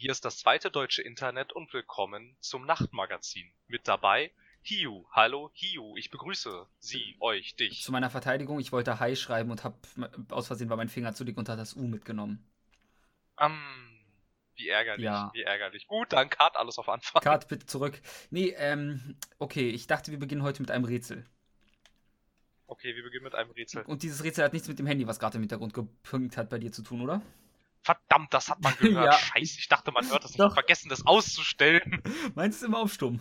Hier ist das zweite deutsche Internet und willkommen zum Nachtmagazin. Mit dabei Hiu. Hallo Hiu, ich begrüße Sie, euch, dich. Zu meiner Verteidigung, ich wollte Hi schreiben und hab aus Versehen war mein Finger zu dick und hat das U mitgenommen. Um, wie ärgerlich, Ja. wie ärgerlich. Gut, dann Cut, alles auf Anfang. Kat, bitte zurück. Nee, ähm, okay, ich dachte, wir beginnen heute mit einem Rätsel. Okay, wir beginnen mit einem Rätsel. Und dieses Rätsel hat nichts mit dem Handy, was gerade im Hintergrund gepünkt hat, bei dir zu tun, oder? Verdammt, das hat man gehört. Ja. Scheiße, ich dachte, man hört das nicht. Ich Doch. hab vergessen, das auszustellen. Meins ist immer auf stumm.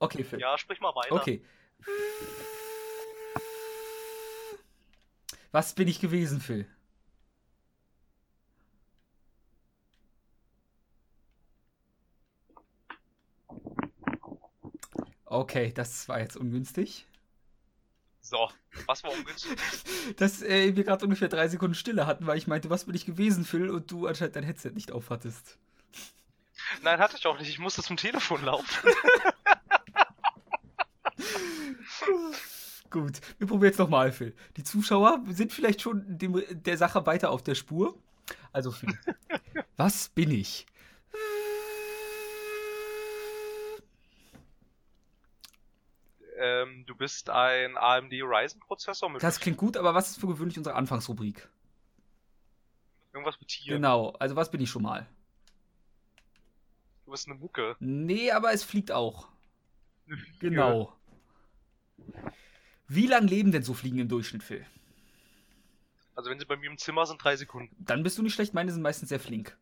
Okay, Phil. Ja, sprich mal weiter. Okay. Was bin ich gewesen, Phil? Okay, das war jetzt ungünstig. So, was war ungünstig? Dass äh, wir gerade ungefähr drei Sekunden Stille hatten, weil ich meinte, was bin ich gewesen, Phil, und du anscheinend dein Headset nicht aufhattest. Nein, hatte ich auch nicht. Ich musste zum Telefon laufen. Gut, wir probieren jetzt nochmal, Phil. Die Zuschauer sind vielleicht schon dem, der Sache weiter auf der Spur. Also, Phil, was bin ich? Ähm, du bist ein AMD Ryzen-Prozessor mit Das klingt gut, aber was ist für gewöhnlich unsere Anfangsrubrik? irgendwas mit Tier. Genau, also was bin ich schon mal? Du bist eine Mucke. Nee, aber es fliegt auch. Eine Fliege. Genau. Wie lang leben denn so Fliegen im Durchschnitt, Phil? Also wenn sie bei mir im Zimmer sind, drei Sekunden. Dann bist du nicht schlecht, meine sind meistens sehr flink.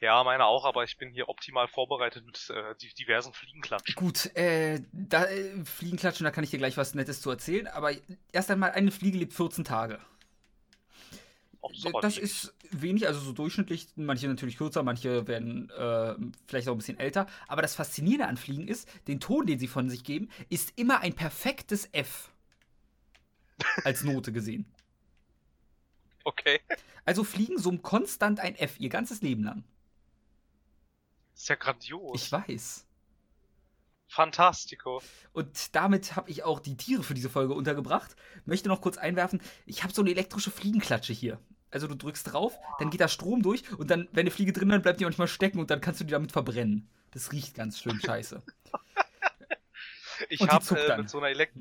Ja, meine auch, aber ich bin hier optimal vorbereitet mit äh, die- diversen Fliegenklatschen. Gut, äh, da äh, Fliegen klatschen, da kann ich dir gleich was Nettes zu erzählen, aber erst einmal, eine Fliege lebt 14 Tage. Das wenig. ist wenig, also so durchschnittlich. Manche natürlich kürzer, manche werden äh, vielleicht auch ein bisschen älter. Aber das Faszinierende an Fliegen ist, den Ton, den sie von sich geben, ist immer ein perfektes F. Als Note gesehen. Okay. Also Fliegen summen konstant ein F ihr ganzes Leben lang. ist ja grandios. Ich weiß. Fantastico. Und damit habe ich auch die Tiere für diese Folge untergebracht. Möchte noch kurz einwerfen, ich habe so eine elektrische Fliegenklatsche hier. Also du drückst drauf, dann geht da Strom durch und dann, wenn eine Fliege drin ist, bleibt die manchmal stecken und dann kannst du die damit verbrennen. Das riecht ganz schön scheiße. Ich habe äh, mit so einer Elek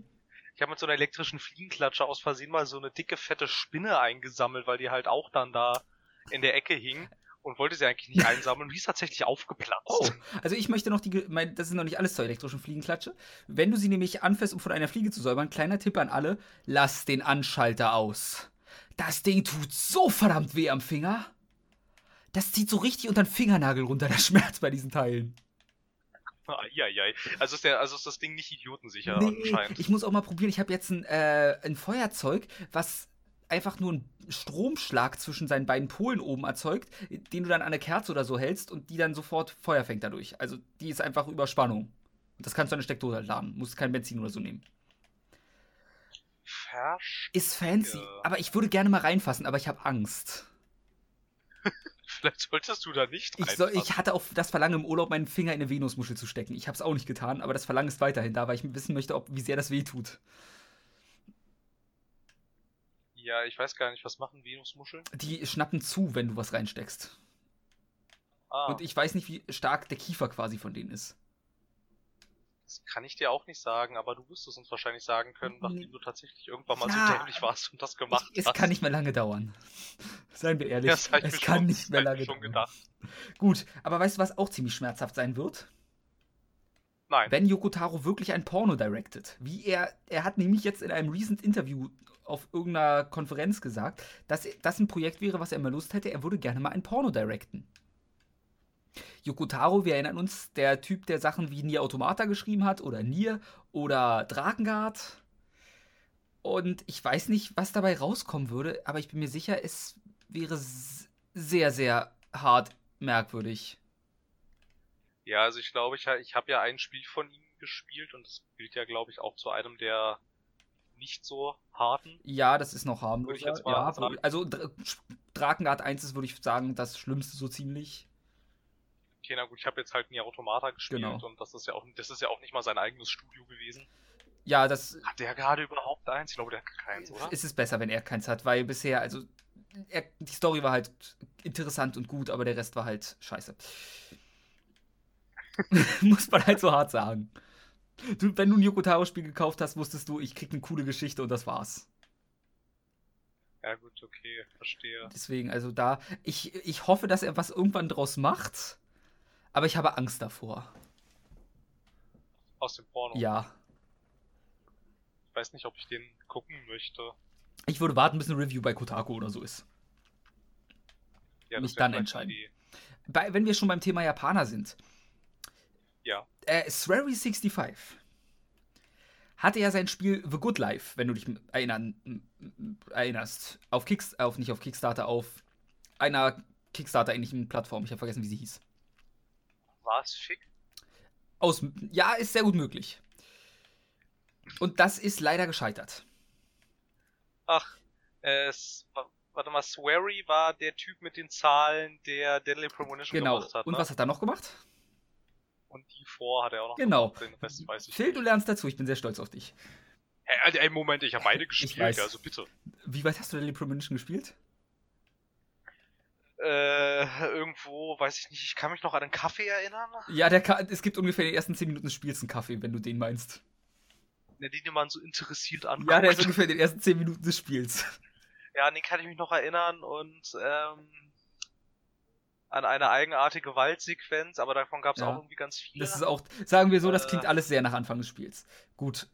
ich habe mit so einer elektrischen Fliegenklatsche aus Versehen mal so eine dicke fette Spinne eingesammelt, weil die halt auch dann da in der Ecke hing und wollte sie eigentlich nicht einsammeln. Die ist tatsächlich aufgeplatzt. Oh, also ich möchte noch die, mein, das ist noch nicht alles zur elektrischen Fliegenklatsche. Wenn du sie nämlich anfährst, um von einer Fliege zu säubern, kleiner Tipp an alle, lass den Anschalter aus. Das Ding tut so verdammt weh am Finger. Das zieht so richtig unter den Fingernagel runter, der Schmerz bei diesen Teilen. Eieiei. Also ist der, also ist das Ding nicht idiotensicher Nee, anscheinend. ich muss auch mal probieren. Ich habe jetzt ein, äh, ein Feuerzeug, was einfach nur einen Stromschlag zwischen seinen beiden Polen oben erzeugt, den du dann an eine Kerze oder so hältst und die dann sofort Feuer fängt dadurch. Also die ist einfach Überspannung. Das kannst du an eine Steckdose halt laden. Musst kein Benzin oder so nehmen. Versch Ist fancy, Ja. aber ich würde gerne mal reinfassen, aber ich habe Angst. Vielleicht solltest du da nicht Ich, soll, ich hatte auch das Verlangen im Urlaub, meinen Finger in eine Venusmuschel zu stecken. Ich habe es auch nicht getan, aber das Verlangen ist weiterhin da, weil ich wissen möchte, ob, wie sehr das weh tut. Ja, ich weiß gar nicht, was machen Venusmuscheln? Die schnappen zu, wenn du was reinsteckst. Ah, Und ich weiß nicht, wie stark der Kiefer quasi von denen ist. Das kann ich dir auch nicht sagen, aber du wirst es uns wahrscheinlich sagen können, Nee. nachdem du tatsächlich irgendwann mal Ja, so dämlich warst und das gemacht es, es hast. kann nicht mehr lange dauern. Seien wir ehrlich. Das ich es kann schon- nicht mehr lange ich dauern. gedacht. Gut, aber weißt du, was auch ziemlich schmerzhaft sein wird? Nein. Wenn Yoko Taro wirklich ein Porno directed. Wie er, er hat nämlich jetzt in einem recent Interview auf irgendeiner Konferenz gesagt, dass das ein Projekt wäre, was er immer Lust hätte. Er würde gerne mal ein Porno directen. Yoko Taro, wir erinnern uns, der Typ, der Sachen wie Nier Automata geschrieben hat oder Nier oder Drakengard. Und ich weiß nicht, was dabei rauskommen würde, aber ich bin mir sicher, es wäre sehr, sehr hart merkwürdig. Ja, also ich glaube, ich, ich habe ja ein Spiel von ihm gespielt und das gilt ja, glaube ich, auch zu einem der nicht so harten. Ja, das ist noch harmloser. mal ja, also Dra Drakengard 1 ist, würde ich sagen, das Schlimmste so ziemlich. Okay, na gut, ich habe jetzt halt nie Automata gespielt Genau. und das ist ja auch das ist ja auch nicht mal sein eigenes Studio gewesen. Ja, das Hat der gerade überhaupt eins? Ich glaube, der hat keins, oder? ist es besser, wenn er keins hat, weil bisher, also er, die Story war halt interessant und gut, aber der Rest war halt scheiße. Muss man halt so hart sagen. Du, wenn du ein Yoko Taro-Spiel gekauft hast, wusstest du, ich krieg eine coole Geschichte und das war's. Ja, gut, okay, verstehe. Deswegen, also da, ich, ich hoffe, dass er was irgendwann draus macht, aber ich habe Angst davor. Aus dem Porno? Ja. Ich weiß nicht, ob ich den gucken möchte. Ich würde warten, bis eine Review bei Kotaku oder so ist. Ja, Mich dann entscheiden. Bei, wenn wir schon beim Thema Japaner sind. Ja. Äh, Swery65 hatte ja sein Spiel The Good Life, wenn du dich erinnern, erinnerst. Auf Kicks, auf nicht auf Kickstarter, auf einer Kickstarter-ähnlichen Plattform. Ich habe vergessen, wie sie hieß. War es schick? Aus, ja, ist sehr gut möglich. Und das ist leider gescheitert. Ach, äh, warte mal, Swery war der Typ mit den Zahlen, der Deadly Premonition Genau. gemacht hat. Und ne? was hat er noch gemacht? Und die vor hat er auch noch Genau. gemacht. Den Rest weiß ich Phil, nicht. du lernst dazu. Ich bin sehr stolz auf dich. Hey, Alter, ey, Moment, ich habe beide gespielt, also bitte. Wie weit hast du Deadly Premonition gespielt? Äh, irgendwo, weiß ich nicht, ich kann mich noch an einen Kaffee erinnern. Ja, der Ka es gibt ungefähr in den ersten 10 Minuten des Spiels einen Kaffee, wenn du den meinst. Ne, den den man so interessiert anguckt. Ja, der ist ungefähr in den ersten 10 Minuten des Spiels. Ja, an den kann ich mich noch erinnern und ähm, an eine eigenartige Waldsequenz, aber davon gab es Ja. auch irgendwie ganz viele. Das ist auch, sagen wir so, das Äh. klingt alles sehr nach Anfang des Spiels. Gut,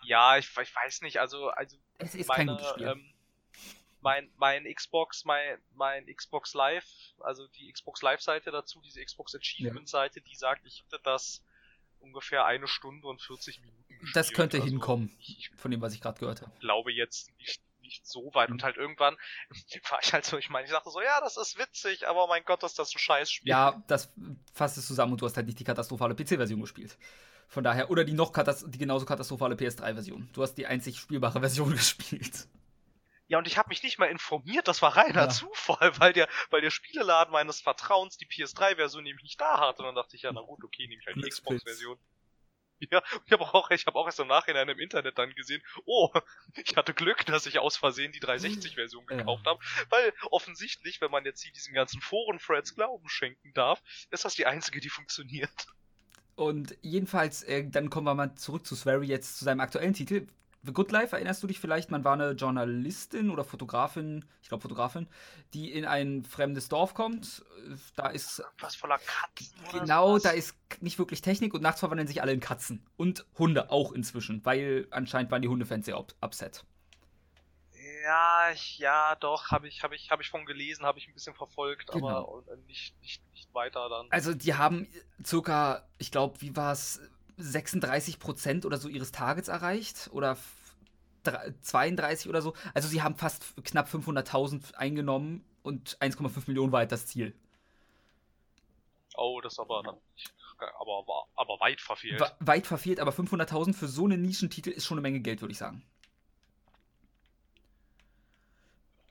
ja, ich, ich weiß nicht, also, also es ist meine, kein gutes Spiel. ähm, mein, mein Xbox, mein, mein Xbox Live, also die Xbox Live-Seite dazu, diese Xbox Achievement-Seite, die sagt, ich hätte das ungefähr eine Stunde und 40 Minuten gespielt. das könnte also hinkommen, Ich, ich von dem, was ich gerade gehört habe. glaube jetzt nicht, nicht so weit. Mhm. Und halt irgendwann war ich halt so, ich meine, ich dachte so, ja, das ist witzig, aber mein Gott, ist das ein Scheißspiel. Ja, das fasst es zusammen und du hast halt nicht die katastrophale PC-Version gespielt. Von daher, oder die noch die genauso katastrophale PS3-Version. Du hast die einzig spielbare Version gespielt. Ja, und ich habe mich nicht mal informiert, das war reiner Ja. Zufall, weil der, weil der Spieleladen meines Vertrauens die PS3-Version nämlich nicht da hatte. Und dann dachte ich, ja, na gut, okay, nehme ich halt die. Xbox-Version. Ja, ich habe auch, ich habe auch erst im Nachhinein im Internet dann gesehen, oh, ich hatte Glück, dass ich aus Versehen die 360-Version Ja. gekauft habe, weil offensichtlich, wenn man jetzt hier diesen ganzen Foren-Threads Glauben schenken darf, ist das die einzige, die funktioniert. Und jedenfalls, äh, dann kommen wir mal zurück zu Swery jetzt zu seinem aktuellen Titel. The Good Life, erinnerst du dich vielleicht? Man war eine Journalistin oder Fotografin, ich glaube Fotografin, die in ein fremdes Dorf kommt. Da ist, Was voller Katzen oder genau, da ist nicht wirklich Technik und nachts verwandeln sich alle in Katzen. Und Hunde auch inzwischen, weil anscheinend waren die Hundefans sehr up- upset. Ja, ich, ja, doch, habe ich, habe ich, habe ich von gelesen, habe ich ein bisschen verfolgt, Genau. aber äh, nicht, nicht, nicht weiter dann. Also die haben circa, ich glaube, wie war es, 36% oder so ihres Targets erreicht oder f- dre- 32 oder so. Also sie haben fast knapp 500.000 eingenommen und 1,5 Millionen war halt das Ziel. Oh, das ist aber aber, aber, aber weit verfehlt. Wa- weit verfehlt, aber 500.000 für so einen Nischentitel ist schon eine Menge Geld, würde ich sagen.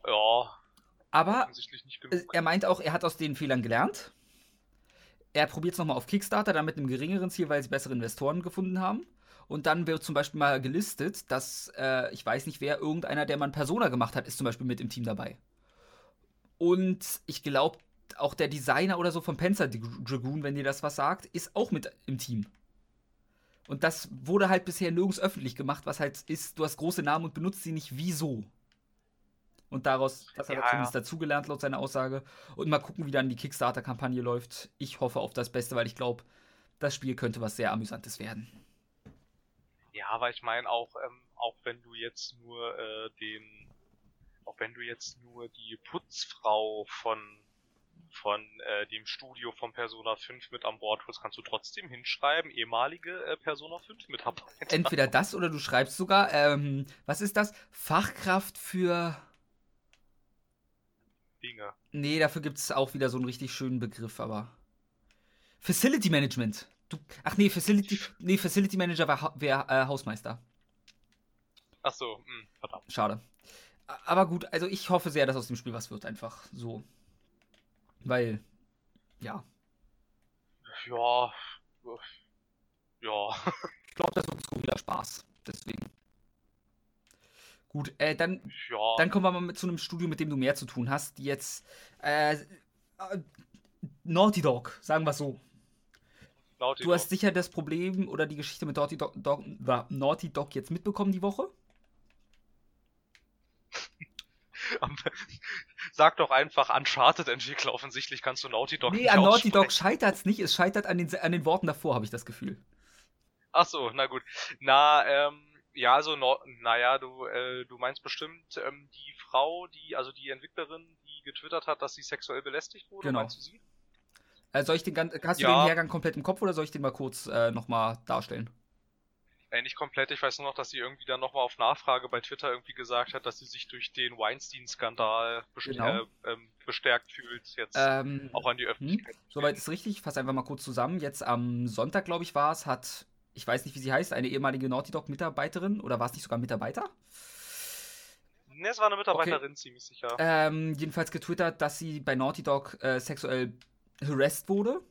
ja, Aber er meint auch, er hat aus den Fehlern gelernt. Er probiert es nochmal auf Kickstarter, dann mit einem geringeren Ziel, weil sie bessere Investoren gefunden haben. Und dann wird zum Beispiel mal gelistet, dass, äh, ich weiß nicht wer, irgendeiner, der mal ein Persona gemacht hat, ist zum Beispiel mit im Team dabei. Und ich glaube, auch der Designer oder so von Panzer Dragoon, wenn dir das was sagt, ist auch mit im Team. Und das wurde halt bisher nirgends öffentlich gemacht, was halt ist, du hast große Namen und benutzt sie nicht, wieso? Und daraus, das hat er Ja, zumindest ja. dazugelernt, laut seiner Aussage. Und mal gucken, wie dann die Kickstarter-Kampagne läuft. Ich hoffe auf das Beste, weil ich glaube, das Spiel könnte was sehr Amüsantes werden. Ja, aber ich meine auch, ähm, auch wenn du jetzt nur äh, den, auch wenn du jetzt nur die Putzfrau von von äh, dem Studio von Persona 5 mit an Bord holst, kannst du trotzdem hinschreiben, ehemalige äh, Persona 5 Mitarbeiter. Entweder das oder du schreibst sogar, ähm, was ist das? Fachkraft für. Dinge. Nee, dafür gibt es auch wieder so einen richtig schönen Begriff, aber. Facility Management. Du, ach nee, Facility, nee, Facility Manager wäre wär, äh, Hausmeister. Ach so, mh, verdammt. Schade. Aber gut, also ich hoffe sehr, dass aus dem Spiel was wird, einfach so. Weil, ja. Ja, ja. Ich glaube, das wird skurriler Spaß. Deswegen. Gut, äh, dann, ja. dann kommen wir mal mit zu einem Studio, mit dem du mehr zu tun hast, die jetzt äh, äh Naughty Dog, sagen wir so. Naughty du Dog. hast sicher das Problem oder die Geschichte mit Naughty Dog, Dog, Naughty Dog jetzt mitbekommen die Woche? Sag doch einfach Uncharted-Entwickler, offensichtlich kannst du Naughty Dog nee, nicht an Naughty Dog scheitert es nicht, es scheitert an den, an den Worten davor, habe ich das Gefühl. Ach so, na gut. Na, ähm, ja, also, no, naja, du, äh, du meinst bestimmt ähm, die Frau, die, also die Entwicklerin, die getwittert hat, dass sie sexuell belästigt wurde, genau. meinst du sie? Äh, soll ich den, hast ja. du den Hergang komplett im Kopf oder soll ich den mal kurz äh, nochmal darstellen? Äh, nicht komplett, ich weiß nur noch, dass sie irgendwie dann nochmal auf Nachfrage bei Twitter irgendwie gesagt hat, dass sie sich durch den Weinstein-Skandal best genau. äh, ähm, bestärkt fühlt, jetzt ähm, auch an die Öffentlichkeit. Hm, soweit ist richtig, ich fasse einfach mal kurz zusammen. Jetzt am Sonntag, glaube ich, war es, hat, ich weiß nicht, wie sie heißt, eine ehemalige Naughty Dog-Mitarbeiterin oder war es nicht sogar Mitarbeiter? Ne, es war eine Mitarbeiterin, okay. ziemlich sicher. Ähm, jedenfalls getwittert, dass sie bei Naughty Dog äh, sexuell harassed wurde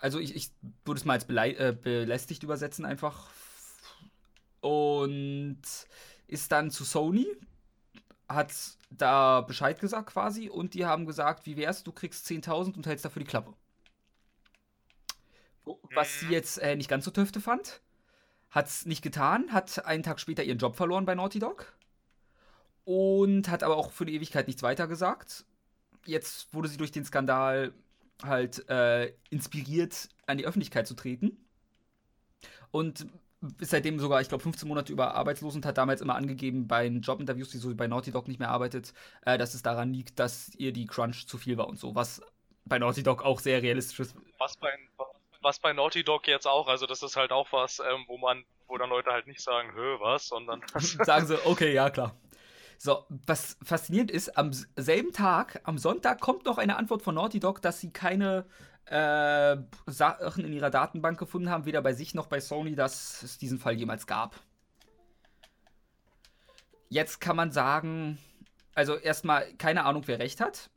also ich, ich würde es mal als äh, belästigt übersetzen einfach. Und ist dann zu Sony, hat da Bescheid gesagt quasi und die haben gesagt, wie wär's, du kriegst 10.000 und hältst dafür die Klappe. Was sie mhm. jetzt äh, nicht ganz so töfte fand, hat's nicht getan, hat einen Tag später ihren Job verloren bei Naughty Dog und hat aber auch für die Ewigkeit nichts weiter gesagt. Jetzt wurde sie durch den Skandal halt äh, inspiriert, an die Öffentlichkeit zu treten. Und ist seitdem sogar, ich glaube, 15 Monate über arbeitslos und hat damals immer angegeben bei Jobinterviews, die so bei Naughty Dog nicht mehr arbeitet, äh, dass es daran liegt, dass ihr die Crunch zu viel war und so, was bei Naughty Dog auch sehr realistisch ist. Was bei, was bei Naughty Dog jetzt auch, also das ist halt auch was, ähm, wo man, wo dann Leute halt nicht sagen, hö, was, sondern sagen sie, okay, ja, klar. So, was faszinierend ist, am selben Tag, am Sonntag, kommt noch eine Antwort von Naughty Dog, dass sie keine äh, Sachen in ihrer Datenbank gefunden haben, weder bei sich noch bei Sony, dass es diesen Fall jemals gab. Jetzt kann man sagen, also erstmal keine Ahnung, wer recht hat.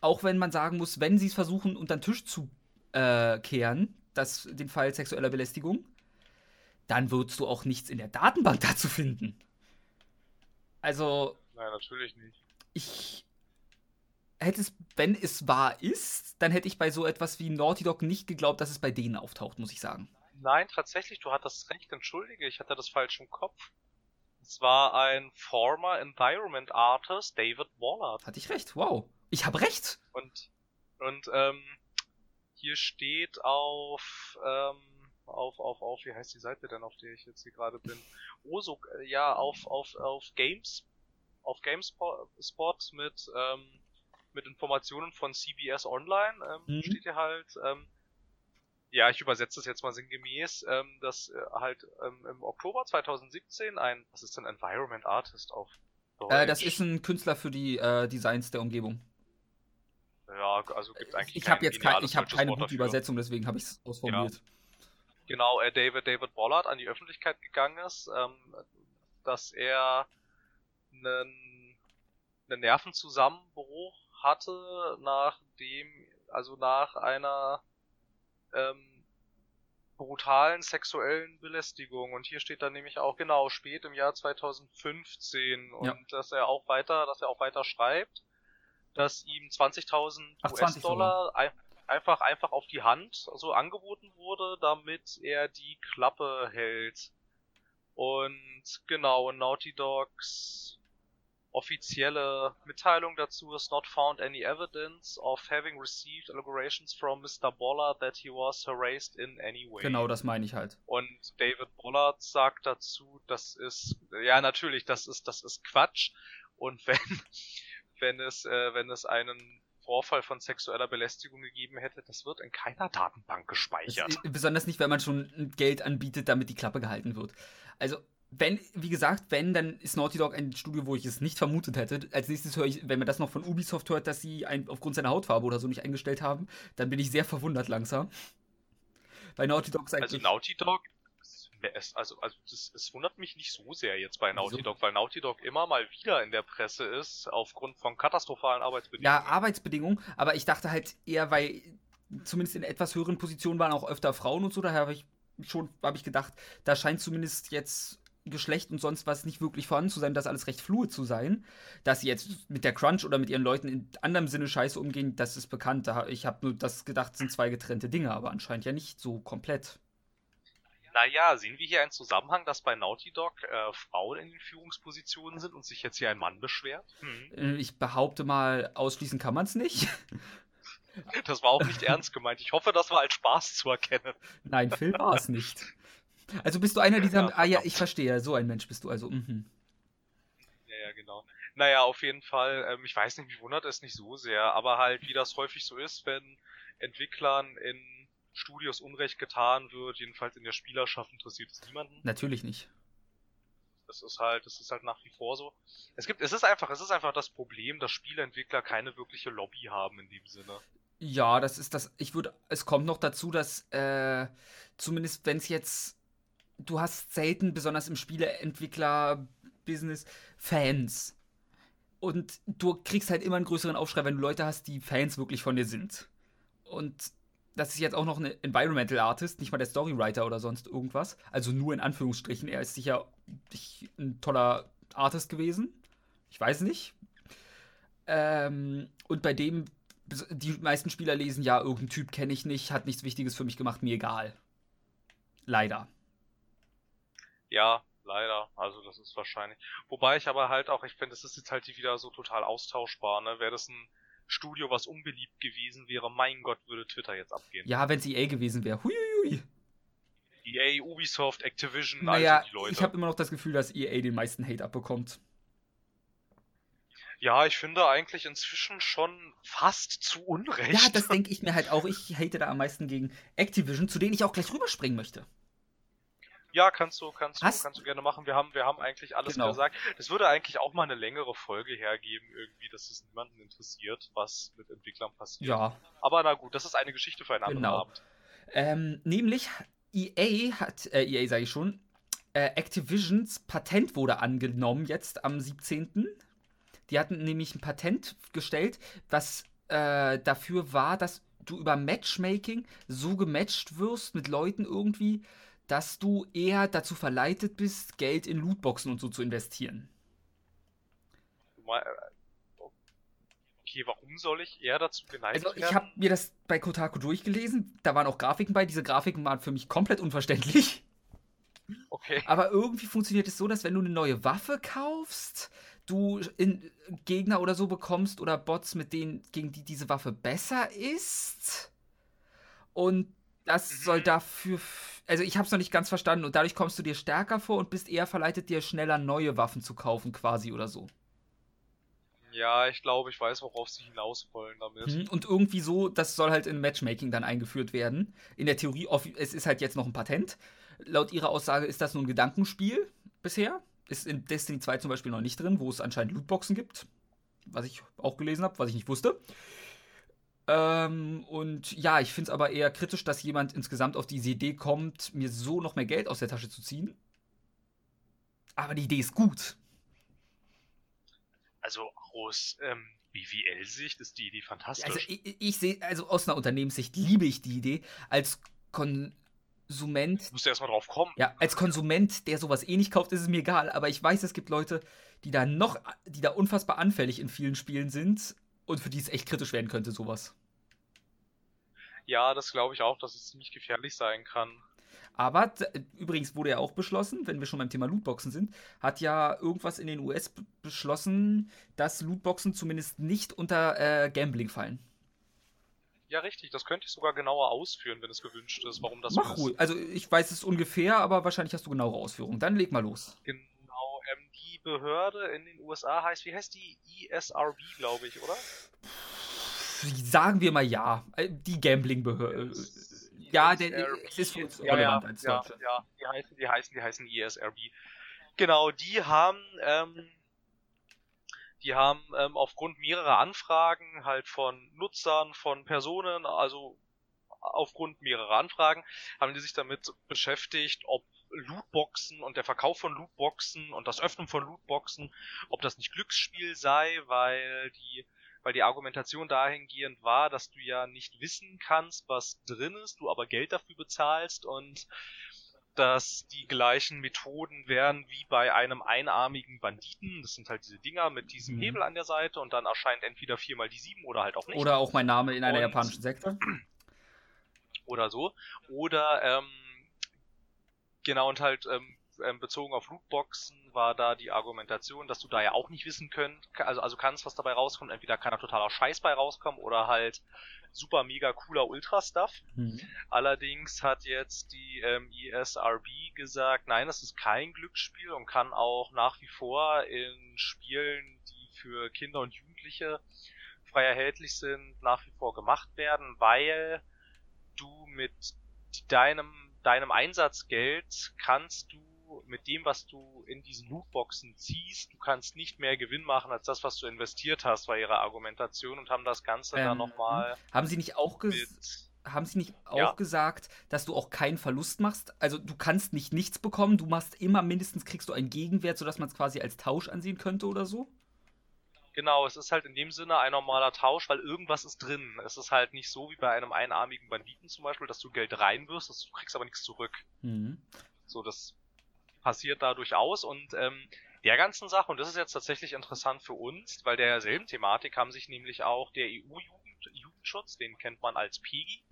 Auch wenn man sagen muss, wenn sie es versuchen, unter den Tisch zu äh, kehren, das, den Fall sexueller Belästigung, dann würdest du auch nichts in der Datenbank dazu finden. Also, Nein, natürlich nicht. Ich hätte es, wenn es wahr ist, dann hätte ich bei so etwas wie Naughty Dog nicht geglaubt, dass es bei denen auftaucht, muss ich sagen. Nein, tatsächlich, du hattest recht, entschuldige, ich hatte das falsch im Kopf. Es war ein former Environment Artist, David Wallard. Hatte ich recht, wow. Ich habe recht. Und, und, ähm, hier steht auf, ähm, auf, auf, auf, wie heißt die Seite denn, auf der ich jetzt hier gerade bin? Oh, so, äh, ja, auf, auf, auf Games auf GameSpot mit, ähm, mit Informationen von CBS Online ähm, mhm. steht hier halt, ähm, ja, ich übersetze das jetzt mal sinngemäß, ähm, dass äh, halt ähm, im Oktober 2017 ein, was ist denn Environment Artist auf Deutsch? Äh, das ist ein Künstler für die äh, Designs der Umgebung. Ja, also gibt eigentlich Ich habe jetzt kein, ich hab keine gute Übersetzung, deswegen habe ich es ausformuliert. Ja. Genau, äh, David David Bollard an die Öffentlichkeit gegangen ist, ähm, dass er einen, einen Nervenzusammenbruch hatte, nachdem, also nach einer ähm, brutalen sexuellen Belästigung. Und hier steht dann nämlich auch genau spät im Jahr 2015 und ja. dass er auch weiter, dass er auch weiter schreibt, dass ihm 20.000 US-Dollar ein, einfach einfach auf die Hand so angeboten wurde, damit er die Klappe hält. Und genau, Naughty Dogs offizielle Mitteilung dazu is not found any evidence of having received allegations from Mr. Bollard that he was harassed in any way. Genau, das meine ich halt. Und David Bollard sagt dazu, das ist ja natürlich, das ist das ist Quatsch und wenn wenn es äh, wenn es einen Vorfall von sexueller Belästigung gegeben hätte, das wird in keiner Datenbank gespeichert. Das, besonders nicht, wenn man schon Geld anbietet, damit die Klappe gehalten wird. Also wenn, wie gesagt, wenn, dann ist Naughty Dog ein Studio, wo ich es nicht vermutet hätte. Als nächstes höre ich, wenn man das noch von Ubisoft hört, dass sie ein, aufgrund seiner Hautfarbe oder so nicht eingestellt haben, dann bin ich sehr verwundert langsam. Bei Naughty Dog ist Also Naughty Dog, es, also, also das, es wundert mich nicht so sehr jetzt bei Naughty Wieso? Dog, weil Naughty Dog immer mal wieder in der Presse ist, aufgrund von katastrophalen Arbeitsbedingungen. Ja, Arbeitsbedingungen, aber ich dachte halt eher, weil zumindest in etwas höheren Positionen waren auch öfter Frauen und so, daher habe ich schon, habe ich gedacht, da scheint zumindest jetzt Geschlecht und sonst was nicht wirklich vorhanden zu sein, das alles recht fluid zu sein. Dass sie jetzt mit der Crunch oder mit ihren Leuten in anderem Sinne scheiße umgehen, das ist bekannt. Ich habe nur das gedacht, sind zwei getrennte Dinge, aber anscheinend ja nicht so komplett. Naja, sehen wir hier einen Zusammenhang, dass bei Naughty Dog äh, Frauen in den Führungspositionen sind und sich jetzt hier ein Mann beschwert? Hm. Ich behaupte mal, ausschließen kann man es nicht. Das war auch nicht ernst gemeint. Ich hoffe, das war als Spaß zu erkennen. Nein, Phil war es nicht. Also bist du einer dieser. Ja, ah ja, ich verstehe. So ein Mensch bist du also. Mhm. Ja, ja, genau. Naja, auf jeden Fall. Ähm, ich weiß nicht, mich wundert es nicht so sehr, aber halt, wie das häufig so ist, wenn Entwicklern in Studios Unrecht getan wird, jedenfalls in der Spielerschaft interessiert es niemanden. Natürlich nicht. Das ist halt, das ist halt nach wie vor so. Es gibt, es ist einfach, es ist einfach das Problem, dass Spieleentwickler keine wirkliche Lobby haben in dem Sinne. Ja, das ist das. Ich würde, es kommt noch dazu, dass äh, zumindest wenn es jetzt, du hast selten besonders im Spieleentwickler-Business Fans. Und du kriegst halt immer einen größeren Aufschrei, wenn du Leute hast, die Fans wirklich von dir sind. Und das ist jetzt auch noch ein Environmental Artist, nicht mal der Storywriter oder sonst irgendwas. Also nur in Anführungsstrichen. Er ist sicher ein toller Artist gewesen. Ich weiß nicht. Ähm, und bei dem, die meisten Spieler lesen, ja, irgendein Typ kenne ich nicht, hat nichts Wichtiges für mich gemacht, mir egal. Leider. Ja, leider. Also das ist wahrscheinlich. Wobei ich aber halt auch, ich finde, das ist jetzt halt wieder so total austauschbar, ne? Wäre das ein Studio, was unbeliebt gewesen wäre, mein Gott, würde Twitter jetzt abgehen. Ja, wenn es EA gewesen wäre. Huiuiui. EA, Ubisoft, Activision, naja, also die Leute. Ich habe immer noch das Gefühl, dass EA den meisten Hate abbekommt. Ja, ich finde eigentlich inzwischen schon fast zu Unrecht. Ja, das denke ich mir halt auch. Ich hate da am meisten gegen Activision, zu denen ich auch gleich rüberspringen möchte. Ja, kannst du, kannst du, kannst du gerne machen. Wir haben, wir haben eigentlich alles genau. gesagt. Das würde eigentlich auch mal eine längere Folge hergeben, irgendwie, dass es niemanden interessiert, was mit Entwicklern passiert. Ja. Aber na gut, das ist eine Geschichte für einen anderen genau. Abend. Ähm, nämlich EA hat, äh, EA sage ich schon, äh, Activisions Patent wurde angenommen jetzt am 17. Die hatten nämlich ein Patent gestellt, was äh, dafür war, dass du über Matchmaking so gematcht wirst mit Leuten irgendwie, dass du eher dazu verleitet bist, Geld in Lootboxen und so zu investieren. Okay, warum soll ich eher dazu geneigt Also ich habe mir das bei Kotaku durchgelesen, da waren auch Grafiken bei, diese Grafiken waren für mich komplett unverständlich. Okay. Aber irgendwie funktioniert es so, dass wenn du eine neue Waffe kaufst, du Gegner oder so bekommst oder Bots, mit denen gegen die diese Waffe besser ist. Und das mhm. soll dafür. Also, ich habe es noch nicht ganz verstanden. Und dadurch kommst du dir stärker vor und bist eher verleitet, dir schneller neue Waffen zu kaufen, quasi oder so. Ja, ich glaube, ich weiß, worauf sie hinaus wollen damit. Mhm, und irgendwie so, das soll halt in Matchmaking dann eingeführt werden. In der Theorie, es ist halt jetzt noch ein Patent. Laut ihrer Aussage ist das nur ein Gedankenspiel bisher. Ist in Destiny 2 zum Beispiel noch nicht drin, wo es anscheinend Lootboxen gibt. Was ich auch gelesen habe, was ich nicht wusste. Ähm, und ja, ich finde es aber eher kritisch, dass jemand insgesamt auf diese Idee kommt, mir so noch mehr Geld aus der Tasche zu ziehen. Aber die Idee ist gut. Also aus ähm, BWL-Sicht ist die Idee fantastisch. Also ich, ich sehe, also aus einer Unternehmenssicht liebe ich die Idee. Als Konsument. Du musst erstmal drauf kommen. Ja, als Konsument, der sowas eh nicht kauft, ist es mir egal. Aber ich weiß, es gibt Leute, die da noch, die da unfassbar anfällig in vielen Spielen sind und für die es echt kritisch werden könnte, sowas. Ja, das glaube ich auch, dass es ziemlich gefährlich sein kann. Aber übrigens wurde ja auch beschlossen, wenn wir schon beim Thema Lootboxen sind, hat ja irgendwas in den US beschlossen, dass Lootboxen zumindest nicht unter äh, Gambling fallen. Ja, richtig. Das könnte ich sogar genauer ausführen, wenn es gewünscht ist, warum das Mach so ist. Also ich weiß es ungefähr, aber wahrscheinlich hast du genauere Ausführungen. Dann leg mal los. Genau. Ähm, die Behörde in den USA heißt, wie heißt die? ESRB, glaube ich, oder? sagen wir mal ja. Äh, die Gambling-Behörde. Ja, der, es ist für uns relevant ja, als ja, ja, die heißen, die heißen, die heißen ESRB. Genau, die haben, ähm, die haben ähm, aufgrund mehrerer Anfragen halt von Nutzern, von Personen, also aufgrund mehrerer Anfragen, haben die sich damit beschäftigt, ob Lootboxen und der Verkauf von Lootboxen und das Öffnen von Lootboxen, ob das nicht Glücksspiel sei, weil die weil die Argumentation dahingehend war, dass du ja nicht wissen kannst, was drin ist, du aber Geld dafür bezahlst und dass die gleichen Methoden wären wie bei einem einarmigen Banditen. Das sind halt diese Dinger mit diesem mhm. Hebel an der Seite und dann erscheint entweder viermal die sieben oder halt auch nicht. Oder auch mein Name in einer und, japanischen Sekte. Oder so. Oder ähm, genau und halt ähm, ähm, bezogen auf Lootboxen war da die Argumentation, dass du da ja auch nicht wissen könnt, also, also kannst, was dabei rauskommt. Entweder kann da totaler Scheiß bei rauskommen oder halt super mega cooler Ultra-Stuff. Mhm. Allerdings hat jetzt die ähm, ESRB gesagt, nein, es ist kein Glücksspiel und kann auch nach wie vor in Spielen, die für Kinder und Jugendliche frei erhältlich sind, nach wie vor gemacht werden, weil du mit deinem, deinem Einsatzgeld kannst du mit dem, was du in diesen Lootboxen ziehst, du kannst nicht mehr Gewinn machen als das, was du investiert hast, war ihre Argumentation und haben das Ganze ähm, dann nochmal. Haben sie nicht auch gesagt? haben sie nicht auch ja. gesagt, dass du auch keinen Verlust machst? Also du kannst nicht nichts bekommen, du machst immer mindestens kriegst du einen Gegenwert, sodass man es quasi als Tausch ansehen könnte oder so? Genau, es ist halt in dem Sinne ein normaler Tausch, weil irgendwas ist drin. Es ist halt nicht so wie bei einem einarmigen Banditen zum Beispiel, dass du Geld reinwirfst, du kriegst aber nichts zurück. Mhm. So, das passiert da durchaus und ähm, der ganzen Sache, und das ist jetzt tatsächlich interessant für uns, weil derselben Thematik haben sich nämlich auch der EU-Jugendschutz, den kennt man als PEGI,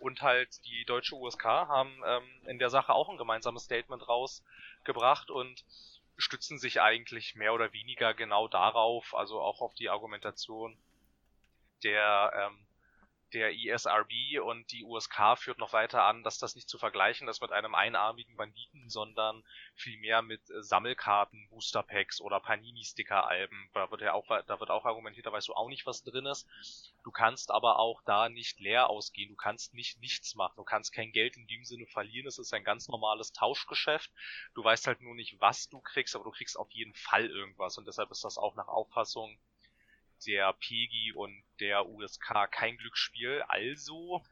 und halt die deutsche USK haben ähm, in der Sache auch ein gemeinsames Statement rausgebracht und stützen sich eigentlich mehr oder weniger genau darauf, also auch auf die Argumentation der ähm, der ISRB und die USK führt noch weiter an, dass das nicht zu vergleichen ist mit einem einarmigen Banditen, sondern vielmehr mit äh, Sammelkarten, Booster Packs oder Panini Sticker Alben. Da wird ja auch, da wird auch argumentiert, da weißt du auch nicht, was drin ist. Du kannst aber auch da nicht leer ausgehen. Du kannst nicht nichts machen. Du kannst kein Geld in dem Sinne verlieren. Es ist ein ganz normales Tauschgeschäft. Du weißt halt nur nicht, was du kriegst, aber du kriegst auf jeden Fall irgendwas und deshalb ist das auch nach Auffassung der PEGI und der USK kein Glücksspiel. Also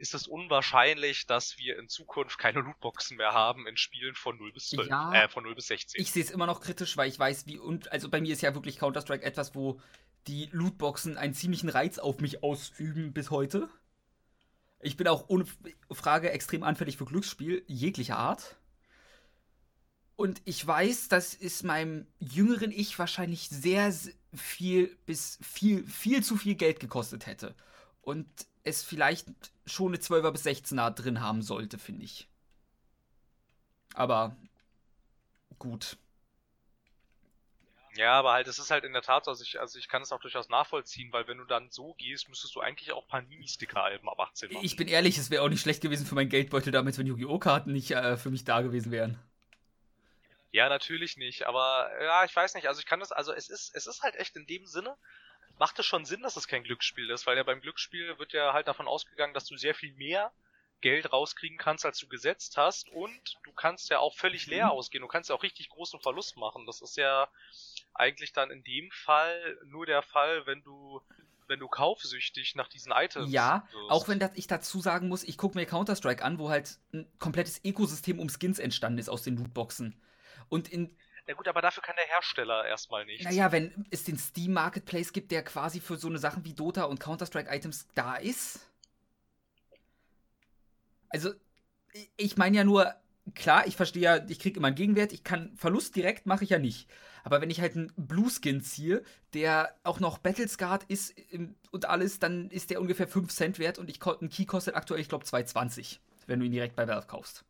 ist es unwahrscheinlich, dass wir in Zukunft keine Lootboxen mehr haben in Spielen von 0 bis 12, ja, äh, von 0 bis 16. Ich sehe es immer noch kritisch, weil ich weiß, wie und also bei mir ist ja wirklich Counter-Strike etwas, wo die Lootboxen einen ziemlichen Reiz auf mich ausüben bis heute. Ich bin auch ohne Frage extrem anfällig für Glücksspiel jeglicher Art. Und ich weiß, das ist meinem jüngeren Ich wahrscheinlich sehr viel bis viel, viel zu viel Geld gekostet hätte. Und es vielleicht schon eine 12er bis 16er drin haben sollte, finde ich. Aber gut. Ja, aber halt, es ist halt in der Tat so, also ich, also ich kann es auch durchaus nachvollziehen, weil wenn du dann so gehst, müsstest du eigentlich auch Panini-Sticker-Alben ab 18 machen. Ich bin ehrlich, es wäre auch nicht schlecht gewesen für meinen Geldbeutel damals, wenn Yu-Gi-Oh! Karten nicht äh, für mich da gewesen wären. Ja, natürlich nicht, aber ja, ich weiß nicht, also ich kann das, also es ist, es ist halt echt in dem Sinne, macht es schon Sinn, dass es kein Glücksspiel ist, weil ja beim Glücksspiel wird ja halt davon ausgegangen, dass du sehr viel mehr Geld rauskriegen kannst, als du gesetzt hast und du kannst ja auch völlig leer mhm. ausgehen, du kannst ja auch richtig großen Verlust machen. Das ist ja eigentlich dann in dem Fall nur der Fall, wenn du wenn du kaufsüchtig nach diesen Items Ja, wirst. auch wenn das, ich dazu sagen muss, ich gucke mir Counter-Strike an, wo halt ein komplettes Ökosystem um Skins entstanden ist aus den Lootboxen. Und in. Ja gut, aber dafür kann der Hersteller erstmal nicht. Naja, wenn es den Steam Marketplace gibt, der quasi für so eine Sachen wie Dota und Counter-Strike-Items da ist. Also, ich meine ja nur, klar, ich verstehe ja, ich kriege immer einen Gegenwert, ich kann Verlust direkt mache ich ja nicht. Aber wenn ich halt einen Blue Skin ziehe, der auch noch Battlescard ist und alles, dann ist der ungefähr 5 Cent wert und ich, ein Key kostet aktuell, ich glaube, 2,20, wenn du ihn direkt bei Valve kaufst.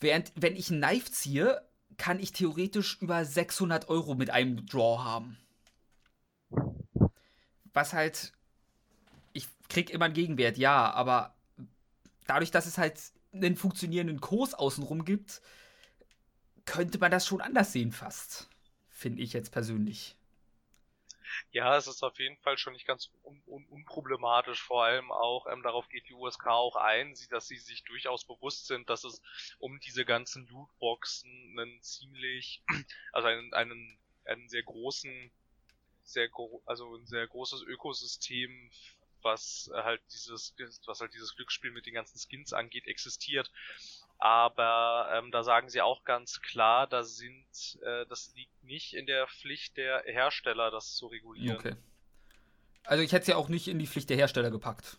Während, wenn ich ein Knife ziehe, kann ich theoretisch über 600 Euro mit einem Draw haben. Was halt, ich krieg immer einen Gegenwert, ja, aber dadurch, dass es halt einen funktionierenden Kurs außenrum gibt, könnte man das schon anders sehen fast. Finde ich jetzt persönlich. Ja, es ist auf jeden Fall schon nicht ganz un un unproblematisch. Vor allem auch, ähm, darauf geht die USK auch ein, dass sie sich durchaus bewusst sind, dass es um diese ganzen Lootboxen einen ziemlich, also einen, einen, einen sehr großen, sehr gro also ein sehr großes Ökosystem was halt dieses, was halt dieses Glücksspiel mit den ganzen Skins angeht, existiert. Aber ähm, da sagen sie auch ganz klar, da sind, äh, das liegt nicht in der Pflicht der Hersteller, das zu regulieren. Okay. Also ich hätte es ja auch nicht in die Pflicht der Hersteller gepackt.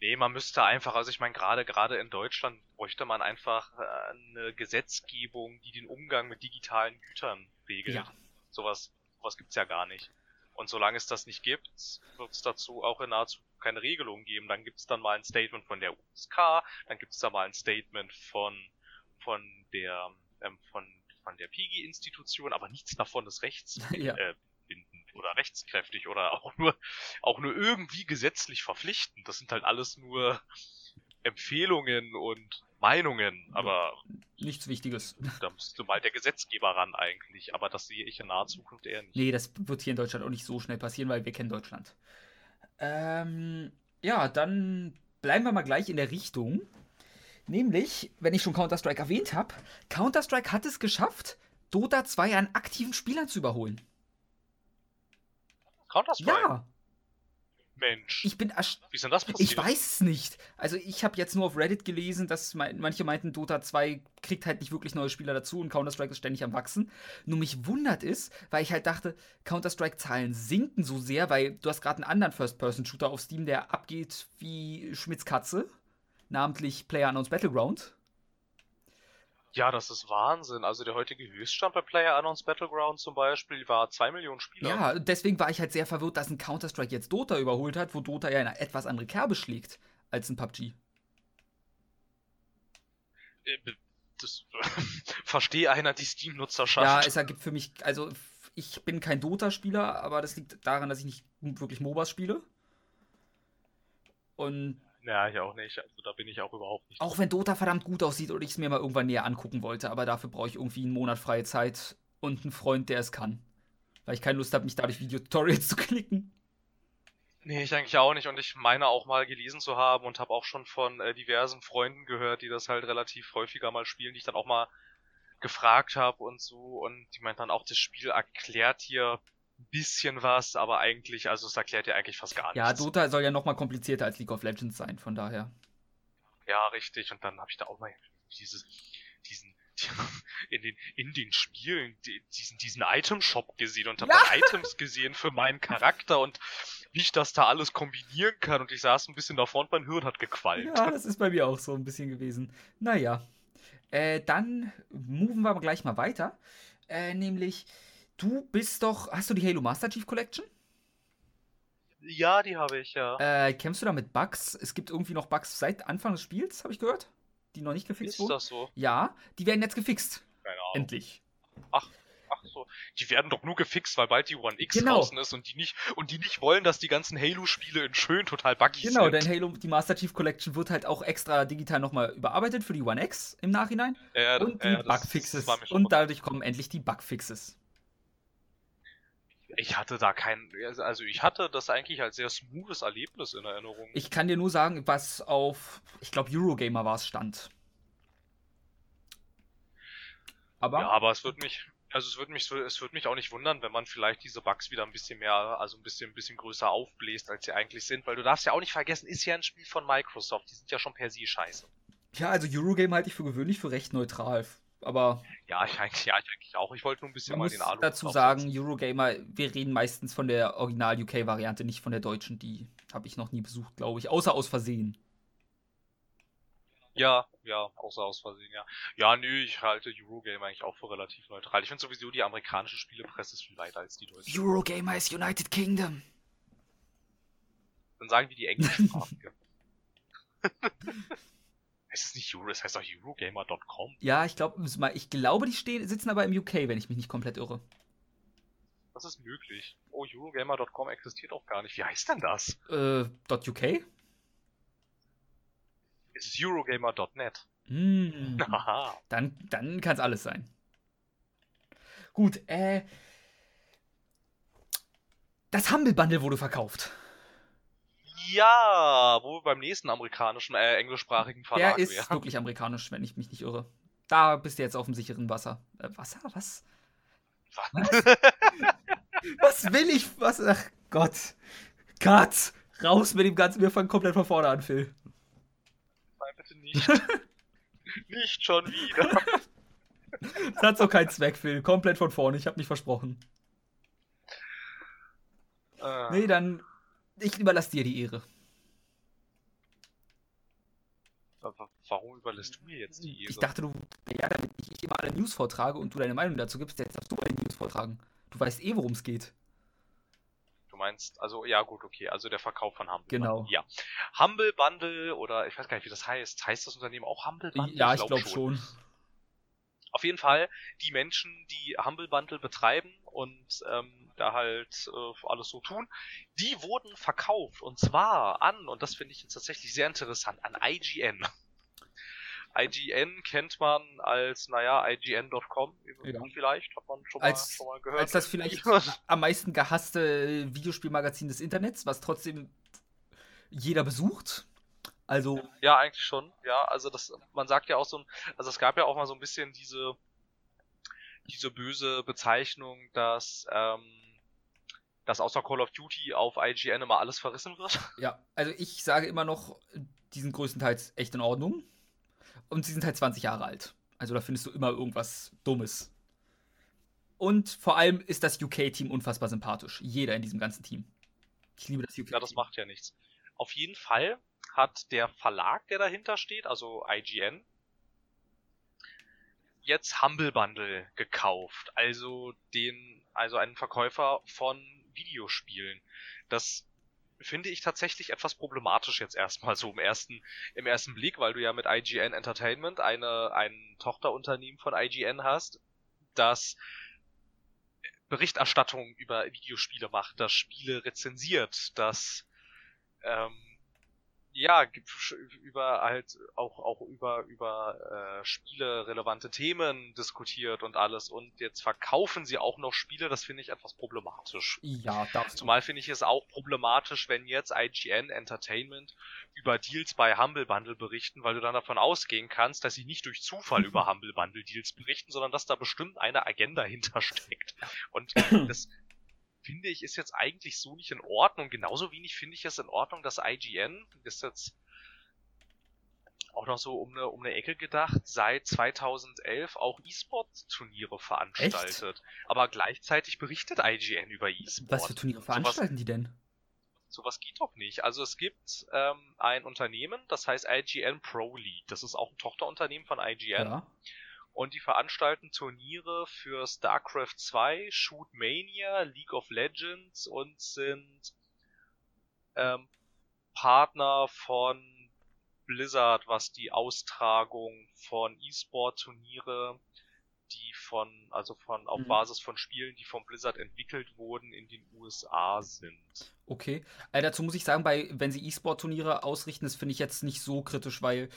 Nee, man müsste einfach, also ich meine, gerade gerade in Deutschland bräuchte man einfach äh, eine Gesetzgebung, die den Umgang mit digitalen Gütern regelt. Ja. Sowas, sowas gibt's ja gar nicht. Und solange es das nicht gibt, wird es dazu auch in naher Zukunft keine Regelung geben. Dann gibt's dann mal ein Statement von der USK, dann gibt's da mal ein Statement von von der ähm, von von der PIGI-Institution, aber nichts davon ist rechts Ja. äh, oder rechtskräftig oder auch nur auch nur irgendwie gesetzlich verpflichtend. Das sind halt alles nur Empfehlungen und Meinungen, aber Nichts Wichtiges. da müsste mal der Gesetzgeber ran eigentlich. Aber das sehe ich in naher Zukunft eher nicht. Nee, das wird hier in Deutschland auch nicht so schnell passieren, weil wir kennen Deutschland. Ähm, ja, dann bleiben wir mal gleich in der Richtung. Nämlich, wenn ich schon Counter-Strike erwähnt habe, Counter-Strike hat es geschafft, Dota 2 an aktiven Spielern zu überholen. Counter-Strike? Ja, Mensch. ich bin erst Wie ist denn das passiert? Ich weiß es nicht. Also ich habe jetzt nur auf Reddit gelesen, dass manche meinten, Dota 2 kriegt halt nicht wirklich neue Spieler dazu und Counter-Strike ist ständig am Wachsen. Nur mich wundert es, weil ich halt dachte, Counter-Strike-Zahlen sinken so sehr, weil du hast gerade einen anderen First-Person-Shooter auf Steam, der abgeht wie Schmitz Katze, namentlich PlayerUnknown's Battleground. Ja, das ist Wahnsinn. Also der heutige Höchststand bei PlayerUnknown's Battleground zum Beispiel war 2 Millionen Spieler. Ja, deswegen war ich halt sehr verwirrt, dass ein Counter-Strike jetzt Dota überholt hat, wo Dota ja eine etwas andere Kerbe schlägt als ein PUBG. Äh, Das verstehe einer die Ja, Steam-Nutzerschaft. es ergibt für mich, also ich bin kein Dota-Spieler, aber das liegt daran, dass ich nicht wirklich MOBAs spiele. Und Ja, ich auch nicht. Also da bin ich auch überhaupt nicht. auch wenn Dota verdammt gut aussieht und ich es mir mal irgendwann näher angucken wollte, aber dafür brauche ich irgendwie einen Monat freie Zeit und einen Freund, der es kann. Weil ich keine Lust habe, mich dadurch Videotutorials zu klicken. Nee, ich eigentlich auch nicht. Und ich meine auch mal gelesen zu haben und habe auch schon von äh, diversen Freunden gehört, die das halt relativ häufiger mal spielen, die ich dann auch mal gefragt habe und so. Und die meinten dann auch, das Spiel erklärt hier ein bisschen was, aber eigentlich, also es erklärt ja eigentlich fast gar Ja, nichts. Dota soll ja noch mal komplizierter als League of Legends sein, von daher. Ja, richtig. Und dann habe ich da auch mal dieses, diesen, in den, in den Spielen, die- diesen, diesen Item-Shop gesehen und habe Ja. dann Items gesehen für meinen Charakter und wie ich das da alles kombinieren kann. Und ich saß ein bisschen davor und mein Hirn hat gequalmt. Ja, das ist bei mir auch so ein bisschen gewesen. Naja. Äh, dann moven wir aber gleich mal weiter. Äh, nämlich, du bist doch. Hast du die Halo Master Chief Collection? Ja, die habe ich, ja. Äh, kämpfst du da mit Bugs? Es gibt irgendwie noch Bugs seit Anfang des Spiels, habe ich gehört. Die noch nicht gefixt Ist wurden. das so? Ja, die werden jetzt gefixt. Keine Ahnung. Endlich. Ach so. Die werden doch nur gefixt, weil bald die One X Genau. draußen ist und die nicht, und die nicht wollen, dass die ganzen Halo-Spiele in schön total buggy Genau, sind. denn Halo, die Master Chief Collection wird halt auch extra digital nochmal überarbeitet für die One X im Nachhinein. Ja, Und die ja, Bugfixes. Und dadurch kommen endlich die Bugfixes. Ich hatte da kein, also ich hatte das eigentlich als sehr smoothes Erlebnis in Erinnerung. Ich kann dir nur sagen, was auf, ich glaube, Eurogamer war es stand. Aber Ja, aber es wird mich, also es wird mich, es wird mich auch nicht wundern, wenn man vielleicht diese Bugs wieder ein bisschen mehr, also ein bisschen, ein bisschen größer aufbläst, als sie eigentlich sind, weil du darfst ja auch nicht vergessen, ist ja ein Spiel von Microsoft, die sind ja schon per se scheiße. ja, also Eurogamer halte ich für gewöhnlich für recht neutral. Aber Ja, ich eigentlich, ja, ich eigentlich auch. Ich wollte nur ein bisschen mal den Alu dazu sagen, Eurogamer, wir reden meistens von der Original-UK-Variante, nicht von der deutschen. Die habe ich noch nie besucht, glaube ich. Außer aus Versehen. Ja, ja, außer aus Versehen, ja. Ja, nö, ich halte Eurogame eigentlich auch für relativ neutral. Ich finde sowieso, die amerikanische Spielepresse ist viel weiter als die deutsche. Eurogamer ist United Kingdom. Dann sagen wir die englischsprachige. heißt es nicht Euro, es heißt doch Eurogamer.com. Ja, ich glaube, ich glaube, die stehen, sitzen aber im UK, wenn ich mich nicht komplett irre. Das ist möglich. Oh, Eurogamer.com existiert auch gar nicht. Wie heißt denn das? Äh, .uk? Es ist Eurogamer.net. Hm. Haha. Dann, dann kann es alles sein. Gut, äh. Das Humble Bundle wurde verkauft. Ja, wo wir beim nächsten amerikanischen, äh, englischsprachigen Verlag Der ist wären. wirklich amerikanisch, wenn ich mich nicht irre. Da bist du jetzt auf dem sicheren Wasser. Äh, Wasser? Was? Was will ich? Was? Ach Gott. Cut! Raus mit dem Ganzen. Wir fangen komplett von vorne an, Phil. Nein, bitte nicht. nicht schon wieder. Das hat so keinen Zweck, Phil. Komplett von vorne. Ich hab mich versprochen. Äh, Nee, dann. Ich überlasse dir die Ehre. Warum überlässt du mir jetzt die Ehre? Ich dachte, du, ja, damit ich immer alle News vortrage und du deine Meinung dazu gibst, jetzt darfst du alle News vortragen. Du weißt eh, worum es geht. Du meinst, also, ja, gut, okay, also der Verkauf von Humble genau. Bundle. Ja. Humble Bundle oder ich weiß gar nicht, wie das heißt. Heißt das Unternehmen auch Humble Bundle? Ja, ich glaube glaub schon. schon. Auf jeden Fall die Menschen, die Humble Bundle betreiben und ähm, da halt äh, alles so tun, die wurden verkauft und zwar an, und das finde ich jetzt tatsächlich sehr interessant, an IGN. IGN kennt man als, naja, IGN.com ja. vielleicht, hat man schon, als, mal, schon mal gehört. Als das vielleicht am meisten gehasste Videospielmagazin des Internets, was trotzdem jeder besucht. Also. Ja, eigentlich schon. Ja, also das, man sagt ja auch so, also es gab ja auch mal so ein bisschen diese, diese böse Bezeichnung, dass, ähm, dass außer Call of Duty auf IGN immer alles verrissen wird. Ja, also ich sage immer noch, die sind größtenteils echt in Ordnung. Und sie sind halt 20 Jahre alt. Also da findest du immer irgendwas Dummes. Und vor allem ist das UK-Team unfassbar sympathisch. Jeder in diesem ganzen Team. Ich liebe das UK. -Team. Ja, das macht ja nichts. Auf jeden Fall hat der Verlag, der dahinter steht, also IGN, jetzt Humble Bundle gekauft. Also den, also einen Verkäufer von Videospielen. Das finde ich tatsächlich etwas problematisch jetzt erstmal so im ersten, im ersten Blick, weil du ja mit IGN Entertainment eine, ein Tochterunternehmen von IGN hast, das Berichterstattung über Videospiele macht, das Spiele rezensiert, das ähm, ja, über halt auch, auch über, über äh, Spiele relevante Themen diskutiert und alles. Und jetzt verkaufen sie auch noch Spiele, das finde ich etwas problematisch. Ja, das. Zumal finde ich es auch problematisch, wenn jetzt IGN Entertainment über Deals bei Humble Bundle berichten, weil du dann davon ausgehen kannst, dass sie nicht durch Zufall über Humble Bundle Deals berichten, sondern dass da bestimmt eine Agenda hintersteckt. Und das finde ich, ist jetzt eigentlich so nicht in Ordnung. Genauso wenig finde ich es in Ordnung, dass IGN, ist jetzt auch noch so um eine, um eine Ecke gedacht, seit 2011 auch E-Sport-Turniere veranstaltet. Echt? Aber gleichzeitig berichtet IGN über E-Sport. Was für Turniere veranstalten so die denn? Sowas geht doch nicht. Also es gibt ähm, ein Unternehmen, das heißt IGN Pro League. Das ist auch ein Tochterunternehmen von IGN. Ja und die veranstalten Turniere für StarCraft 2, Shoot Mania, League of Legends und sind ähm, Partner von Blizzard, was die Austragung von E-Sport-Turniere, die von, also von, auf mhm. Basis von Spielen, die von Blizzard entwickelt wurden, in den USA sind. Okay. Äh, dazu muss ich sagen, bei, wenn sie E-Sport-Turniere ausrichten, das finde ich jetzt nicht so kritisch, weil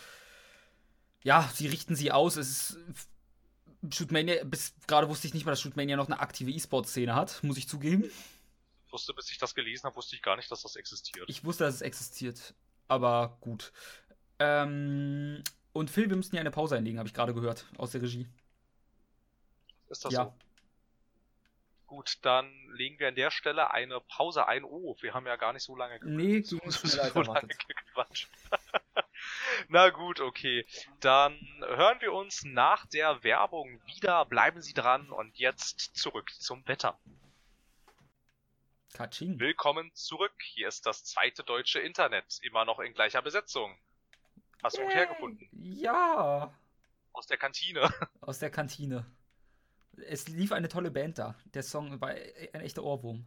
ja, sie richten sie aus. Es ist Shootmania, bis gerade wusste ich nicht mal, dass Shootmania noch eine aktive E-Sport-Szene hat, muss ich zugeben. Ich wusste, bis ich das gelesen habe, wusste ich gar nicht, dass das existiert. Ich wusste, dass es existiert. Aber gut. Ähm, und Phil, wir müssen ja eine Pause einlegen, habe ich gerade gehört, aus der Regie. Ist das ja. so? Gut, dann legen wir an der Stelle eine Pause ein. Oh, wir haben ja gar nicht so lange Nee, so, so lange gequatscht. Na gut, okay. Dann hören wir uns nach der Werbung wieder. Bleiben Sie dran und jetzt zurück zum Wetter. Katsching. Willkommen zurück. Hier ist das zweite deutsche Internet. Immer noch in gleicher Besetzung. Hast du gut hergefunden? Ja. Aus der Kantine. Aus der Kantine. Es lief eine tolle Band da. Der Song war ein echter Ohrwurm.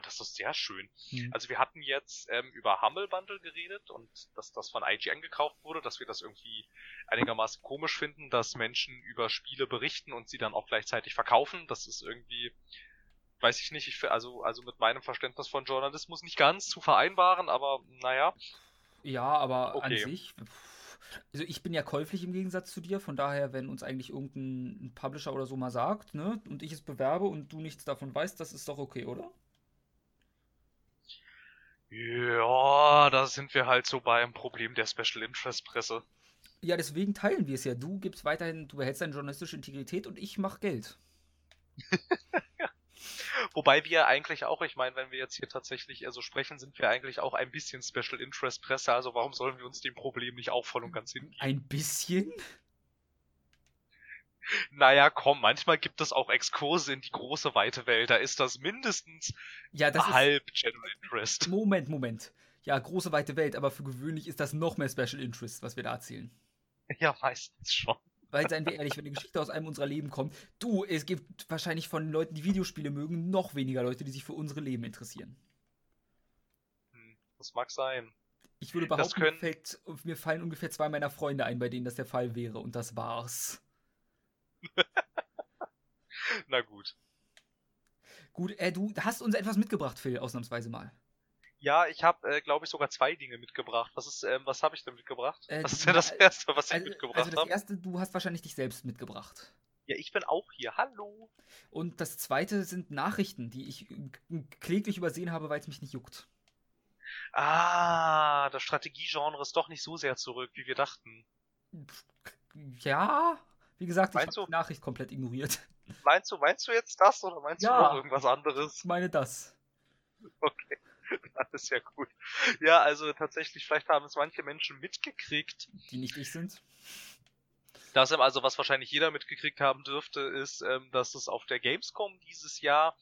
Und das ist sehr schön. Mhm. Also wir hatten jetzt ähm, über Humble Bundle geredet und dass das von IGN gekauft wurde, dass wir das irgendwie einigermaßen komisch finden, dass Menschen über Spiele berichten und sie dann auch gleichzeitig verkaufen. Das ist irgendwie, weiß ich nicht, ich, also, also mit meinem Verständnis von Journalismus nicht ganz zu vereinbaren, aber naja. Ja, aber okay. an sich. Also ich bin ja käuflich im Gegensatz zu dir, von daher, wenn uns eigentlich irgendein Publisher oder so mal sagt, ne, und ich es bewerbe und du nichts davon weißt, das ist doch okay, oder? Ja, da sind wir halt so beim Problem der Special Interest Presse. Ja, deswegen teilen wir es ja. Du gibst weiterhin, du behältst deine journalistische Integrität und ich mach Geld. Wobei wir eigentlich auch, ich meine, wenn wir jetzt hier tatsächlich eher so sprechen, sind wir eigentlich auch ein bisschen Special Interest Presse. Also warum sollen wir uns dem Problem nicht auch voll und ganz hingeben? Ein bisschen? Naja, komm, manchmal gibt es auch Exkurse in die große weite Welt. Da ist das mindestens ja, das halb ist... General Interest. Moment, Moment. ja, große weite Welt, aber für gewöhnlich ist das noch mehr Special Interest, was wir da erzählen. Ja, meistens schon. Weil, seien wir ehrlich, wenn eine Geschichte aus einem unserer Leben kommt, du, es gibt wahrscheinlich von Leuten, die Videospiele mögen, noch weniger Leute, die sich für unsere Leben interessieren. Hm, das mag sein. Ich würde behaupten, können... mir, fällt, mir fallen ungefähr zwei meiner Freunde ein, bei denen das der Fall wäre, und das war's. Na gut. Gut, äh, du hast uns etwas mitgebracht, Phil, ausnahmsweise mal. Ja, ich habe, äh, glaube ich, sogar zwei Dinge mitgebracht. Was ist, ähm, was habe ich denn mitgebracht? Äh, was ist denn das erste, was also, ich mitgebracht habe? Also das hab? erste, du hast wahrscheinlich dich selbst mitgebracht. Ja, ich bin auch hier. Hallo. Und das zweite sind Nachrichten, die ich kläglich übersehen habe, weil es mich nicht juckt. Ah, das Strategiegenre ist doch nicht so sehr zurück, wie wir dachten. Ja, wie gesagt, ich habe die Nachricht komplett ignoriert. Meinst du, meinst du jetzt das oder meinst ja, du noch irgendwas anderes? Ich meine das. Okay. Das ist ja gut. Ja, also tatsächlich, vielleicht haben es manche Menschen mitgekriegt. Die nicht ich sind. Das also, was wahrscheinlich jeder mitgekriegt haben dürfte, ist, ähm, dass es auf der Gamescom dieses Jahr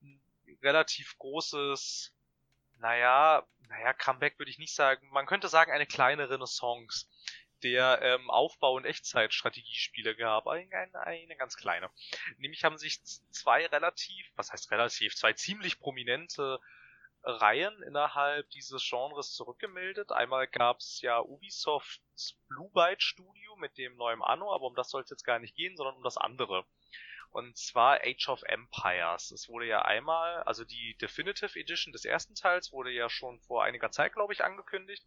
ein relativ großes, naja, naja, Comeback würde ich nicht sagen. Man könnte sagen, eine kleine Renaissance der ähm, Aufbau- und Echtzeitstrategiespiele gab. Eine, eine, eine ganz kleine. Nämlich haben sich zwei relativ, was heißt relativ, zwei ziemlich prominente Reihen innerhalb dieses Genres zurückgemeldet. Einmal gab's ja Ubisofts Blue Byte Studio mit dem neuen Anno, aber um das soll es jetzt gar nicht gehen, sondern um das andere. Und zwar Age of Empires. Es wurde ja einmal, also die Definitive Edition des ersten Teils wurde ja schon vor einiger Zeit, glaube ich, angekündigt.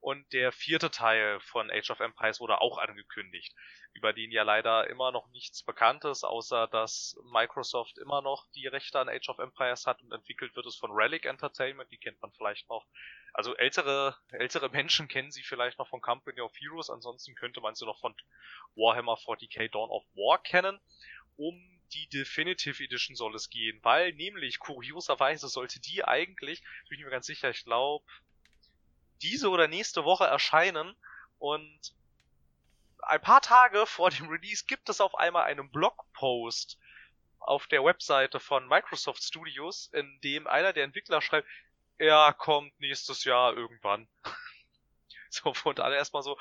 Und der vierte Teil von Age of Empires wurde auch angekündigt, über den ja leider immer noch nichts bekannt ist, außer dass Microsoft immer noch die Rechte an Age of Empires hat und entwickelt wird es von Relic Entertainment, die kennt man vielleicht noch. Also ältere, ältere Menschen kennen sie vielleicht noch von Company of Heroes, ansonsten könnte man sie noch von Warhammer 40k Dawn of War kennen um die Definitive Edition soll es gehen, weil nämlich kurioserweise sollte die eigentlich, ich bin mir ganz sicher, ich glaube, diese oder nächste Woche erscheinen und ein paar Tage vor dem Release gibt es auf einmal einen Blogpost auf der Webseite von Microsoft Studios, in dem einer der Entwickler schreibt, er kommt nächstes Jahr irgendwann. so, und alle erstmal so,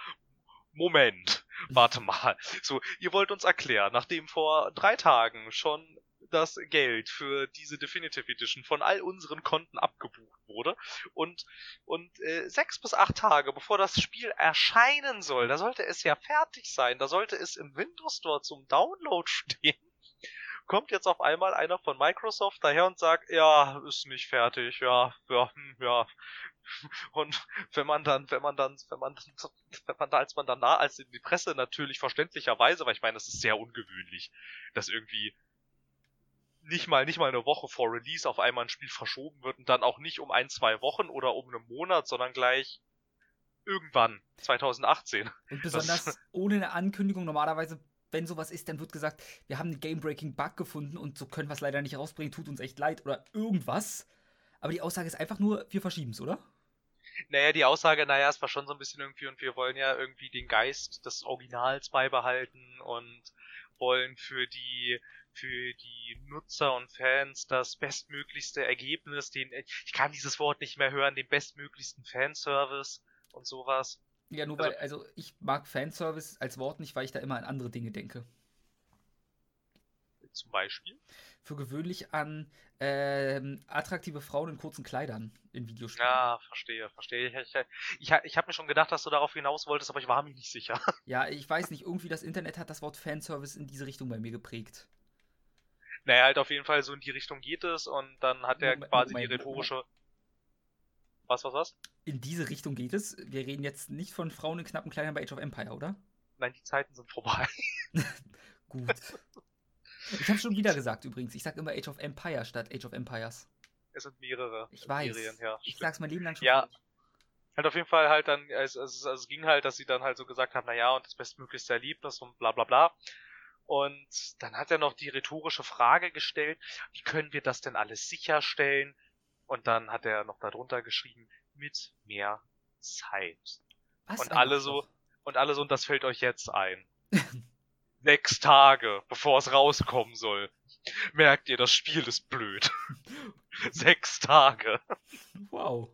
Moment, warte mal. So, ihr wollt uns erklären, nachdem vor drei Tagen schon das Geld für diese Definitive Edition von all unseren Konten abgebucht wurde und und äh, sechs bis acht Tage bevor das Spiel erscheinen soll, da sollte es ja fertig sein, da sollte es im Windows Store zum Download stehen, kommt jetzt auf einmal einer von Microsoft daher und sagt, ja, ist nicht fertig, ja, ja, hm, ja, und wenn man dann, wenn man dann, wenn man, wenn man da, als man danach, als in die Presse natürlich verständlicherweise, weil ich meine, das ist sehr ungewöhnlich, dass irgendwie nicht mal, nicht mal eine Woche vor Release auf einmal ein Spiel verschoben wird und dann auch nicht um ein, zwei Wochen oder um einen Monat, sondern gleich irgendwann, 2018. Und besonders das, ohne eine Ankündigung, normalerweise, wenn sowas ist, dann wird gesagt, wir haben einen Game-Breaking-Bug gefunden und so können wir es leider nicht rausbringen, tut uns echt leid oder irgendwas. Aber die Aussage ist einfach nur, wir verschieben es, oder? Naja, die Aussage, naja, es war schon so ein bisschen irgendwie und wir wollen ja irgendwie den Geist des Originals beibehalten und wollen für die für die Nutzer und Fans das bestmöglichste Ergebnis, den ich kann dieses Wort nicht mehr hören, den bestmöglichsten Fanservice und sowas. Ja, nur also, weil, also ich mag Fanservice als Wort nicht, weil ich da immer an andere Dinge denke. Zum Beispiel? Für gewöhnlich an ähm, attraktive Frauen in kurzen Kleidern in Videospielen. Ja, verstehe, verstehe. Ich, ich, ich, ich habe mir schon gedacht, dass du darauf hinaus wolltest, aber ich war mir nicht sicher. Ja, ich weiß nicht, irgendwie das Internet hat das Wort Fanservice in diese Richtung bei mir geprägt. Naja, halt auf jeden Fall so in die Richtung geht es und dann hat er quasi Moment, die rhetorische. Was, was, was? In diese Richtung geht es. Wir reden jetzt nicht von Frauen in knappen Kleidern bei Age of Empire, oder? Nein, die Zeiten sind vorbei. Gut. Ich habe schon wieder gesagt übrigens, ich sag immer Age of Empire statt Age of Empires. Es sind mehrere. Ich weiß. Serien, ja, ich sag's mein Leben lang schon. Ja. Halt auf jeden Fall halt dann, also, also es ging halt, dass sie dann halt so gesagt haben, naja, und das bestmöglichste Erlebnis und bla bla bla. Und dann hat er noch die rhetorische Frage gestellt, wie können wir das denn alles sicherstellen? Und dann hat er noch darunter geschrieben, mit mehr Zeit. Was und alle so, und alle so, und das fällt euch jetzt ein. sechs Tage, bevor es rauskommen soll. Merkt ihr, das Spiel ist blöd. sechs Tage. Wow.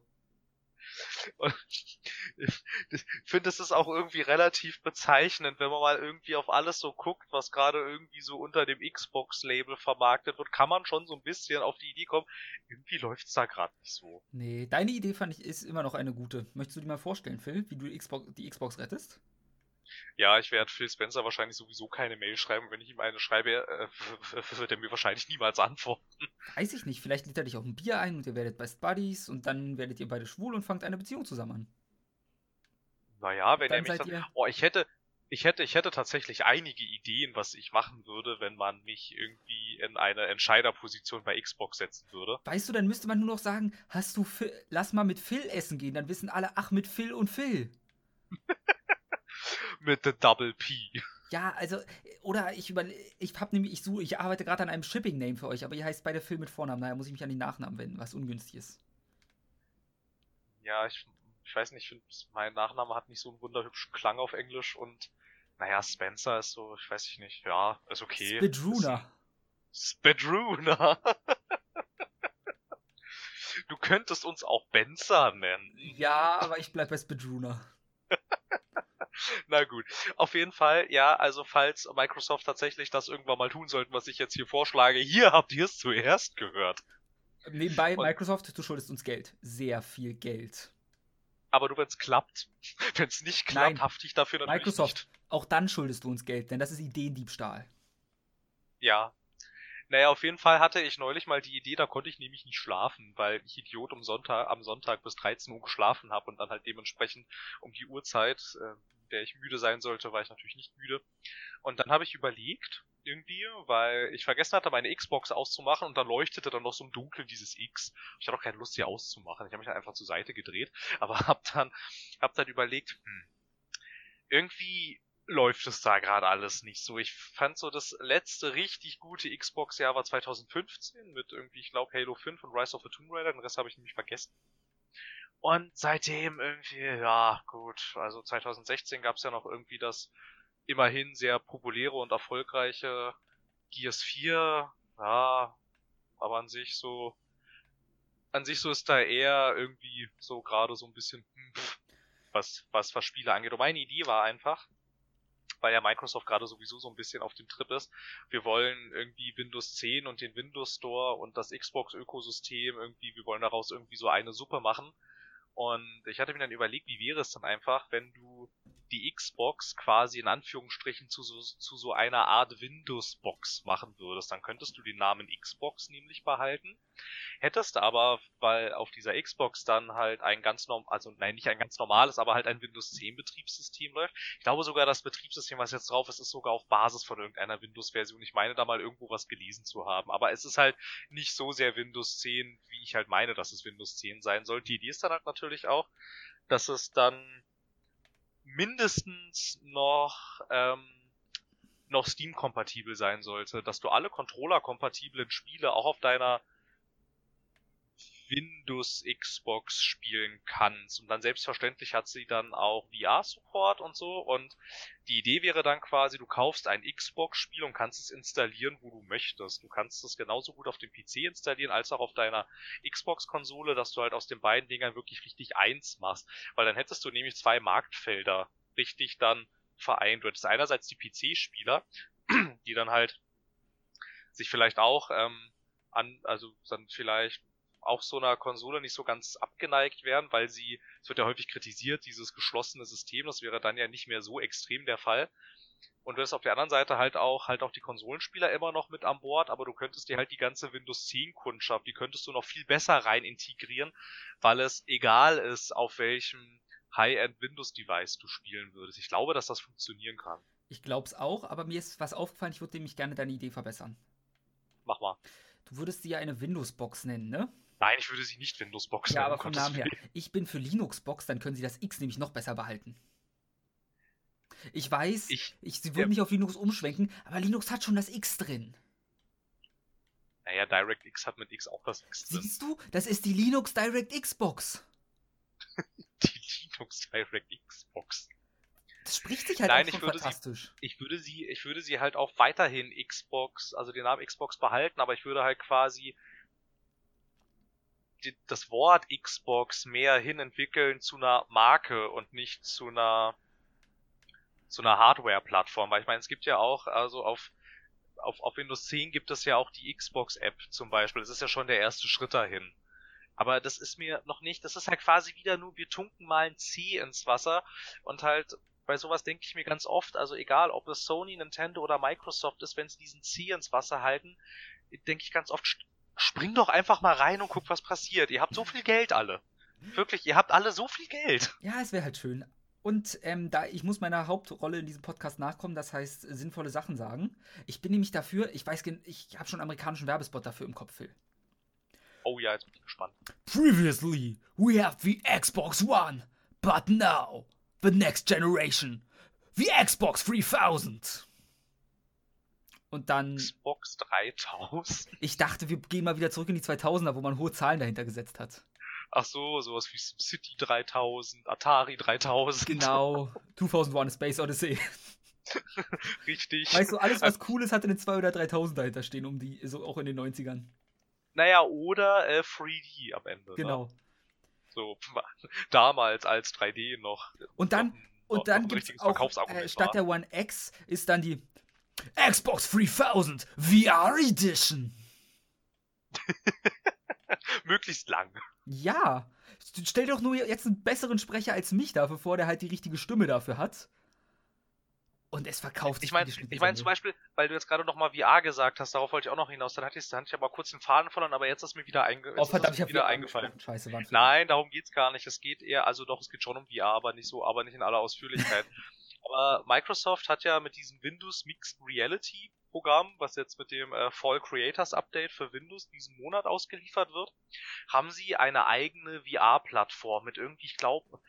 Und ich finde, das ist auch irgendwie relativ bezeichnend, wenn man mal irgendwie auf alles so guckt, was gerade irgendwie so unter dem Xbox-Label vermarktet wird, kann man schon so ein bisschen auf die Idee kommen, irgendwie läuft's da gerade nicht so. Nee, deine Idee fand ich ist immer noch eine gute. Möchtest du dir mal vorstellen, Phil, wie du Xbox, die Xbox rettest? Ja, ich werde Phil Spencer wahrscheinlich sowieso keine Mail schreiben. Wenn ich ihm eine schreibe, äh, wird er mir wahrscheinlich niemals antworten. Weiß ich nicht. Vielleicht lädt er dich auf ein Bier ein und ihr werdet Best Buddies und dann werdet ihr beide schwul und fangt eine Beziehung zusammen an. Naja, wenn er mich dann, Oh, ich hätte, ich hätte, ich hätte tatsächlich einige Ideen, was ich machen würde, wenn man mich irgendwie in eine Entscheiderposition bei Xbox setzen würde. Weißt du, dann müsste man nur noch sagen, hast du Phil, lass mal mit Phil essen gehen, dann wissen alle, ach, mit Phil und Phil. mit The Double P. Ja, also, oder ich über, ich hab nämlich, ich suche, ich arbeite gerade an einem Shipping-Name für euch, aber ihr heißt beide Phil mit Vornamen, daher muss ich mich an den Nachnamen wenden, was ungünstig ist. Ja, ich, ich weiß nicht, ich finde, mein Nachname hat nicht so einen wunderhübschen Klang auf Englisch und, naja, Spencer ist so, ich weiß nicht, ja, ist okay. Spedruna. Spedruna. du könntest uns auch Benzer nennen. Ja, aber ich bleib bei Spedruna. Na gut. Auf jeden Fall, ja, also falls Microsoft tatsächlich das irgendwann mal tun sollten, was ich jetzt hier vorschlage, hier habt ihr es zuerst gehört. Nebenbei, Und, Microsoft, du schuldest uns Geld. Sehr viel Geld. Aber du, wenn es klappt. Wenn es nicht klappt, Nein. hafte ich dafür natürlich Microsoft, nicht. auch dann schuldest du uns Geld, denn das ist Ideendiebstahl. Ja, naja, auf jeden Fall hatte ich neulich mal die Idee, da konnte ich nämlich nicht schlafen, weil ich Idiot um Sonntag, am Sonntag bis 13 Uhr geschlafen habe und dann halt dementsprechend um die Uhrzeit, äh, der ich müde sein sollte, war ich natürlich nicht müde. Und dann habe ich überlegt, irgendwie, weil ich vergessen hatte, meine Xbox auszumachen und dann leuchtete dann noch so im Dunkeln dieses X. Ich hatte auch keine Lust, sie auszumachen. Ich habe mich dann einfach zur Seite gedreht, aber hab dann, hab dann überlegt, hm, irgendwie läuft es da gerade alles nicht so. Ich fand so das letzte richtig gute Xbox-Jahr war 2015 mit irgendwie, ich glaube, Halo 5 und Rise of the Tomb Raider. Den Rest habe ich nämlich vergessen. Und seitdem irgendwie, ja, gut. Also 2016 gab es ja noch irgendwie das immerhin sehr populäre und erfolgreiche Gears 4. Ja, aber an sich so, an sich so ist da eher irgendwie so gerade so ein bisschen, hm, was, was, was Spiele angeht. Und meine Idee war einfach, weil ja Microsoft gerade sowieso so ein bisschen auf dem Trip ist. Wir wollen irgendwie Windows 10 und den Windows Store und das Xbox-Ökosystem irgendwie, wir wollen daraus irgendwie so eine Suppe machen. Und ich hatte mir dann überlegt, wie wäre es dann einfach, wenn du die Xbox quasi in Anführungsstrichen zu so, zu so einer Art Windows-Box machen würdest. Dann könntest du den Namen Xbox nämlich behalten. Hättest aber, weil auf dieser Xbox dann halt ein ganz norm, also nein, nicht ein ganz normales, aber halt ein Windows 10 Betriebssystem läuft. Ich glaube sogar, das Betriebssystem, was jetzt drauf ist, ist sogar auf Basis von irgendeiner Windows-Version. Ich meine da mal irgendwo was gelesen zu haben. Aber es ist halt nicht so sehr Windows 10, wie ich halt meine, dass es Windows 10 sein soll. Die Idee ist dann halt natürlich auch, dass es dann mindestens noch ähm, noch Steam-kompatibel sein sollte, dass du alle Controller-kompatiblen Spiele auch auf deiner Windows Xbox spielen kannst. Und dann selbstverständlich hat sie dann auch VR-Support und so. Und die Idee wäre dann quasi, du kaufst ein Xbox-Spiel und kannst es installieren, wo du möchtest. Du kannst es genauso gut auf dem PC installieren, als auch auf deiner Xbox-Konsole, dass du halt aus den beiden Dingern wirklich richtig eins machst. Weil dann hättest du nämlich zwei Marktfelder richtig dann vereint. Du hättest einerseits die PC-Spieler, die dann halt sich vielleicht auch ähm, an, also dann vielleicht auch so einer Konsole nicht so ganz abgeneigt wären, weil sie, es wird ja häufig kritisiert, dieses geschlossene System, das wäre dann ja nicht mehr so extrem der Fall. Und du hast auf der anderen Seite halt auch, halt auch die Konsolenspieler immer noch mit an Bord, aber du könntest dir halt die ganze Windows 10 Kundschaft, die könntest du noch viel besser rein integrieren, weil es egal ist, auf welchem High-End Windows Device du spielen würdest. Ich glaube, dass das funktionieren kann. Ich glaube es auch, aber mir ist was aufgefallen, ich würde nämlich gerne deine Idee verbessern. Mach mal. Du würdest sie ja eine Windows-Box nennen, ne? Nein, ich würde sie nicht Windows Box nennen. Ja, aber vom Namen her. Ich bin für Linux Box, dann können sie das X nämlich noch besser behalten. Ich weiß, ich, ich, sie würden ja. nicht auf Linux umschwenken, aber Linux hat schon das X drin. Naja, DirectX hat mit X auch das X drin. Siehst du, das ist die Linux DirectX Box. die Linux DirectX Box. Das spricht sich halt Nein, ich würde fantastisch. Sie, ich würde sie, ich würde sie halt auch weiterhin Xbox, also den Namen Xbox behalten, aber ich würde halt quasi die, das Wort Xbox mehr hin entwickeln zu einer Marke und nicht zu einer zu einer Hardware-Plattform, weil ich meine, es gibt ja auch, also auf, auf, auf Windows 10 gibt es ja auch die Xbox-App zum Beispiel. Das ist ja schon der erste Schritt dahin. Aber das ist mir noch nicht, das ist halt quasi wieder nur, wir tunken mal ein C ins Wasser und halt bei sowas denke ich mir ganz oft, also egal ob es Sony, Nintendo oder Microsoft ist, wenn sie diesen C ins Wasser halten, denke ich ganz oft, spring doch einfach mal rein und guck, was passiert. Ihr habt so viel Geld alle. Wirklich, ihr habt alle so viel Geld. Ja, es wäre halt schön. Und ähm, da ich muss meiner Hauptrolle in diesem Podcast nachkommen, das heißt sinnvolle Sachen sagen. Ich bin nämlich dafür, ich weiß, ich habe schon einen amerikanischen Werbespot dafür im Kopf, Phil. Oh ja, jetzt bin ich gespannt. Previously, we have the Xbox One, but now the next generation, the Xbox 3000. Und dann. Xbox 3000? Ich dachte, wir gehen mal wieder zurück in die 2000er, wo man hohe Zahlen dahinter gesetzt hat. Ach so, sowas wie City 3000, Atari 3000. Genau, 2001 Space Odyssey. Richtig. Weißt du, alles was cool ist, hatte eine 2 oder 3000 dahinter stehen, um die, so auch in den 90ern. Naja, oder äh, 3D am Ende. Ne? Genau. Ne? So, damals als 3D noch. Und dann, noch, und dann gibt es auch, äh, statt der One X ist dann die Xbox 3000 VR Edition. Möglichst lang. Ja. Stell dir doch nur jetzt einen besseren Sprecher als mich dafür vor, der halt die richtige Stimme dafür hat. Und es verkauft sich. Ich meine, ich meine zum Beispiel, weil du jetzt gerade noch mal VR gesagt hast, darauf wollte ich auch noch hinaus. Dann hatte ich, dann hatte ich aber kurz den Faden verloren, aber jetzt ist mir wieder, einge oh, verdammt, ist mir wieder eingefallen. Scheiße. Nein, darum geht's gar nicht. Es geht eher, also doch, es geht schon um VR, aber nicht so, aber nicht in aller Ausführlichkeit. aber Microsoft hat ja mit diesem Windows Mixed Reality Programm, was jetzt mit dem äh, Fall Creators Update für Windows diesen Monat ausgeliefert wird, haben sie eine eigene VR-Plattform mit irgendwie, ich glaube,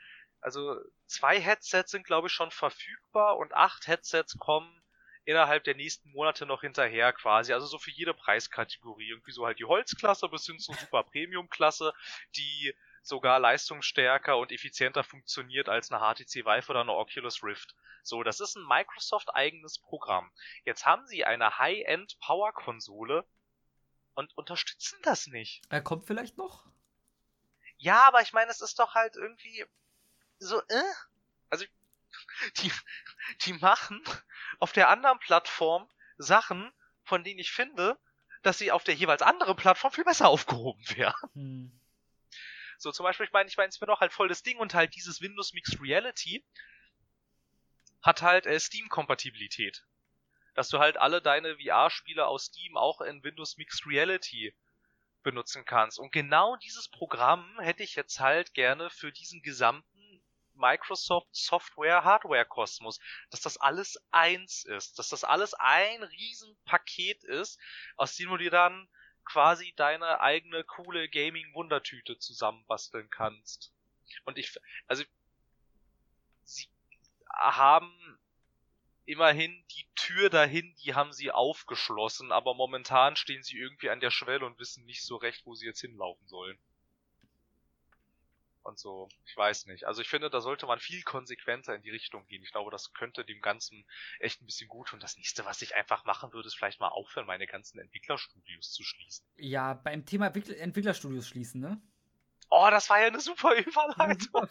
also zwei Headsets sind glaube ich schon verfügbar und acht Headsets kommen innerhalb der nächsten Monate noch hinterher quasi. Also so für jede Preiskategorie. Irgendwie so halt die Holzklasse bis hin zur Super Premium Klasse, die sogar leistungsstärker und effizienter funktioniert als eine HTC Vive oder eine Oculus Rift. So, das ist ein Microsoft eigenes Programm. Jetzt haben sie eine High-End Power Konsole und unterstützen das nicht. Er kommt vielleicht noch? Ja, aber ich meine, es ist doch halt irgendwie so, äh? Also, die, die machen auf der anderen Plattform Sachen, von denen ich finde, dass sie auf der jeweils anderen Plattform viel besser aufgehoben wären. Hm. So, zum Beispiel, ich meine, ich meine, es wäre doch halt voll das Ding und halt dieses Windows Mixed Reality hat halt äh, Steam-Kompatibilität. Dass du halt alle deine VR-Spiele aus Steam auch in Windows Mixed Reality benutzen kannst. Und genau dieses Programm hätte ich jetzt halt gerne für diesen gesamten Microsoft Software Hardware Kosmos, dass das alles eins ist, dass das alles ein Riesenpaket ist, aus dem du dir dann quasi deine eigene coole Gaming-Wundertüte zusammenbasteln kannst. Und ich, also, sie haben immerhin die Tür dahin, die haben sie aufgeschlossen, aber momentan stehen sie irgendwie an der Schwelle und wissen nicht so recht, wo sie jetzt hinlaufen sollen und so. Ich weiß nicht. Also ich finde, da sollte man viel konsequenter in die Richtung gehen. Ich glaube, das könnte dem Ganzen echt ein bisschen gut tun. Das nächste, was ich einfach machen würde, ist vielleicht mal aufhören, meine ganzen Entwicklerstudios zu schließen. Ja, beim Thema Entwicklerstudios schließen, ne? Oh, das war ja eine super Überleitung.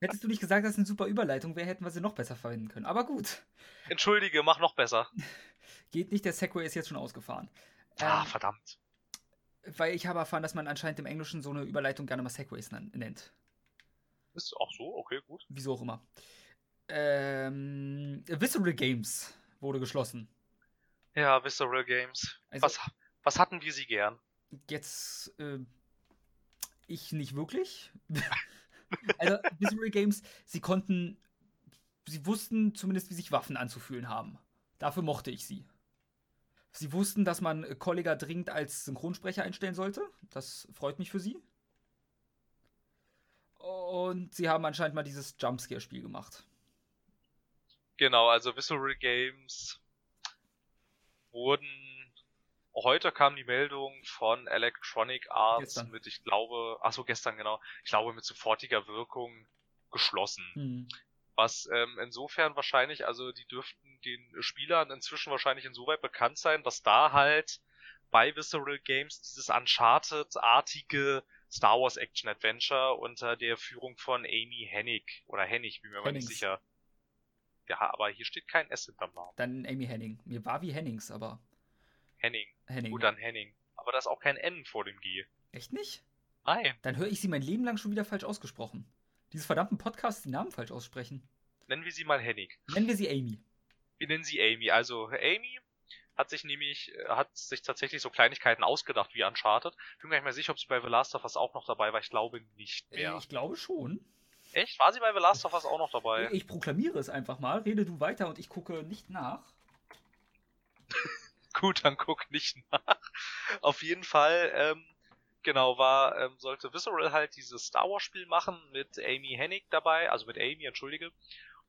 Hättest du nicht gesagt, dass es eine super Überleitung wäre, hätten wir sie noch besser verwenden können. Aber gut. Entschuldige, mach noch besser. Geht nicht, der Segway ist jetzt schon ausgefahren. Ah, ähm, verdammt. Weil ich habe erfahren, dass man anscheinend im Englischen so eine Überleitung gerne mal Segways nennt. Ist auch so, okay, gut. Wieso auch immer. Ähm, Visceral Games wurde geschlossen. Ja, Visceral Games. Also, was, was hatten wir sie gern? Jetzt, äh, ich nicht wirklich. also, Visceral Games, sie konnten, sie wussten zumindest, wie sich Waffen anzufühlen haben. Dafür mochte ich sie. Sie wussten, dass man Kollega dringend als Synchronsprecher einstellen sollte. Das freut mich für sie. Und sie haben anscheinend mal dieses Jumpscare-Spiel gemacht. Genau, also Visceral Games wurden. Heute kam die Meldung von Electronic Arts gestern. mit, ich glaube, ach so gestern genau, ich glaube mit sofortiger Wirkung geschlossen. Hm. Was ähm, insofern wahrscheinlich, also die dürften den Spielern inzwischen wahrscheinlich insoweit bekannt sein, dass da halt bei Visceral Games dieses Uncharted-artige Star Wars Action Adventure unter der Führung von Amy Hennig oder Hennig, bin mir aber nicht sicher. Ja, aber hier steht kein S hinterm Namen. Dann Amy Henning. Mir war wie Hennings, aber. Henning. Henning. Gut, dann Henning. Aber da ist auch kein N vor dem G. Echt nicht? Nein. Dann höre ich sie mein Leben lang schon wieder falsch ausgesprochen. Dieses verdammten Podcast die Namen falsch aussprechen. Nennen wir sie mal Hennig. Nennen wir sie Amy. Wir nennen sie Amy. Also Amy hat sich nämlich, äh, hat sich tatsächlich so Kleinigkeiten ausgedacht wie Uncharted. Ich bin gar nicht mehr sicher, ob sie bei The Last of Us auch noch dabei war. Ich glaube nicht mehr. Äh, ich glaube schon. Echt? War sie bei The Last of Us auch noch dabei? Ich proklamiere es einfach mal. Rede du weiter und ich gucke nicht nach. Gut, dann guck nicht nach. Auf jeden Fall, ähm, genau, war, ähm, sollte Visceral halt dieses Star Wars Spiel machen mit Amy Hennig dabei, also mit Amy, entschuldige.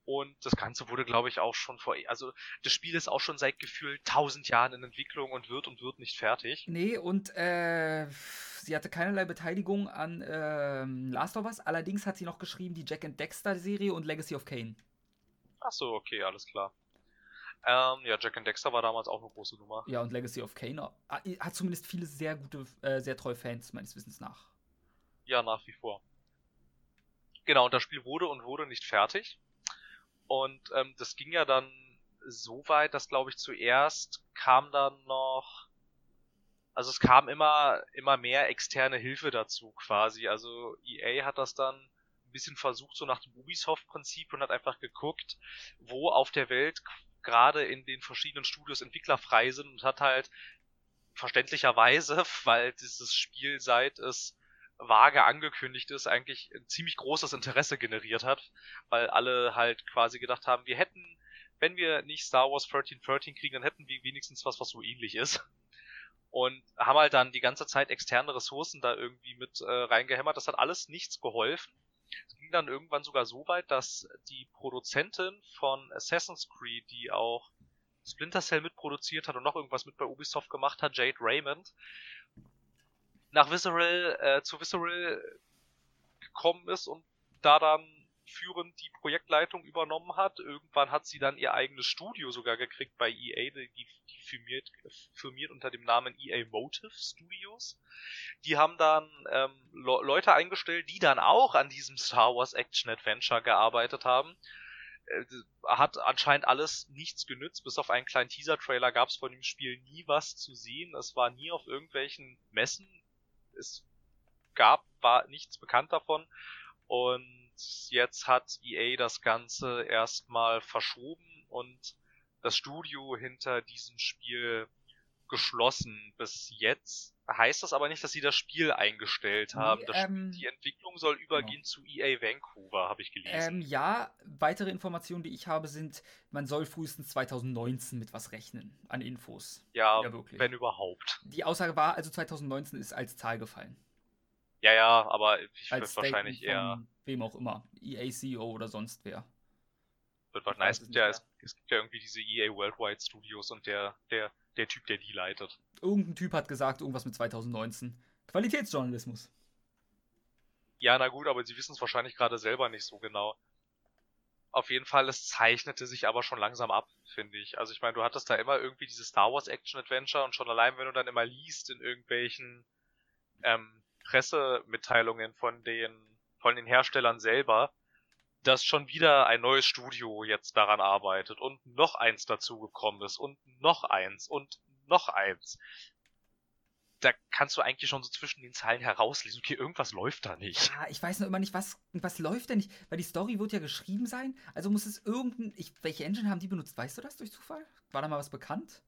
Und das Ganze wurde, glaube ich, auch schon vor, also das Spiel ist auch schon seit gefühlt tausend Jahren in Entwicklung und wird und wird nicht fertig. Nee, und äh, sie hatte keinerlei Beteiligung an äh, Last of Us. Allerdings hat sie noch geschrieben die Jack and Dexter Serie und Legacy of Kane. Ach so, okay, alles klar. Ähm, ja, Jack and Dexter war damals auch eine große Nummer. Ja, und Legacy of Kane hat zumindest viele sehr gute, äh, sehr treue Fans, meines Wissens nach. Ja, nach wie vor. Genau, und das Spiel wurde und wurde nicht fertig. Und ähm, das ging ja dann so weit, dass glaube ich zuerst kam dann noch, also es kam immer immer mehr externe Hilfe dazu quasi. Also EA hat das dann ein bisschen versucht so nach dem Ubisoft-Prinzip und hat einfach geguckt, wo auf der Welt gerade in den verschiedenen Studios Entwickler frei sind und hat halt verständlicherweise, weil dieses Spiel seit es vage angekündigt ist, eigentlich ein ziemlich großes Interesse generiert hat, weil alle halt quasi gedacht haben, wir hätten, wenn wir nicht Star Wars 1313 kriegen, dann hätten wir wenigstens was, was so ähnlich ist. Und haben halt dann die ganze Zeit externe Ressourcen da irgendwie mit äh, reingehämmert. Das hat alles nichts geholfen. Es ging dann irgendwann sogar so weit, dass die Produzentin von Assassin's Creed, die auch Splinter Cell mitproduziert hat und noch irgendwas mit bei Ubisoft gemacht hat, Jade Raymond, nach Visceral, äh, zu Visceral gekommen ist und da dann führend die Projektleitung übernommen hat. Irgendwann hat sie dann ihr eigenes Studio sogar gekriegt bei EA, die, die firmiert, firmiert unter dem Namen EA Motive Studios. Die haben dann ähm, Le Leute eingestellt, die dann auch an diesem Star Wars Action Adventure gearbeitet haben. Äh, hat anscheinend alles nichts genützt, bis auf einen kleinen Teaser-Trailer gab es von dem Spiel nie was zu sehen. Es war nie auf irgendwelchen Messen es gab, war nichts bekannt davon. Und jetzt hat EA das Ganze erstmal verschoben und das Studio hinter diesem Spiel geschlossen bis jetzt. Heißt das aber nicht, dass sie das Spiel eingestellt haben. Nee, ähm, die Entwicklung soll übergehen genau. zu EA Vancouver, habe ich gelesen. Ähm, ja, weitere Informationen, die ich habe, sind, man soll frühestens 2019 mit was rechnen an Infos. Ja, ja wenn überhaupt. Die Aussage war, also 2019 ist als Zahl gefallen. Ja, ja, aber ich würde wahrscheinlich eher. Wem auch immer. EA CEO oder sonst wer. Wird. Es gibt, ja, es, es gibt ja irgendwie diese EA Worldwide Studios und der, der der Typ, der die leitet. Irgendein Typ hat gesagt, irgendwas mit 2019. Qualitätsjournalismus. Ja, na gut, aber sie wissen es wahrscheinlich gerade selber nicht so genau. Auf jeden Fall, es zeichnete sich aber schon langsam ab, finde ich. Also ich meine, du hattest da immer irgendwie diese Star Wars Action Adventure und schon allein, wenn du dann immer liest in irgendwelchen ähm, Pressemitteilungen von den von den Herstellern selber, dass schon wieder ein neues Studio jetzt daran arbeitet und noch eins dazugekommen ist und noch eins und noch eins. Da kannst du eigentlich schon so zwischen den Zeilen herauslesen, okay, irgendwas läuft da nicht. Ja, ich weiß noch immer nicht, was, was läuft denn nicht, weil die Story wird ja geschrieben sein, also muss es irgendein, ich, welche Engine haben die benutzt, weißt du das durch Zufall? War da mal was bekannt?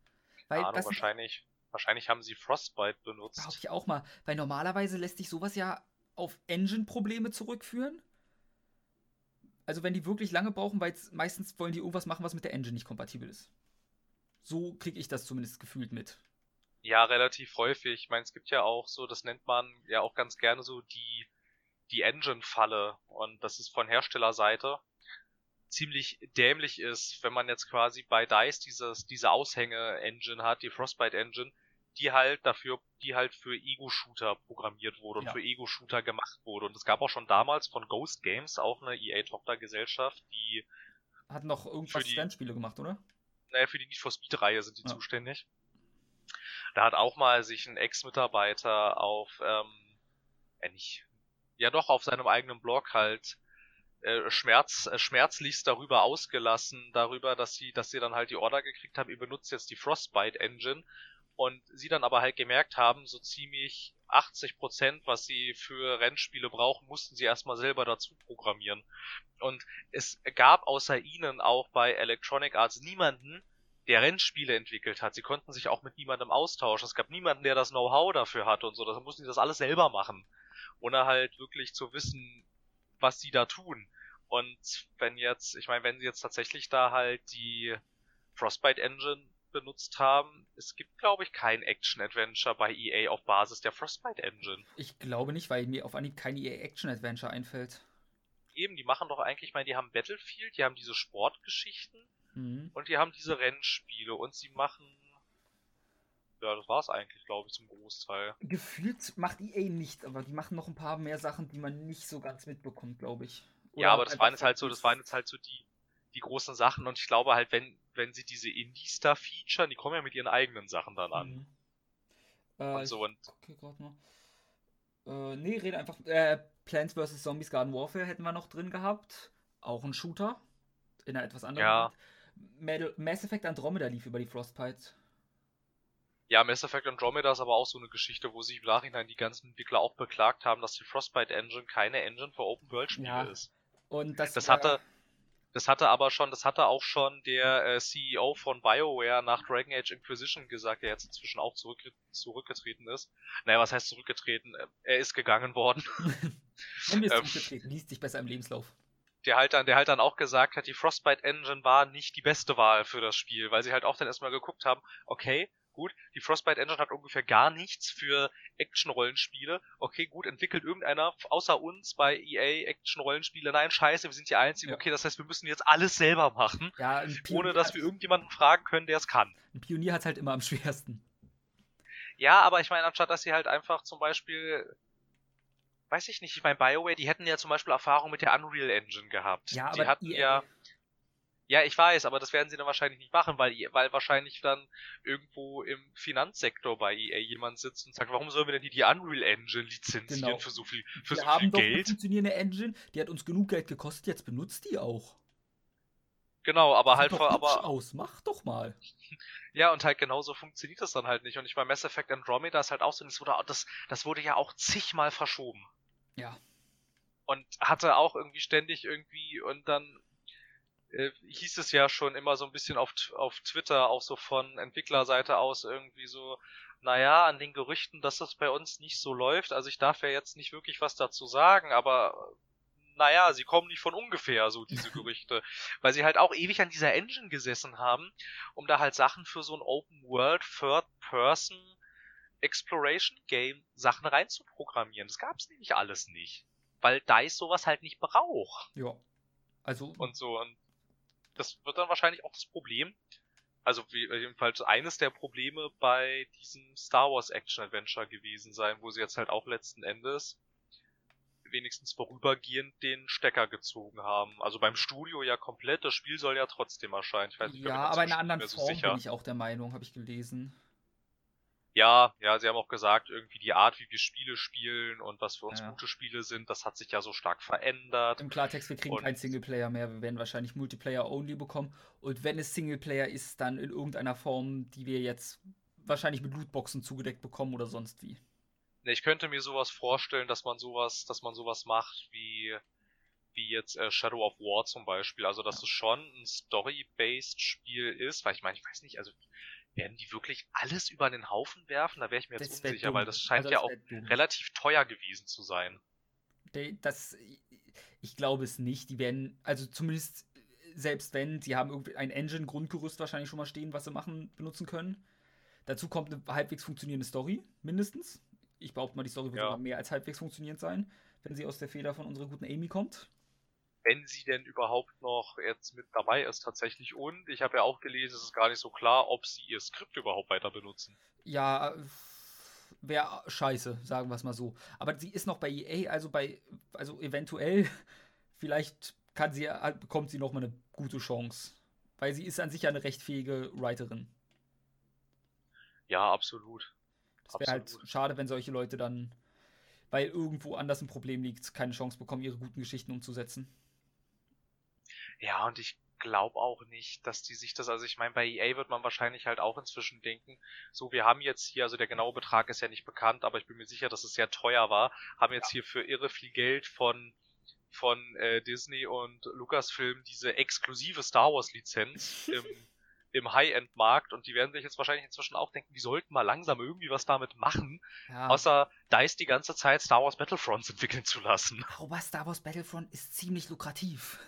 Weil, Ahnung, wahrscheinlich, wahrscheinlich haben sie Frostbite benutzt. Hab ich auch mal, weil normalerweise lässt sich sowas ja auf Engine-Probleme zurückführen also wenn die wirklich lange brauchen, weil meistens wollen die irgendwas machen, was mit der Engine nicht kompatibel ist. So kriege ich das zumindest gefühlt mit. Ja, relativ häufig. Ich meine, es gibt ja auch so, das nennt man ja auch ganz gerne so die, die Engine-Falle. Und das ist von Herstellerseite ziemlich dämlich ist, wenn man jetzt quasi bei DICE dieses, diese Aushänge-Engine hat, die Frostbite-Engine, die halt dafür, die halt für Ego-Shooter programmiert wurde und ja. für Ego-Shooter gemacht wurde. Und es gab auch schon damals von Ghost Games auch eine EA-Tochtergesellschaft, die hat noch irgendwas Rennspiele gemacht, oder? Naja, für die Need for Speed-Reihe sind die ja. zuständig. Da hat auch mal sich ein Ex-Mitarbeiter auf, ähm, ja nicht, ja doch auf seinem eigenen Blog halt äh, Schmerz, äh, schmerzlichst darüber ausgelassen, darüber, dass sie, dass sie dann halt die Order gekriegt haben, ihr benutzt jetzt die Frostbite Engine und sie dann aber halt gemerkt haben, so ziemlich 80 Prozent, was sie für Rennspiele brauchen, mussten sie erstmal selber dazu programmieren. Und es gab außer ihnen auch bei Electronic Arts niemanden, der Rennspiele entwickelt hat. Sie konnten sich auch mit niemandem austauschen. Es gab niemanden, der das Know-how dafür hatte und so. Da mussten sie das alles selber machen. Ohne halt wirklich zu wissen, was sie da tun. Und wenn jetzt, ich meine, wenn sie jetzt tatsächlich da halt die Frostbite Engine benutzt haben, es gibt, glaube ich, kein Action-Adventure bei EA auf Basis der Frostbite Engine. Ich glaube nicht, weil mir auf Anhieb kein EA Action-Adventure einfällt. Eben, die machen doch eigentlich, ich meine, die haben Battlefield, die haben diese Sportgeschichten mhm. und die haben diese Rennspiele und sie machen ja, das war es eigentlich, glaube ich, zum Großteil. Gefühlt macht EA nicht, aber die machen noch ein paar mehr Sachen, die man nicht so ganz mitbekommt, glaube ich. Oder ja, aber das waren jetzt halt so, das waren jetzt halt so die, die großen Sachen und ich glaube halt, wenn, wenn sie diese Indies da featuren, die kommen ja mit ihren eigenen Sachen dann an. Mhm. Äh, und so und. Okay, gerade mal. Äh, nee, rede einfach. Äh, Plants vs. Zombies Garden Warfare hätten wir noch drin gehabt. Auch ein Shooter. In einer etwas anderen. Ja. Mass Effect Andromeda lief über die Frostbite. Ja, Mass Effect Andromeda ist aber auch so eine Geschichte, wo sich im Nachhinein die ganzen Entwickler auch beklagt haben, dass die Frostbite Engine keine Engine für Open World Spiele ja. ist. Und das, das hatte das hatte aber schon, das hatte auch schon der äh, CEO von BioWare nach Dragon Age Inquisition gesagt, der jetzt inzwischen auch zurück, zurückgetreten ist. Naja, was heißt zurückgetreten? Äh, er ist gegangen worden. Und ist ähm, zurückgetreten, liest sich besser im Lebenslauf. Der halt dann, der halt dann auch gesagt hat, die Frostbite Engine war nicht die beste Wahl für das Spiel, weil sie halt auch dann erstmal geguckt haben, okay, gut, die Frostbite Engine hat ungefähr gar nichts für Action-Rollenspiele. Okay, gut, entwickelt irgendeiner außer uns bei EA Action-Rollenspiele. Nein, scheiße, wir sind die Einzigen. Ja. Okay, das heißt, wir müssen jetzt alles selber machen, ja, ohne dass wir irgendjemanden fragen können, der es kann. Ein Pionier hat halt immer am schwersten. Ja, aber ich meine, anstatt dass sie halt einfach zum Beispiel weiß ich nicht, ich meine, BioWare, die hätten ja zum Beispiel Erfahrung mit der Unreal Engine gehabt. Ja, die hatten EA, ja ja, ich weiß, aber das werden sie dann wahrscheinlich nicht machen, weil, weil wahrscheinlich dann irgendwo im Finanzsektor bei EA jemand sitzt und sagt, warum sollen wir denn hier die Unreal Engine lizenzieren genau. für so viel, für wir so haben viel doch Geld? Eine funktionierende Engine, die hat uns genug Geld gekostet, jetzt benutzt die auch. Genau, aber halt doch aber aus, mach doch mal. Ja, und halt genauso funktioniert das dann halt nicht. Und ich bei Mass Effect Andromeda ist halt auch so, das wurde, das, das wurde ja auch zigmal verschoben. Ja. Und hatte auch irgendwie ständig irgendwie und dann äh, hieß es ja schon immer so ein bisschen auf, auf Twitter, auch so von Entwicklerseite aus irgendwie so, naja, an den Gerüchten, dass das bei uns nicht so läuft. Also ich darf ja jetzt nicht wirklich was dazu sagen, aber naja, sie kommen nicht von ungefähr, so diese Gerüchte. Weil sie halt auch ewig an dieser Engine gesessen haben, um da halt Sachen für so ein Open World Third Person Exploration Game Sachen reinzuprogrammieren. Das gab's nämlich alles nicht. Weil DICE sowas halt nicht braucht. Ja. Also. Und so, und das wird dann wahrscheinlich auch das Problem, also jedenfalls eines der Probleme bei diesem Star Wars Action Adventure gewesen sein, wo sie jetzt halt auch letzten Endes wenigstens vorübergehend den Stecker gezogen haben. Also beim Studio ja komplett, das Spiel soll ja trotzdem erscheinen. Ich weiß nicht, ja, aber in einer anderen Form so bin ich auch der Meinung, habe ich gelesen. Ja, ja, sie haben auch gesagt, irgendwie die Art, wie wir Spiele spielen und was für uns ja. gute Spiele sind, das hat sich ja so stark verändert. Im Klartext, wir kriegen keinen Singleplayer mehr, wir werden wahrscheinlich Multiplayer-only bekommen. Und wenn es Singleplayer ist, dann in irgendeiner Form, die wir jetzt wahrscheinlich mit Lootboxen zugedeckt bekommen oder sonst wie. Ne, ich könnte mir sowas vorstellen, dass man sowas, dass man sowas macht wie wie jetzt äh, Shadow of War zum Beispiel. Also dass ja. es schon ein Story-based Spiel ist, weil ich meine, ich weiß nicht, also werden die wirklich alles über den Haufen werfen? Da wäre ich mir jetzt das unsicher, weil das scheint also das ja auch dumm. relativ teuer gewesen zu sein. Das, ich glaube es nicht. Die werden, also zumindest selbst wenn, sie haben irgendwie ein Engine-Grundgerüst wahrscheinlich schon mal stehen, was sie machen, benutzen können. Dazu kommt eine halbwegs funktionierende Story, mindestens. Ich behaupte mal, die Story wird ja. mehr als halbwegs funktionierend sein, wenn sie aus der Feder von unserer guten Amy kommt wenn sie denn überhaupt noch jetzt mit dabei ist tatsächlich. Und ich habe ja auch gelesen, es ist gar nicht so klar, ob sie ihr Skript überhaupt weiter benutzen. Ja, wäre scheiße, sagen wir es mal so. Aber sie ist noch bei EA, also bei, also eventuell, vielleicht kann sie, bekommt sie noch mal eine gute Chance. Weil sie ist an sich ja eine recht fähige Writerin. Ja, absolut. Das wäre halt schade, wenn solche Leute dann, weil irgendwo anders ein Problem liegt, keine Chance bekommen, ihre guten Geschichten umzusetzen. Ja, und ich glaube auch nicht, dass die sich das, also ich meine, bei EA wird man wahrscheinlich halt auch inzwischen denken, so wir haben jetzt hier, also der genaue Betrag ist ja nicht bekannt, aber ich bin mir sicher, dass es sehr teuer war, haben jetzt ja. hier für irre viel Geld von von äh, Disney und Lucasfilm diese exklusive Star Wars Lizenz im, im High-End-Markt und die werden sich jetzt wahrscheinlich inzwischen auch denken, die sollten mal langsam irgendwie was damit machen, ja. außer da ist die ganze Zeit Star Wars Battlefronts entwickeln zu lassen. Aber Star Wars Battlefront ist ziemlich lukrativ.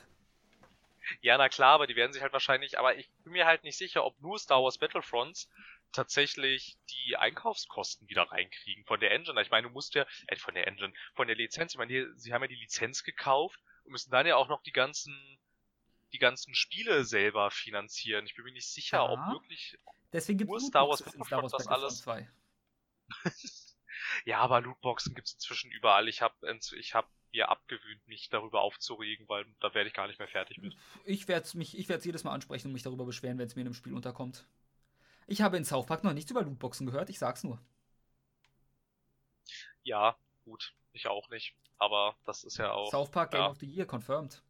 Ja, na klar, aber die werden sich halt wahrscheinlich, aber ich bin mir halt nicht sicher, ob nur Star Wars Battlefronts tatsächlich die Einkaufskosten wieder reinkriegen von der Engine. Ich meine, du musst ja, äh, von der Engine, von der Lizenz, ich meine, die, sie haben ja die Lizenz gekauft und müssen dann ja auch noch die ganzen, die ganzen Spiele selber finanzieren. Ich bin mir nicht sicher, ja. ob wirklich Deswegen gibt es Star Wars Battlefront das alles. 2. ja, aber Lootboxen gibt es inzwischen überall. Ich habe ich hab mir abgewöhnt, mich darüber aufzuregen, weil da werde ich gar nicht mehr fertig mit. Ich werde mich, ich werde jedes Mal ansprechen und mich darüber beschweren, wenn es mir in einem Spiel unterkommt. Ich habe in South Park noch nichts über Lootboxen gehört, ich sag's nur. Ja, gut, ich auch nicht. Aber das ist ja auch. South Park Game ja. of the Year, confirmed.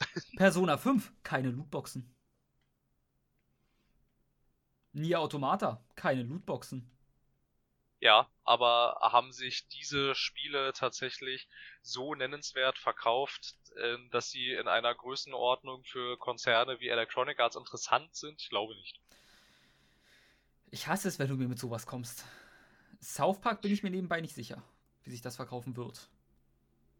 Persona 5, keine Lootboxen. Nier Automata, keine Lootboxen. Ja, aber haben sich diese Spiele tatsächlich so nennenswert verkauft, ähm, dass sie in einer Größenordnung für Konzerne wie Electronic Arts interessant sind? Ich glaube nicht. Ich hasse es, wenn du mir mit sowas kommst. South Park bin ich mir nebenbei nicht sicher, wie sich das verkaufen wird.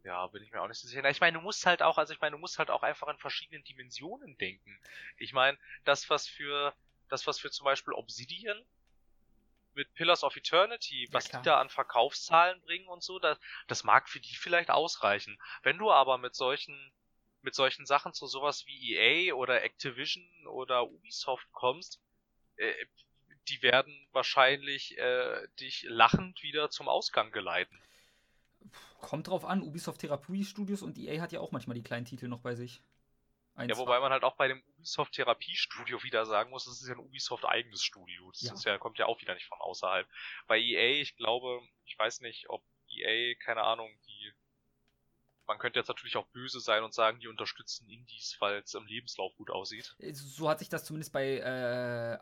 Ja, bin ich mir auch nicht so sicher. Ich meine, du musst halt auch, also ich meine, du musst halt auch einfach in verschiedenen Dimensionen denken. Ich meine, das, was für, das, was für zum Beispiel Obsidian mit Pillars of Eternity, was ja, die da an Verkaufszahlen bringen und so, das, das mag für die vielleicht ausreichen. Wenn du aber mit solchen, mit solchen Sachen zu sowas wie EA oder Activision oder Ubisoft kommst, äh, die werden wahrscheinlich äh, dich lachend wieder zum Ausgang geleiten. Kommt drauf an, Ubisoft Therapie Studios und EA hat ja auch manchmal die kleinen Titel noch bei sich. Ein, ja, wobei man halt auch bei dem Ubisoft Therapiestudio wieder sagen muss, das ist ja ein Ubisoft eigenes Studio. Das ja. Ist ja, kommt ja auch wieder nicht von außerhalb. Bei EA, ich glaube, ich weiß nicht, ob EA, keine Ahnung, die man könnte jetzt natürlich auch böse sein und sagen, die unterstützen Indies, weil es im Lebenslauf gut aussieht. So hat sich das zumindest bei äh,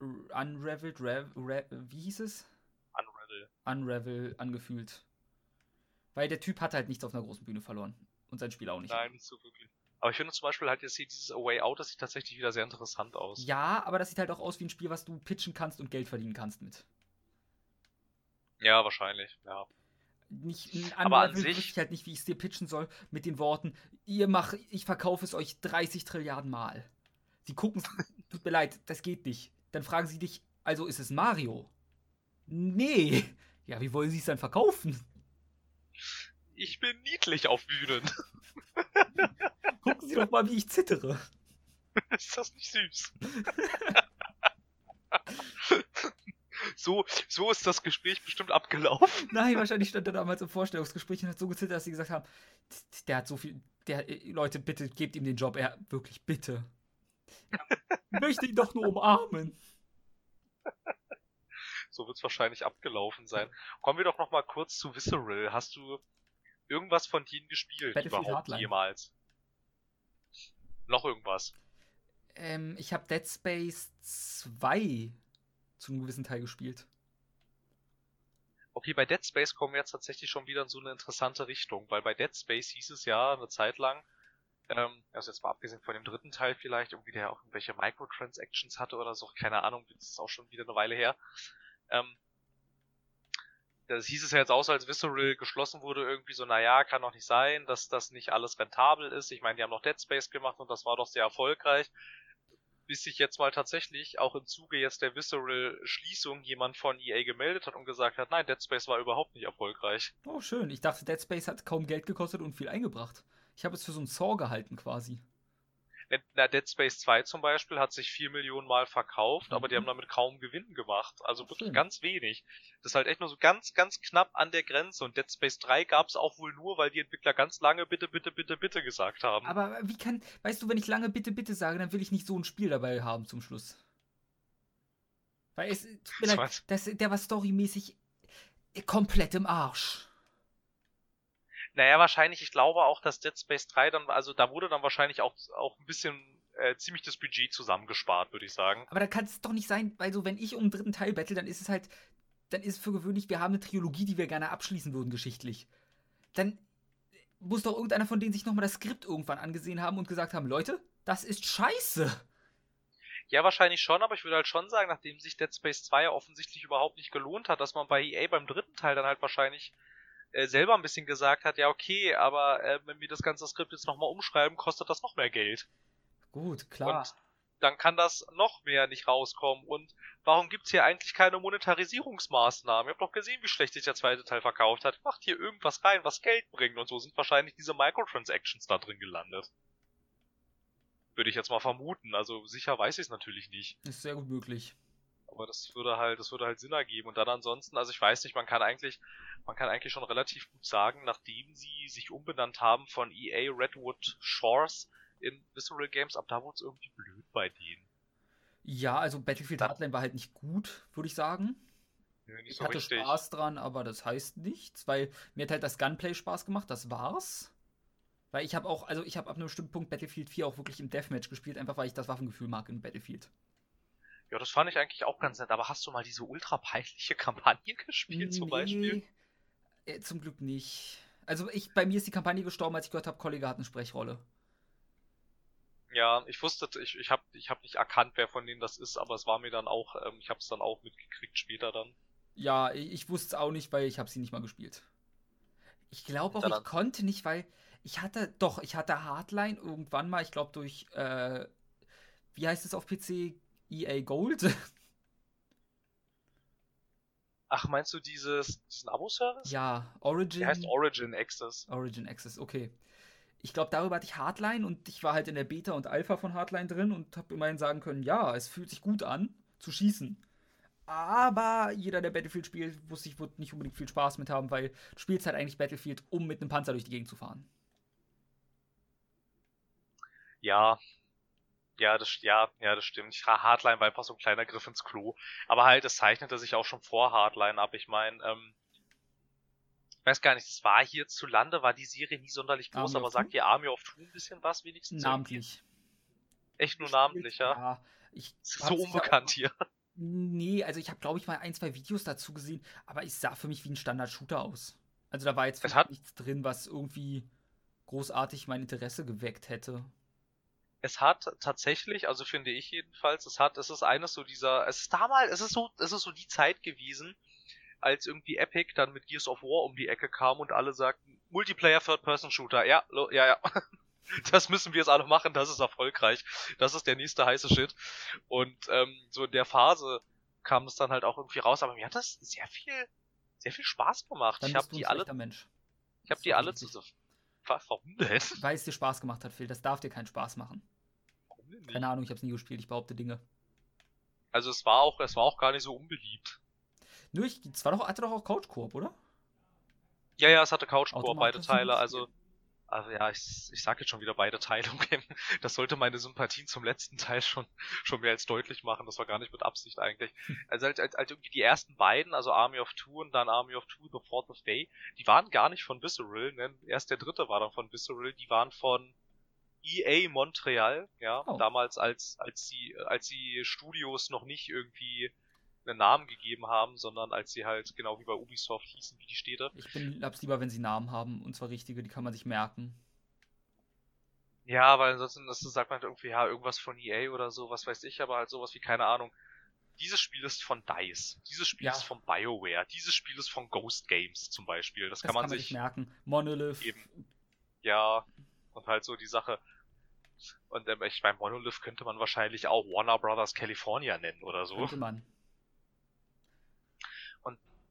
Unraveled, Rev, Rev, wie hieß es? Unravel. Unravel angefühlt. Weil der Typ hat halt nichts auf einer großen Bühne verloren. Und sein Spiel auch nicht. Nein, nicht so wirklich. Aber ich finde zum Beispiel halt jetzt hier dieses A Way Out, das sieht tatsächlich wieder sehr interessant aus. Ja, aber das sieht halt auch aus wie ein Spiel, was du pitchen kannst und Geld verdienen kannst mit. Ja, wahrscheinlich, ja. Nicht, ein aber an sich ich halt nicht, wie ich es dir pitchen soll, mit den Worten, ihr macht, ich verkaufe es euch 30 Trilliarden Mal. Sie gucken, tut mir leid, das geht nicht. Dann fragen sie dich, also ist es Mario? Nee. Ja, wie wollen sie es dann verkaufen? Ich bin niedlich auf Bühnen. Gucken Sie doch mal, wie ich zittere. ist das nicht süß? so, so ist das Gespräch bestimmt abgelaufen. Nein, wahrscheinlich stand er damals im Vorstellungsgespräch und hat so gezittert, dass sie gesagt haben, der hat so viel, der, Leute, bitte gebt ihm den Job, er, wirklich, bitte. Ich möchte ihn doch nur umarmen. So wird es wahrscheinlich abgelaufen sein. Kommen wir doch noch mal kurz zu Visceral. Hast du irgendwas von denen gespielt überhaupt Hardline. jemals? Noch irgendwas? Ähm, ich habe Dead Space 2 zu einem gewissen Teil gespielt. Okay, bei Dead Space kommen wir jetzt tatsächlich schon wieder in so eine interessante Richtung, weil bei Dead Space hieß es ja eine Zeit lang, ähm, also jetzt mal abgesehen von dem dritten Teil vielleicht, irgendwie der auch irgendwelche Microtransactions hatte oder so, keine Ahnung, das ist auch schon wieder eine Weile her. Ähm, das hieß es ja jetzt auch so, als Visceral geschlossen wurde, irgendwie so, naja, kann doch nicht sein, dass das nicht alles rentabel ist. Ich meine, die haben noch Dead Space gemacht und das war doch sehr erfolgreich. Bis sich jetzt mal tatsächlich auch im Zuge jetzt der Visceral-Schließung jemand von EA gemeldet hat und gesagt hat, nein, Dead Space war überhaupt nicht erfolgreich. Oh, schön. Ich dachte, Dead Space hat kaum Geld gekostet und viel eingebracht. Ich habe es für so ein Saw gehalten quasi. Na, Dead Space 2 zum Beispiel hat sich vier Millionen Mal verkauft, mhm. aber die haben mhm. damit kaum Gewinn gemacht. Also wirklich Schön. ganz wenig. Das ist halt echt nur so ganz, ganz knapp an der Grenze. Und Dead Space 3 gab es auch wohl nur, weil die Entwickler ganz lange bitte, bitte, bitte, bitte gesagt haben. Aber wie kann, weißt du, wenn ich lange bitte, bitte sage, dann will ich nicht so ein Spiel dabei haben zum Schluss. Weil es, das, der war storymäßig komplett im Arsch. Naja, wahrscheinlich, ich glaube auch, dass Dead Space 3 dann, also da wurde dann wahrscheinlich auch, auch ein bisschen äh, ziemlich das Budget zusammengespart, würde ich sagen. Aber da kann es doch nicht sein, weil so, wenn ich um den dritten Teil battle, dann ist es halt, dann ist es für gewöhnlich, wir haben eine Trilogie, die wir gerne abschließen würden, geschichtlich. Dann muss doch irgendeiner von denen sich nochmal das Skript irgendwann angesehen haben und gesagt haben, Leute, das ist scheiße. Ja, wahrscheinlich schon, aber ich würde halt schon sagen, nachdem sich Dead Space 2 ja offensichtlich überhaupt nicht gelohnt hat, dass man bei EA beim dritten Teil dann halt wahrscheinlich äh, selber ein bisschen gesagt hat, ja okay, aber äh, wenn wir das ganze Skript jetzt nochmal umschreiben, kostet das noch mehr Geld. Gut, klar. Und dann kann das noch mehr nicht rauskommen. Und warum gibt's hier eigentlich keine Monetarisierungsmaßnahmen? Ihr habt doch gesehen, wie schlecht sich der zweite Teil verkauft hat. Macht hier irgendwas rein, was Geld bringt. Und so sind wahrscheinlich diese Microtransactions da drin gelandet. Würde ich jetzt mal vermuten. Also sicher weiß ich es natürlich nicht. Ist sehr gut möglich. Aber das würde halt, das würde halt Sinn ergeben. Und dann ansonsten, also ich weiß nicht, man kann eigentlich, man kann eigentlich schon relativ gut sagen, nachdem sie sich umbenannt haben von EA Redwood Shores in Visceral Games, ab da wurde es irgendwie blöd bei denen. Ja, also Battlefield Hardline war halt nicht gut, würde ich sagen. Ja, ich so hatte richtig. Spaß dran, aber das heißt nichts, weil mir hat halt das Gunplay Spaß gemacht, das war's. Weil ich habe auch, also ich habe ab einem bestimmten Punkt Battlefield 4 auch wirklich im Deathmatch gespielt, einfach weil ich das Waffengefühl mag in Battlefield. Ja, das fand ich eigentlich auch ganz nett, aber hast du mal diese ultra peinliche Kampagne gespielt nee, zum Beispiel? Äh, zum Glück nicht. Also ich, bei mir ist die Kampagne gestorben, als ich gehört habe, Kollege hat eine Sprechrolle. Ja, ich wusste, ich, ich habe ich hab nicht erkannt, wer von denen das ist, aber es war mir dann auch, ähm, ich habe es dann auch mitgekriegt später dann. Ja, ich, ich wusste es auch nicht, weil ich habe sie nicht mal gespielt. Ich glaube auch, ich konnte nicht, weil ich hatte, doch, ich hatte Hardline irgendwann mal, ich glaube durch, äh, wie heißt es auf PC? EA Gold? Ach, meinst du dieses, diesen Abo-Service? Ja, Origin. Der heißt Origin Access. Origin Access, okay ich glaube, darüber hatte ich Hardline und ich war halt in der Beta und Alpha von Hardline drin und habe immerhin sagen können, ja, es fühlt sich gut an, zu schießen. Aber jeder, der Battlefield spielt, wusste ich, wird nicht unbedingt viel Spaß mit haben, weil du spielst halt eigentlich Battlefield, um mit einem Panzer durch die Gegend zu fahren. Ja. Ja, das, ja, ja, das stimmt. Hardline war einfach so ein kleiner Griff ins Klo. Aber halt, es zeichnete sich auch schon vor Hardline ab. Ich meine, ähm, weiß gar nicht, es war hierzulande, war die Serie nie sonderlich groß, Army aber sagt dir Army of Two ein bisschen was wenigstens? Namentlich. Echt nur namentlich, ja? Ja. Ich so unbekannt hier. Nee, also ich habe, glaube ich, mal ein, zwei Videos dazu gesehen, aber es sah für mich wie ein Standard-Shooter aus. Also da war jetzt hat, nichts drin, was irgendwie großartig mein Interesse geweckt hätte. Es hat tatsächlich, also finde ich jedenfalls, es hat, es ist eines so dieser, es ist damals, es ist so, es ist so die Zeit gewesen, als irgendwie Epic dann mit Gears of War um die Ecke kam und alle sagten, Multiplayer Third-Person-Shooter, ja, ja, ja. das müssen wir jetzt alle machen, das ist erfolgreich. Das ist der nächste heiße Shit. Und ähm, so in der Phase kam es dann halt auch irgendwie raus, aber mir hat das sehr viel, sehr viel Spaß gemacht. Dann ich habe die alle. Mensch. Ich habe die alle zu. Warum denn? Weil es dir Spaß gemacht hat, Phil. Das darf dir keinen Spaß machen. Warum denn nicht? Keine Ahnung, ich habe es nie gespielt. Ich behaupte Dinge. Also es war auch, es war auch gar nicht so unbeliebt. Nur ich, es war doch, hatte doch auch Couch Koop, oder? Ja, ja, es hatte Couch Koop, beide Teile, also. Also ja, ich, ich sag jetzt schon wieder beide Teile. Das sollte meine Sympathien zum letzten Teil schon, schon mehr als deutlich machen. Das war gar nicht mit Absicht eigentlich. Also halt, halt, halt irgendwie die ersten beiden, also Army of Two und dann Army of Two, The Fourth of Day, die waren gar nicht von Visceral, ne? Erst der dritte war dann von Visceral, die waren von EA Montreal, ja, oh. damals als, als sie, als die Studios noch nicht irgendwie einen Namen gegeben haben, sondern als sie halt genau wie bei Ubisoft hießen, wie die Städte. Ich bin, hab's lieber, wenn sie Namen haben, und zwar richtige, die kann man sich merken. Ja, weil ansonsten das sagt man halt irgendwie, ja, irgendwas von EA oder so, was weiß ich, aber halt sowas wie, keine Ahnung. Dieses Spiel ist von DICE. Dieses Spiel ja. ist von BioWare. Dieses Spiel ist von Ghost Games zum Beispiel. Das, das kann man kann sich merken. Monolith. Eben. Ja. Und halt so die Sache. Und ähm, ich meine, Monolith könnte man wahrscheinlich auch Warner Brothers California nennen oder so. Könnte man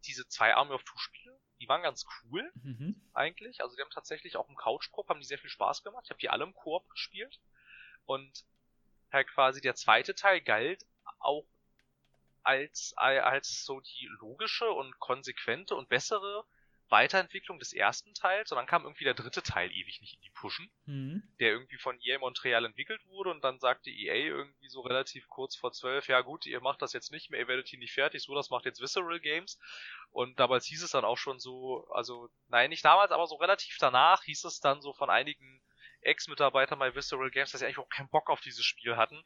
diese zwei Army of Two Spiele, die waren ganz cool, mhm. eigentlich. Also die haben tatsächlich auch im Couch-Koop, haben die sehr viel Spaß gemacht. Ich habe die alle im Koop gespielt. Und halt quasi der zweite Teil galt auch als, als so die logische und konsequente und bessere Weiterentwicklung des ersten Teils und dann kam irgendwie der dritte Teil ewig nicht in die Pushen, Mhm. der irgendwie von EA Montreal entwickelt wurde und dann sagte EA irgendwie so relativ kurz vor zwölf, ja gut, ihr macht das jetzt nicht mehr, ihr werdet hier nicht fertig, so, das macht jetzt Visceral Games und damals hieß es dann auch schon so, also, nein, nicht damals, aber so relativ danach hieß es dann so von einigen Ex-Mitarbeitern bei Visceral Games, dass sie eigentlich auch keinen Bock auf dieses Spiel hatten,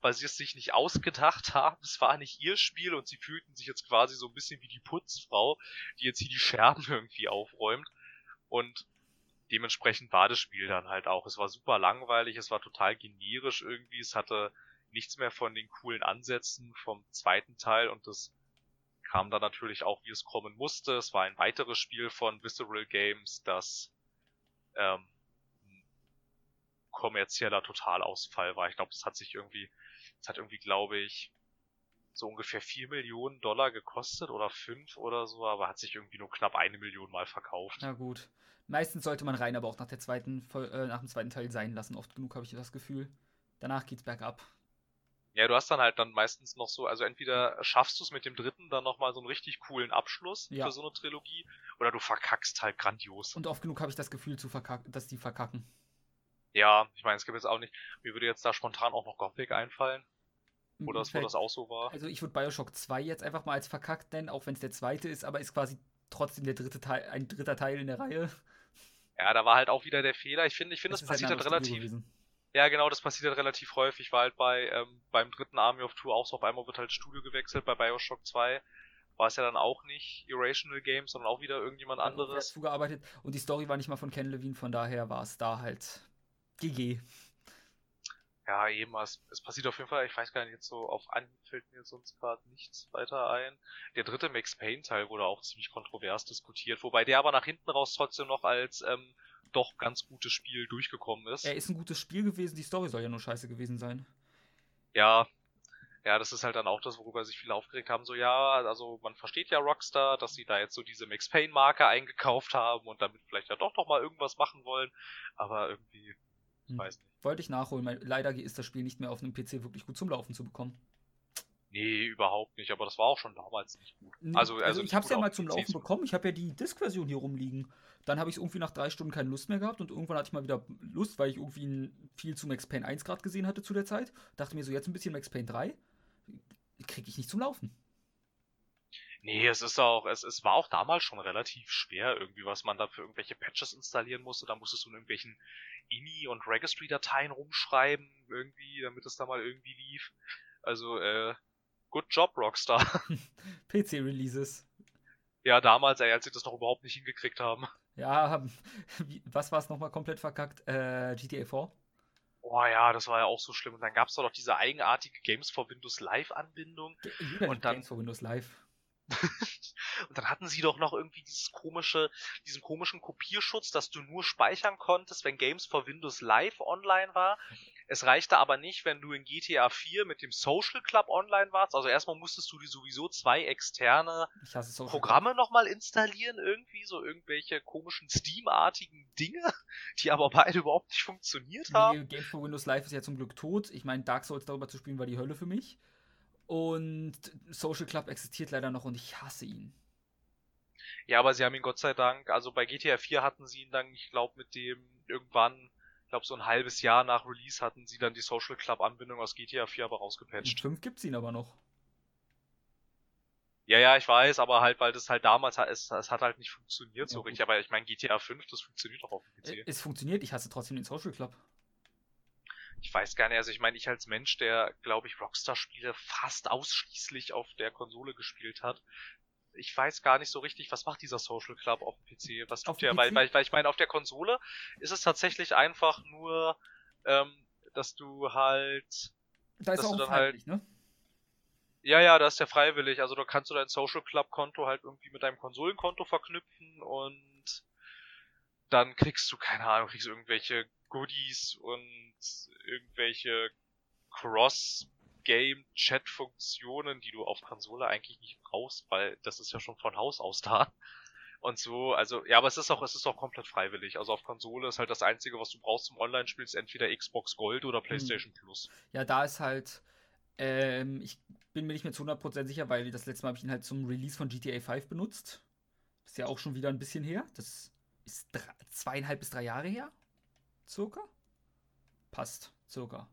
weil sie es sich nicht ausgedacht haben. Es war nicht ihr Spiel und sie fühlten sich jetzt quasi so ein bisschen wie die Putzfrau, die jetzt hier die Scherben irgendwie aufräumt. Und dementsprechend war das Spiel dann halt auch. Es war super langweilig, es war total generisch irgendwie, es hatte nichts mehr von den coolen Ansätzen vom zweiten Teil und das kam dann natürlich auch, wie es kommen musste. Es war ein weiteres Spiel von Visceral Games, das ähm, kommerzieller Totalausfall war. Ich glaube, das hat sich irgendwie, das hat irgendwie, glaube ich, so ungefähr vier Millionen Dollar gekostet oder fünf oder so, aber hat sich irgendwie nur knapp eine Million mal verkauft. Na gut. Meistens sollte man rein, aber auch nach, der zweiten, äh, nach dem zweiten Teil sein lassen. Oft genug habe ich das Gefühl. Danach geht's bergab. Ja, du hast dann halt dann meistens noch so, also entweder schaffst du es mit dem dritten dann nochmal so einen richtig coolen Abschluss ja. für so eine Trilogie, oder du verkackst halt grandios. Und oft genug habe ich das Gefühl, zu dass die verkacken. Ja, ich meine, es gibt jetzt auch nicht, mir würde jetzt da spontan auch noch Gothic einfallen. Wo das, wo das auch so war. Also ich würde Bioshock 2 jetzt einfach mal als verkackt nennen, auch wenn es der zweite ist, aber ist quasi trotzdem der dritte Teil, ein dritter Teil in der Reihe. Ja, da war halt auch wieder der Fehler. Ich finde, ich finde, das, das passiert halt relativ. Ja, genau, das passiert halt relativ häufig. War halt bei ähm, beim dritten Army of Two auch so. Auf einmal wird halt Studio gewechselt. Bei Bioshock 2 war es ja dann auch nicht Irrational Games, sondern auch wieder irgendjemand anderes. zugearbeitet und die Story war nicht mal von Ken Levine, von daher war es da halt GG. Ja, eben, es, es passiert auf jeden Fall, ich weiß gar nicht, jetzt so auf Anhieb fällt mir sonst gerade nichts weiter ein. Der dritte Max Payne-Teil wurde auch ziemlich kontrovers diskutiert, wobei der aber nach hinten raus trotzdem noch als ähm, doch ganz gutes Spiel durchgekommen ist. Er ist ein gutes Spiel gewesen, die Story soll ja nur scheiße gewesen sein. Ja, ja, das ist halt dann auch das, worüber sich viele aufgeregt haben. So, ja, also man versteht ja Rockstar, dass sie da jetzt so diese Max Payne-Marke eingekauft haben und damit vielleicht ja doch noch mal irgendwas machen wollen, aber irgendwie hm. Weiß nicht. Wollte ich nachholen. Leider ist das Spiel nicht mehr auf einem PC wirklich gut zum Laufen zu bekommen. Nee, überhaupt nicht, aber das war auch schon damals nicht gut. Also, also, also ich habe es ja mal zum Laufen bekommen. Ich habe ja die Disk-Version hier rumliegen. Dann habe ich irgendwie nach drei Stunden keine Lust mehr gehabt und irgendwann hatte ich mal wieder Lust, weil ich irgendwie viel zu Max Payne 1 gerade gesehen hatte zu der Zeit. Dachte mir so, jetzt ein bisschen Max Payne 3. Kriege ich nicht zum Laufen. Nee, es ist auch, es, es war auch damals schon relativ schwer, irgendwie, was man da für irgendwelche Patches installieren musste. Da musstest du in irgendwelchen INI und Registry-Dateien rumschreiben, irgendwie, damit es da mal irgendwie lief. Also, äh, good job, Rockstar. PC-Releases. Ja, damals, ey, als sie das noch überhaupt nicht hingekriegt haben. Ja, was war es nochmal komplett verkackt? Äh, GTA 4? Oh ja, das war ja auch so schlimm. Und dann gab es doch noch diese eigenartige Games for Windows Live-Anbindung. Und dann Games for Windows Live. Und dann hatten sie doch noch irgendwie dieses komische, diesen komischen Kopierschutz, dass du nur speichern konntest, wenn Games for Windows Live online war. Es reichte aber nicht, wenn du in GTA 4 mit dem Social Club online warst. Also erstmal musstest du dir sowieso zwei externe Programme nochmal installieren, irgendwie, so irgendwelche komischen Steam-artigen Dinge, die aber beide überhaupt nicht funktioniert haben. Nee, Games for Windows Live ist ja zum Glück tot. Ich meine, Dark Souls darüber zu spielen war die Hölle für mich. Und Social Club existiert leider noch und ich hasse ihn. Ja, aber sie haben ihn Gott sei Dank, also bei GTA 4 hatten sie ihn dann, ich glaube, mit dem irgendwann, ich glaube, so ein halbes Jahr nach Release hatten sie dann die Social Club Anbindung aus GTA 4 aber rausgepatcht. In 5 gibt's ihn aber noch. Ja, ja, ich weiß, aber halt, weil das halt damals es, es hat halt nicht funktioniert ja, so gut. richtig. Aber ich meine, GTA 5, das funktioniert doch auf dem PC. Es funktioniert, ich hasse trotzdem den Social Club ich weiß gar nicht, also ich meine, ich als Mensch, der, glaube ich, Rockstar-Spiele fast ausschließlich auf der Konsole gespielt hat, ich weiß gar nicht so richtig, was macht dieser Social Club auf dem PC? Was tut der? Weil, weil, weil ich meine, auf der Konsole ist es tatsächlich einfach nur, ähm, dass du halt. Da ist auch freiwillig, halt, ne? Ja, ja, da ist der freiwillig. Also da kannst du dein Social Club Konto halt irgendwie mit deinem Konsolenkonto verknüpfen und dann kriegst du, keine Ahnung, kriegst du irgendwelche Goodies und irgendwelche Cross-Game-Chat-Funktionen, die du auf Konsole eigentlich nicht brauchst, weil das ist ja schon von Haus aus da. Und so, also, ja, aber es ist auch, es ist auch komplett freiwillig. Also auf Konsole ist halt das Einzige, was du brauchst zum Online-Spielen, ist entweder Xbox Gold oder PlayStation hm. Plus. Ja, da ist halt, ähm, ich bin mir nicht mehr zu 100% sicher, weil das letzte Mal habe ich ihn halt zum Release von GTA 5 benutzt. Ist ja auch schon wieder ein bisschen her. Das ist drei, zweieinhalb bis drei Jahre her. Circa? Passt, circa.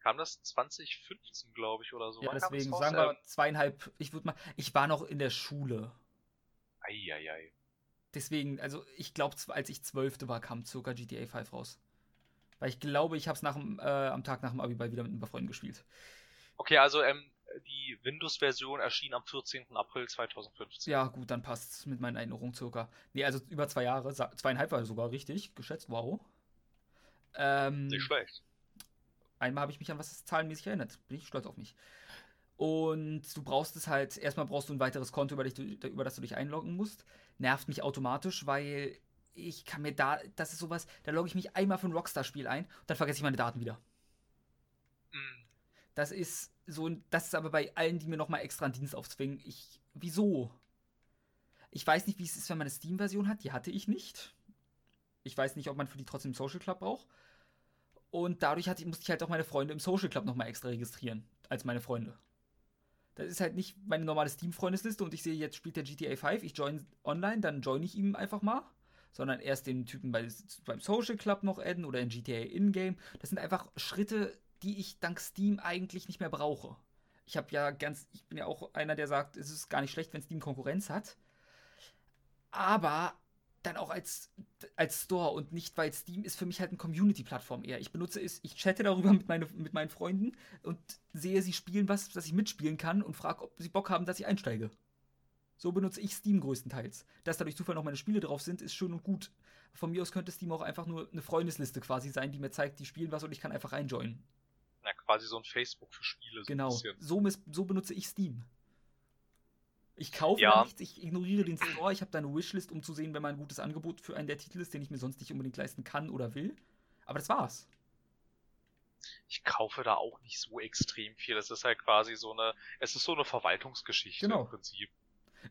Kam das 2015, glaube ich, oder so? Ja, Wann deswegen sagen wir Ähm, zweieinhalb. Ich würde mal. Ich war noch in der Schule. Eieiei. Deswegen, also ich glaube, als ich zwölfte war, kam circa GTA 5 raus. Weil ich glaube, ich habe es äh, am Tag nach dem Abiball wieder mit ein paar Freunden gespielt. Okay, also ähm, die Windows-Version erschien am 14. April 2015. Ja, gut, dann passt's mit meinen Erinnerungen circa. Nee, also über zwei Jahre, zweieinhalb war sogar richtig, geschätzt, wow. Ähm, Nicht schlecht. einmal habe ich mich an was zahlenmäßig erinnert. Bin ich stolz auf mich. Und du brauchst es halt, erstmal brauchst du ein weiteres Konto, über, dich, über das du dich einloggen musst. Nervt mich automatisch, weil ich kann mir da, das ist sowas, da logge ich mich einmal für ein Rockstar-Spiel ein und dann vergesse ich meine Daten wieder. Mm, Das ist so, das ist aber bei allen, die mir nochmal extra einen Dienst aufzwingen. Ich, wieso? Ich weiß nicht, wie es ist, wenn man eine Steam-Version hat. Die hatte ich nicht. Ich weiß nicht, ob man für die trotzdem Social Club braucht. Und dadurch hatte, musste ich halt auch meine Freunde im Social Club nochmal extra registrieren. Als meine Freunde. Das ist halt nicht meine normale Steam-Freundesliste und ich sehe, jetzt spielt der GTA 5, ich join online, dann join ich ihm einfach mal. Sondern erst den Typen bei, beim Social Club noch adden oder in GTA Ingame. Das sind einfach Schritte, die ich dank Steam eigentlich nicht mehr brauche. Ich habe ja ganz, ich bin ja auch einer, der sagt, es ist gar nicht schlecht, wenn Steam Konkurrenz hat. Aber dann auch als, als Store und nicht, weil Steam ist für mich halt eine Community-Plattform eher. Ich benutze es, ich chatte darüber mit, meine, mit meinen Freunden und sehe sie spielen was, das ich mitspielen kann und frage, ob sie Bock haben, dass ich einsteige. So benutze ich Steam größtenteils. Dass da durch Zufall noch meine Spiele drauf sind, ist schön und gut. Von mir aus könnte Steam auch einfach nur eine Freundesliste quasi sein, die mir zeigt, die spielen was und ich kann einfach reinjoinen. na, quasi so ein Facebook für Spiele. So Genau. So, so benutze ich Steam. Ich kaufe Ja. nichts, ich ignoriere den Store, ich habe da eine Wishlist, um zu sehen, wenn mal ein gutes Angebot für einen der Titel ist, den ich mir sonst nicht unbedingt leisten kann oder will. Aber das war's. Ich kaufe da auch nicht so extrem viel. Es ist halt quasi so eine, es ist so eine Verwaltungsgeschichte Genau. im Prinzip.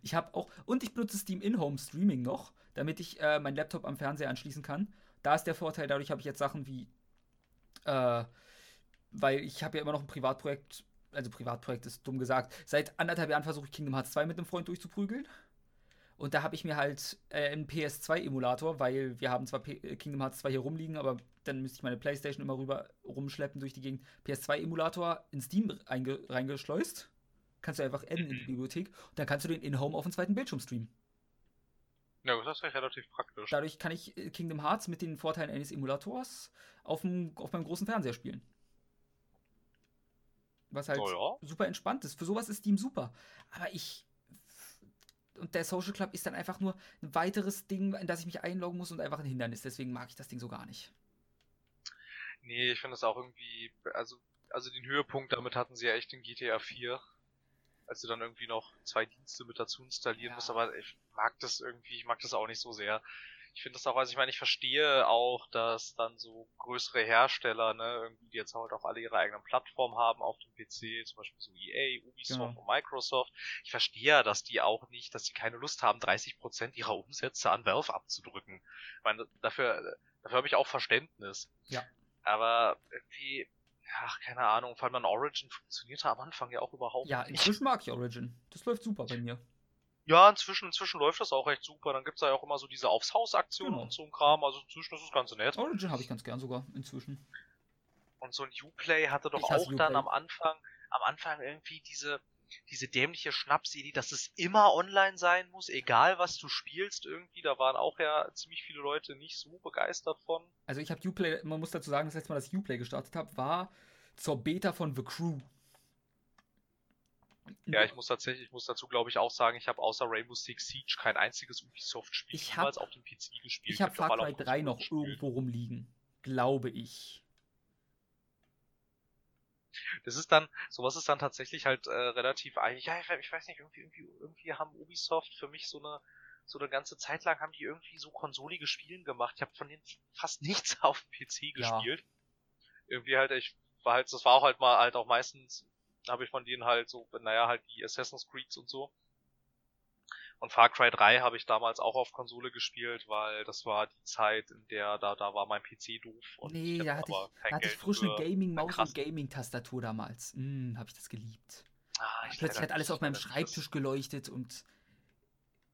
Ich habe auch, und ich benutze Steam In-Home Streaming noch, damit ich äh, meinen Laptop am Fernseher anschließen kann. Da ist der Vorteil, dadurch habe ich jetzt Sachen wie, äh, weil ich habe ja immer noch ein Privatprojekt, also Privatprojekt ist dumm gesagt, seit anderthalb Jahren versuche ich Kingdom Hearts 2 mit einem Freund durchzuprügeln. Und da habe ich mir halt äh, einen PS2-Emulator, weil wir haben zwar P äh, Kingdom Hearts 2 hier rumliegen, aber dann müsste ich meine Playstation immer rüber rumschleppen durch die Gegend. PS2-Emulator in Steam reinge reingeschleust. Kannst du einfach adden in die Mhm. Bibliothek und dann kannst du den in-home auf dem zweiten Bildschirm streamen. Ja, das ist ja relativ praktisch. Dadurch kann ich äh, Kingdom Hearts mit den Vorteilen eines Emulators auf, dem, auf meinem großen Fernseher spielen. Was halt Oh ja. super entspannt ist. Für sowas ist Steam super. Aber ich. Und der Social Club ist dann einfach nur ein weiteres Ding, in das ich mich einloggen muss und einfach ein Hindernis. Deswegen mag ich das Ding so gar nicht. Nee, ich finde es auch irgendwie, also, also den Höhepunkt damit hatten sie ja echt in GTA 4. Als du dann irgendwie noch zwei Dienste mit dazu installieren Ja. musst, aber ich mag das irgendwie, ich mag das auch nicht so sehr. Ich finde das auch, also ich meine, ich verstehe auch, dass dann so größere Hersteller, ne, irgendwie, die jetzt halt auch alle ihre eigenen Plattformen haben auf dem PC, zum Beispiel so EA, Ubisoft Genau. und Microsoft. Ich verstehe ja, dass die auch nicht, dass sie keine Lust haben, 30% ihrer Umsätze an Valve abzudrücken. Ich meine, dafür, dafür habe ich auch Verständnis. Ja. Aber irgendwie, ach, keine Ahnung, vor allem an Origin funktionierte am Anfang ja auch überhaupt Ja, nicht. inzwischen mag ich Origin. Das läuft super bei mir. Ja, inzwischen, inzwischen läuft das auch recht super. Dann gibt's da ja auch immer so diese Aufs Haus-Aktionen Genau. und so ein Kram. Also inzwischen ist das Ganze nett. Origin habe ich ganz gern sogar inzwischen. Und so ein Uplay hatte doch auch dann am Anfang, am Anfang irgendwie diese, diese dämliche Schnapsidee, dass es immer online sein muss, egal was du spielst irgendwie. Da waren auch ja ziemlich viele Leute nicht so begeistert von. Also ich habe Uplay, man muss dazu sagen, das letzte Mal, dass ich Uplay gestartet habe, war zur Beta von The Crew. Ja, ich muss tatsächlich, ich muss dazu glaube ich auch sagen, ich habe außer Rainbow Six Siege kein einziges Ubisoft-Spiel jemals auf dem PC gespielt. Ich habe Far Cry auf 3 Konsole noch gespielt. irgendwo rumliegen. Glaube ich. Das ist dann, sowas ist dann tatsächlich halt äh, relativ eigentlich, ja, ich, ich weiß nicht, irgendwie, irgendwie, irgendwie haben Ubisoft für mich so eine, so eine ganze Zeit lang haben die irgendwie so konsolige Spielen gemacht. Ich habe von denen fast nichts auf dem PC Ja. gespielt. Irgendwie halt, ich war halt, das war auch halt mal halt auch meistens, habe ich von denen halt so, naja, halt die Assassin's Creeds und so. Und Far Cry 3 habe ich damals auch auf Konsole gespielt, weil das war die Zeit, in der da, da war mein PC doof. Und Nee, da hatte ich, da hatte ich frisch eine Gaming-Maus und Gaming-Tastatur damals. Hm, habe ich das geliebt. Ah, ich Plötzlich hat alles auf meinem Schreibtisch geleuchtet und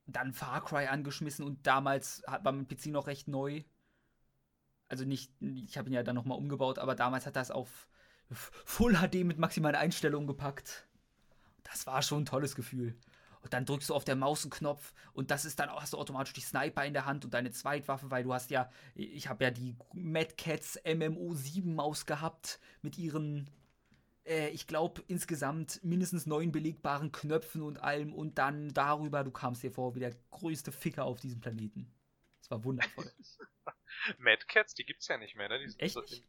dann Far Cry angeschmissen und damals war mein PC noch recht neu. Also nicht, ich habe ihn ja dann nochmal umgebaut, aber damals hat das auf Full HD mit maximalen Einstellungen gepackt. Das war schon ein tolles Gefühl. Und dann drückst du auf der Maus einen Knopf und das ist dann auch, hast du automatisch die Sniper in der Hand und deine Zweitwaffe, weil du hast ja, ich habe ja die Mad Cats MMO 7 Maus gehabt mit ihren, äh, ich glaube, insgesamt mindestens neun belegbaren Knöpfen und allem und dann darüber, du kamst dir vor wie der größte Ficker auf diesem Planeten. Das war wundervoll. Mad Cats, die gibt's ja nicht mehr, ne? Die sind Echt? Nicht?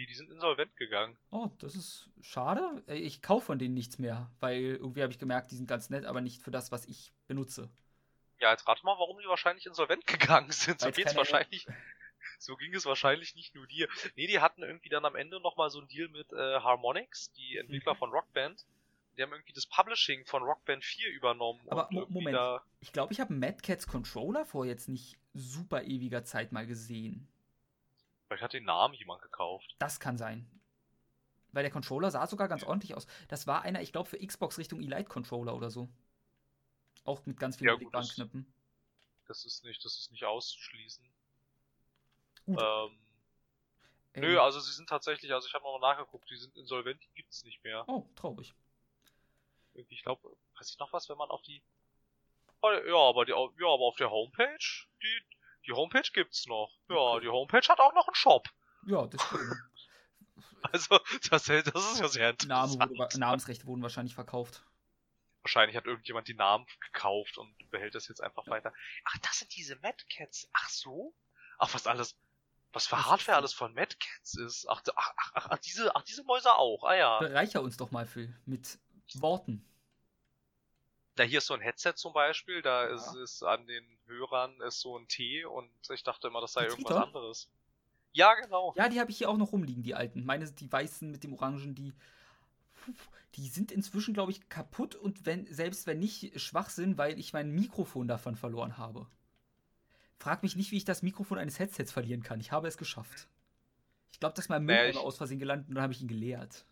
Die, die sind insolvent gegangen. Oh, das ist schade. Äh, ich kaufe von denen nichts mehr, weil irgendwie habe ich gemerkt, die sind ganz nett, aber nicht für das, was ich benutze. Ja, jetzt rate mal, warum die wahrscheinlich insolvent gegangen sind. So geht's wahrscheinlich. so ging es wahrscheinlich nicht nur dir. Nee, die hatten irgendwie dann am Ende nochmal so einen Deal mit äh, Harmonix, die Entwickler mhm. von Rockband. Die haben irgendwie das Publishing von Rockband 4 übernommen. Aber Moment, ich glaube, ich habe Mad Cats Controller vor jetzt nicht super ewiger Zeit mal gesehen. Vielleicht hat den Namen jemand gekauft. Das kann sein. Weil der Controller sah sogar ganz ja. ordentlich aus. Das war einer, ich glaube, für Xbox Richtung Elite Controller oder so. Auch mit ganz vielen ja, Knöpfen. Das ist nicht, das ist nicht auszuschließen. Gut. Ähm, ähm, nö, also sie sind tatsächlich, also ich habe nochmal nachgeguckt, die sind insolvent, die gibt's nicht mehr. Oh, traurig. Ich glaube, weiß ich noch was, wenn man auf die. Ja, aber die, ja, aber auf der Homepage, die, die Homepage gibt's noch. Ja, die Homepage hat auch noch einen Shop. Ja, das stimmt. also, das, das ist ja sehr interessant. Name wurde, Namensrechte wurden wahrscheinlich verkauft. Wahrscheinlich hat irgendjemand die Namen gekauft und behält das jetzt einfach ja. weiter. Ach, das sind diese Mad Cats. Ach so? Ach, was alles, was für Hardware alles von Mad Cats ist. Ach, ach, ach, ach, diese, ach, diese Mäuse auch. Ah ja. Bereicher uns doch mal, Phil, mit Worten. Da hier ist so ein Headset zum Beispiel, da ja. ist, ist an den Hörern ist so ein T und ich dachte immer, das sei die irgendwas anderes. Ja, genau. Ja, die habe ich hier auch noch rumliegen, die alten. Meine, die weißen mit dem Orangen, die. Die sind inzwischen, glaube ich, kaputt und wenn, selbst wenn nicht schwach sind, weil ich mein Mikrofon davon verloren habe. Frag mich nicht, wie ich das Mikrofon eines Headsets verlieren kann. Ich habe es geschafft. Ich glaube, das ist mein Müll nee, aus Versehen gelandet und dann habe ich ihn geleert.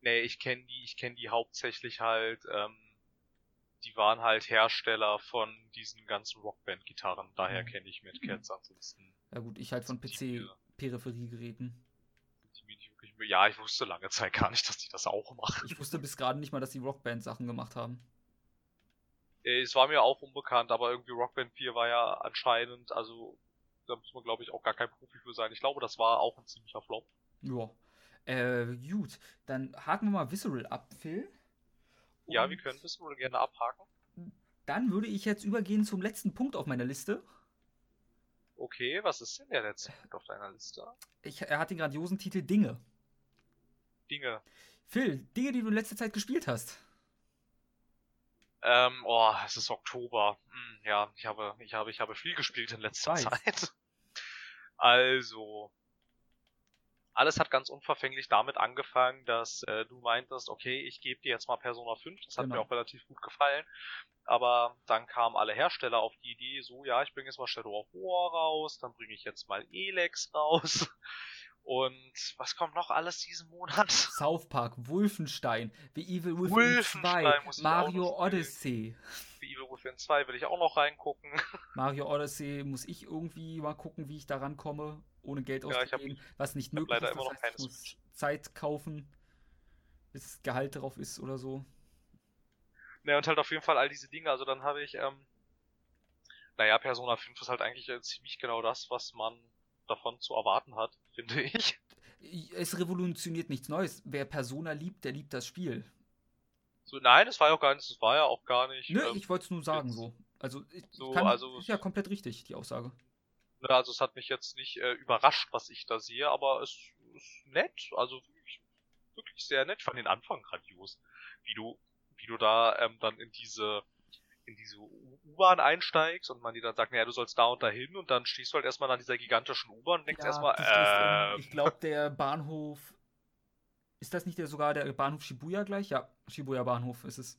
Nee, ich kenne die, ich kenne die hauptsächlich halt ähm, die waren halt Hersteller von diesen ganzen Rockband-Gitarren. Daher mhm. kenne ich Mad Cats ansonsten. Ja gut, ich halt von PC-Peripheriegeräten. Ja, ich wusste lange Zeit gar nicht, dass die das auch machen. Ich wusste bis gerade nicht mal, dass die Rockband-Sachen gemacht haben. Äh, es war mir auch unbekannt, aber irgendwie Rockband 4 war ja anscheinend, also da muss man glaube ich auch gar kein Profi für sein. Ich glaube, das war auch ein ziemlicher Flop. Ja. Äh, gut, dann haken wir mal Visceral ab, Phil. Ja, wir können das wohl gerne abhaken. Dann würde ich jetzt übergehen zum letzten Punkt auf meiner Liste. Okay, was ist denn der letzte Punkt auf deiner Liste? Ich, er hat den grandiosen Titel Dinge. Dinge. Phil, Dinge, die du in letzter Zeit gespielt hast. Ähm, oh, es ist Oktober. Hm, ja, ich habe, ich habe, ich habe viel gespielt in letzter. Zeit. Also, alles hat ganz unverfänglich damit angefangen, dass äh, du meintest, okay, ich gebe dir jetzt mal Persona 5, das hat genau. mir auch relativ gut gefallen. Aber dann kamen alle Hersteller auf die Idee, so ja, ich bringe jetzt mal Shadow of War raus, dann bringe ich jetzt mal Elex raus. Und was kommt noch alles diesen Monat? South Park, Wolfenstein, The Evil Within 2, Mario Odyssey. The Evil Within 2 will ich auch noch reingucken. Mario Odyssey muss ich irgendwie mal gucken, wie ich daran komme, ohne Geld ja, auszugeben, hab, was nicht möglich ist. Das heißt, ich muss Zeit kaufen, bis Gehalt drauf ist oder so. Ne, und halt auf jeden Fall all diese Dinge. Also dann habe ich, ähm, naja, Persona 5 ist halt eigentlich äh, ziemlich genau das, was man davon zu erwarten hat, finde ich. Es revolutioniert nichts Neues. Wer Persona liebt, der liebt das Spiel. So, nein, das war ja auch gar nicht, das war ja auch gar nicht. Nö, ähm, ich wollte es nur sagen so. Also, so, kann, also ist ja komplett richtig, die Aussage. Ne, also es hat mich jetzt nicht äh, überrascht, was ich da sehe, aber es ist nett, also wirklich, wirklich sehr nett. Ich fand den Anfang grandios, wie du, wie du da ähm, dann in diese in diese U-Bahn einsteigst und man dir dann sagt, naja, du sollst da und da hin und dann stehst du halt erstmal an dieser gigantischen U-Bahn und denkst ja, erstmal, äh, Ich glaube, der Bahnhof. Ist das nicht der, sogar der Bahnhof Shibuya gleich? Ja, Shibuya Bahnhof ist es.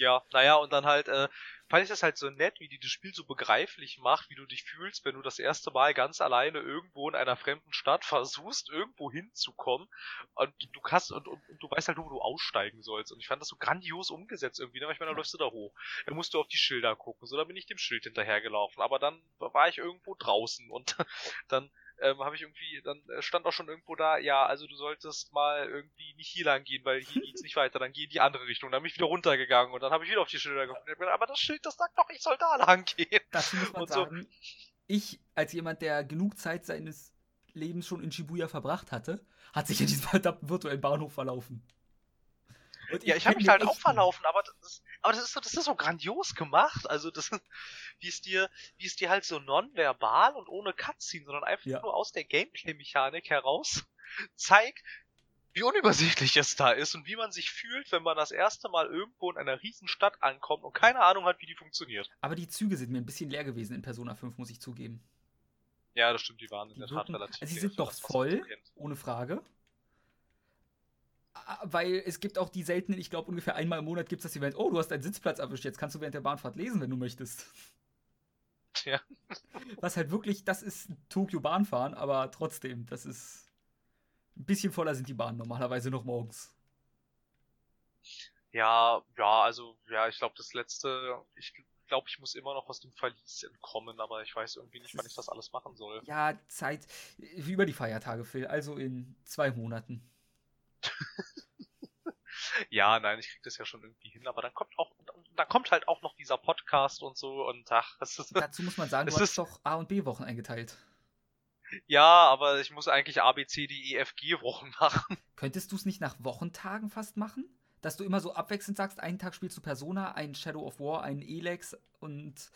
Ja, naja, und dann halt, äh, fand ich das halt so nett, wie die das Spiel so begreiflich macht, wie du dich fühlst, wenn du das erste Mal ganz alleine irgendwo in einer fremden Stadt versuchst, irgendwo hinzukommen und du kannst und, und, und du weißt halt, wo du aussteigen sollst. Und ich fand das so grandios umgesetzt irgendwie, ne? ich meine, dann läufst du da hoch. Dann musst du auf die Schilder gucken. So, dann bin ich dem Schild hinterhergelaufen. Aber dann war ich irgendwo draußen und dann ähm, habe ich irgendwie, dann äh, stand auch schon irgendwo da, ja, also du solltest mal irgendwie nicht hier lang gehen, weil hier geht's nicht weiter, dann geh in die andere Richtung. Dann bin ich wieder runtergegangen und dann habe ich wieder auf die Schilder geguckt. Aber das Schild, das sagt doch, ich soll da lang gehen. Dazu muss man und sagen, so. ich als jemand, der genug Zeit seines Lebens schon in Shibuya verbracht hatte, hat sich in diesem verdammten virtuellen Bahnhof verlaufen. Ja, ich habe mich halt auch verlaufen, aber das, aber das ist so, das ist so grandios gemacht. Also das, wie es dir, wie es dir halt so nonverbal und ohne Cutscene, sondern einfach ja. nur aus der Gameplay-Mechanik heraus zeigt, wie unübersichtlich es da ist und wie man sich fühlt, wenn man das erste Mal irgendwo in einer Riesenstadt ankommt und keine Ahnung hat, wie die funktioniert. Aber die Züge sind mir ein bisschen leer gewesen in Persona 5, muss ich zugeben. Ja, das stimmt, die waren in die der Tat relativ. Also sie sind doch voll, ohne Frage weil es gibt auch die seltenen, ich glaube ungefähr einmal im Monat gibt es das Event, oh, du hast einen Sitzplatz erwischt, jetzt kannst du während der Bahnfahrt lesen, wenn du möchtest. Ja. Was halt wirklich, das ist Tokio Bahnfahren, aber trotzdem, das ist ein bisschen voller sind die Bahnen normalerweise noch morgens. Ja, ja, also, ja, ich glaube, das letzte, ich glaube, ich muss immer noch aus dem Verlies entkommen, aber ich weiß irgendwie nicht, wann ich das alles machen soll. Ja, Zeit, wie über die Feiertage, Phil, also in zwei Monaten. ja, nein, ich krieg das ja schon irgendwie hin, aber dann kommt auch, dann kommt halt auch noch dieser Podcast und so und ach, das ist. Dazu muss man sagen, du hast doch A und B Wochen eingeteilt. Ja, aber ich muss eigentlich A, B, C, D, E, F, G Wochen machen. Könntest du es nicht nach Wochentagen fast machen? Dass du immer so abwechselnd sagst, einen Tag spielst du Persona, einen Shadow of War, einen Elex und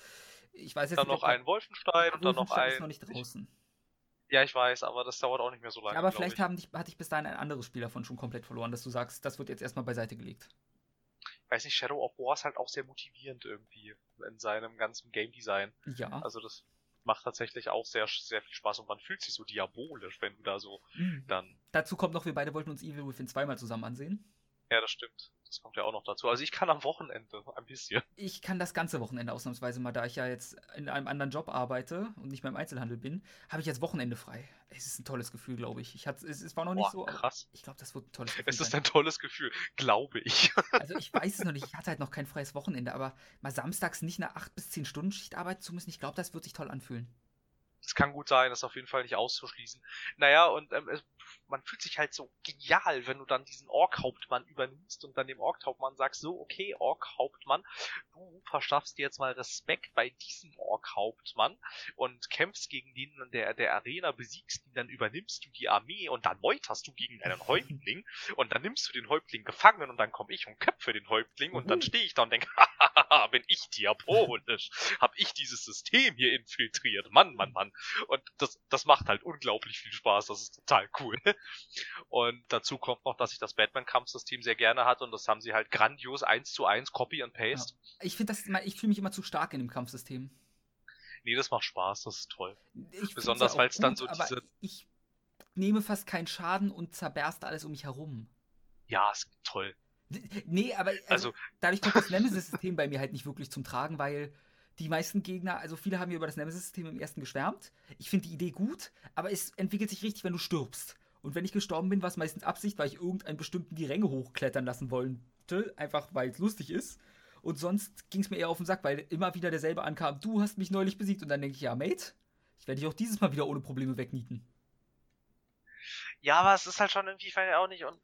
ich weiß jetzt dann nicht. Dann noch einen Wolfenstein und dann noch einen. Ist noch nicht draußen. Ich, ja, ich weiß, aber das dauert auch nicht mehr so lange. Aber vielleicht haben dich, hatte ich bis dahin ein anderes Spiel davon schon komplett verloren, dass du sagst, das wird jetzt erstmal beiseite gelegt. Ich weiß nicht, Shadow of War ist halt auch sehr motivierend irgendwie in seinem ganzen Game Design. Ja. Also das macht tatsächlich auch sehr, sehr viel Spaß und man fühlt sich so diabolisch, wenn du da so mhm. dann. Dazu kommt noch, wir beide wollten uns Evil Within zweimal zusammen ansehen. Ja, das stimmt. Das kommt ja auch noch dazu. Also ich kann am Wochenende ein bisschen. Ich kann das ganze Wochenende ausnahmsweise mal, da ich ja jetzt in einem anderen Job arbeite und nicht mehr im Einzelhandel bin, habe ich jetzt Wochenende frei. Es ist ein tolles Gefühl, glaube ich. ich hatte, es, es war noch nicht Boah, so. Krass. Ich glaube, das wird ein tolles Gefühl. Es ist sein. ein tolles Gefühl, glaube ich. Also ich weiß es noch nicht. Ich hatte halt noch kein freies Wochenende, aber mal samstags nicht eine 8 bis 10 Stunden Schicht arbeiten zu müssen, ich glaube, das wird sich toll anfühlen. Das kann gut sein, das ist auf jeden Fall nicht auszuschließen. Naja, und ähm, es, man fühlt sich halt so genial, wenn du dann diesen Ork-Hauptmann übernimmst und dann dem Ork-Hauptmann sagst, so, okay, Ork-Hauptmann, du verschaffst dir jetzt mal Respekt bei diesem Ork-Hauptmann und kämpfst gegen den in der, der Arena, besiegst ihn, dann übernimmst du die Armee und dann meuterst du gegen einen Häuptling und dann nimmst du den Häuptling gefangen und dann komme ich und köpfe den Häuptling und dann stehe ich da und denke, bin ich diabolisch, hab ich dieses System hier infiltriert, Mann, Mann, Mann. Und das, das macht halt unglaublich viel Spaß, das ist total cool. Und dazu kommt noch, dass ich das Batman-Kampfsystem sehr gerne hatte und das haben sie halt grandios eins zu eins Copy and Paste. Ja. Ich finde das, ich fühle mich immer zu stark in dem Kampfsystem. Nee, das macht Spaß, das ist toll. Ich Besonders weil es dann so diese. Ich nehme fast keinen Schaden und zerberste alles um mich herum. Ja, ist toll. Nee, aber also, also dadurch kommt das Nemesis-System bei mir halt nicht wirklich zum Tragen, weil die meisten Gegner, also viele haben ja über das Nemesis-System im ersten geschwärmt. Ich finde die Idee gut, aber es entwickelt sich richtig, wenn du stirbst. Und wenn ich gestorben bin, war es meistens Absicht, weil ich irgendeinen bestimmten die Ränge hochklettern lassen wollte, einfach weil es lustig ist. Und sonst ging es mir eher auf den Sack, weil immer wieder derselbe ankam, du hast mich neulich besiegt. Und dann denke ich, ja, Mate, ich werde dich auch dieses Mal wieder ohne Probleme wegnieten. Ja, aber es ist halt schon irgendwie, ich weiß auch nicht, und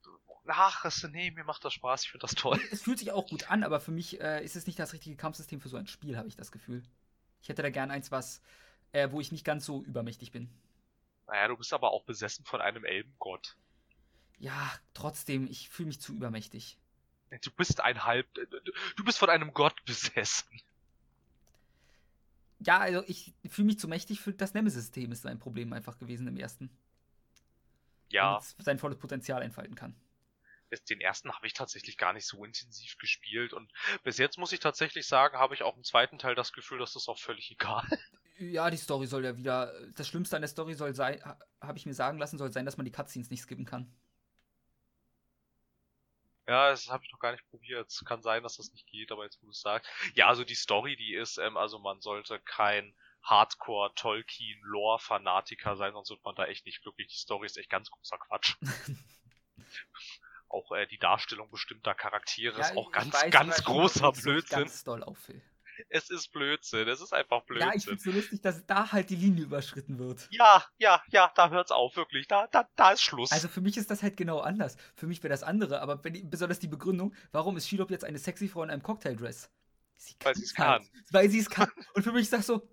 ach, es, nee, mir macht das Spaß, ich finde das toll. Es fühlt sich auch gut an, aber für mich äh, ist es nicht das richtige Kampfsystem für so ein Spiel, habe ich das Gefühl. Ich hätte da gern eins, was, äh, wo ich nicht ganz so übermächtig bin. Naja, du bist aber auch besessen von einem Elbengott. Ja, trotzdem, ich fühle mich zu übermächtig. Du bist ein Halb. Du bist von einem Gott besessen. Ja, also ich fühle mich zu mächtig für das Nemesis-System, ist ein Problem einfach gewesen im ersten. Ja. Sein volles Potenzial entfalten kann. Den ersten habe ich tatsächlich gar nicht so intensiv gespielt und bis jetzt muss ich tatsächlich sagen, habe ich auch im zweiten Teil das Gefühl, dass das auch völlig egal. Ja, die Story soll ja wieder. Das Schlimmste an der Story soll sein, habe ich mir sagen lassen, soll sein, dass man die Cutscenes nicht skippen kann. Ja, das habe ich noch gar nicht probiert. Es kann sein, dass das nicht geht, aber jetzt wo du es sagst. Ja, also die Story, die ist, ähm, also man sollte kein Hardcore Tolkien Lore Fanatiker sein, sonst wird man da echt nicht glücklich. Die Story ist echt ganz großer Quatsch. auch äh, die Darstellung bestimmter Charaktere ja, ist auch ganz, weiß, ganz großer Blödsinn. Ganz doll auffällt. Es ist Blödsinn, es ist einfach Blödsinn. Ja, ich find's so lustig, dass da halt die Linie überschritten wird. Ja, ja, ja, da hört's auf, wirklich. Da, da, da ist Schluss. Also für mich ist das halt genau anders. Für mich wäre das andere, aber wenn, besonders die Begründung, warum ist Shilob jetzt eine sexy Frau in einem Cocktaildress? Sie Weil sie es halt. kann. Weil sie es kann. Und für mich ist das so,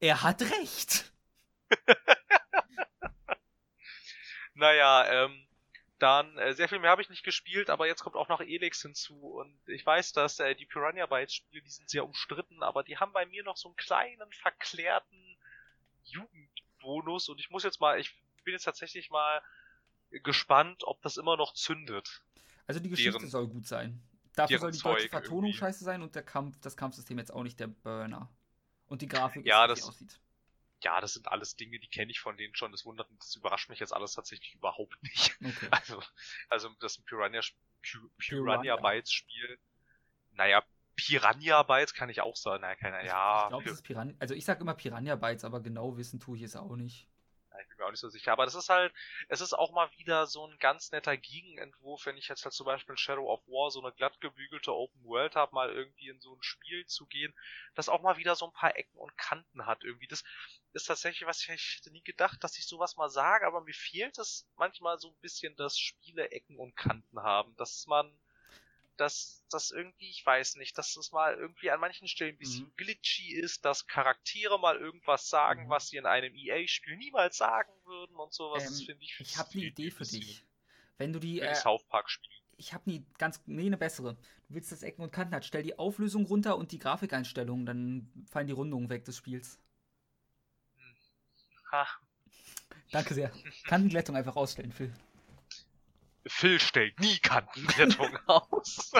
er hat recht. naja, ähm, dann, äh, sehr viel mehr habe ich nicht gespielt, aber jetzt kommt auch noch Elix hinzu und ich weiß, dass äh, die Piranha Bytes Spiele, die sind sehr umstritten, aber die haben bei mir noch so einen kleinen, verklärten Jugendbonus und ich muss jetzt mal, ich bin jetzt tatsächlich mal gespannt, ob das immer noch zündet. Also die Geschichte deren, soll gut sein. Dafür soll die deutsche Vertonung irgendwie. scheiße sein und der Kampf, das Kampfsystem jetzt auch nicht der Burner. Und die Grafik, ja, ist, das, aussieht. Ja, das sind alles Dinge, die kenne ich von denen schon. Das wundert das überrascht mich jetzt alles tatsächlich überhaupt nicht. Okay. Also, also das ist ein Piranha, Piranha, Piranha Bytes Spiel. Naja, Piranha Bytes kann ich auch sagen. Naja, keine, ja. Ich glaube, es ist Piranha. Also ich sag immer Piranha Bytes, aber genau wissen tue ich es auch nicht mir auch nicht so sicher. Aber das ist halt, es ist auch mal wieder so ein ganz netter Gegenentwurf, wenn ich jetzt halt zum Beispiel in Shadow of War so eine glatt gebügelte Open World habe, mal irgendwie in so ein Spiel zu gehen, das auch mal wieder so ein paar Ecken und Kanten hat irgendwie. Das ist tatsächlich was, ich hätte nie gedacht, dass ich sowas mal sage, aber mir fehlt es manchmal so ein bisschen, dass Spiele Ecken und Kanten haben, dass man dass das irgendwie, ich weiß nicht, dass es mal irgendwie an manchen Stellen ein bisschen mhm. glitchy ist, dass Charaktere mal irgendwas sagen, mhm. was sie in einem EA-Spiel niemals sagen würden und sowas. Ähm, finde ich. Ich habe eine Idee für dich. Wenn du die. Äh, South Park spielen. Ich habe nie ganz, nee, eine bessere. Du willst das Ecken und Kanten hat, stell die Auflösung runter und die Grafikeinstellungen, dann fallen die Rundungen weg des Spiels. Hm. Ha. Danke sehr. Kantenglättung einfach ausstellen, Phil. Phil stellt nie Kantenglättung aus.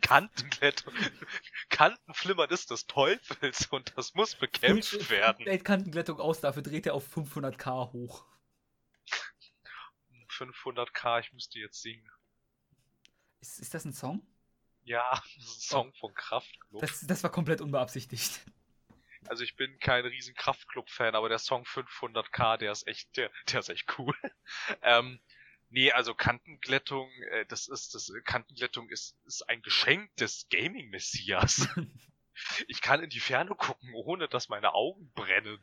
Kantenglättung. Kantenflimmern ist des Teufels und das muss bekämpft Phil werden. Stellt Kantenglättung aus, dafür dreht er auf 500k hoch. 500k, ich müsste jetzt singen. Ist, ist das ein Song? Ja, das ist ein Song oh. von Kraftklub. Das, das war komplett unbeabsichtigt. Also ich bin kein riesen Kraftklub-Fan, aber der Song 500k, der ist echt, der, der ist echt cool. ähm, Nee, also Kantenglättung, äh, das ist, das Kantenglättung ist, ist ein Geschenk des Gaming-Messias. ich kann in die Ferne gucken, ohne dass meine Augen brennen.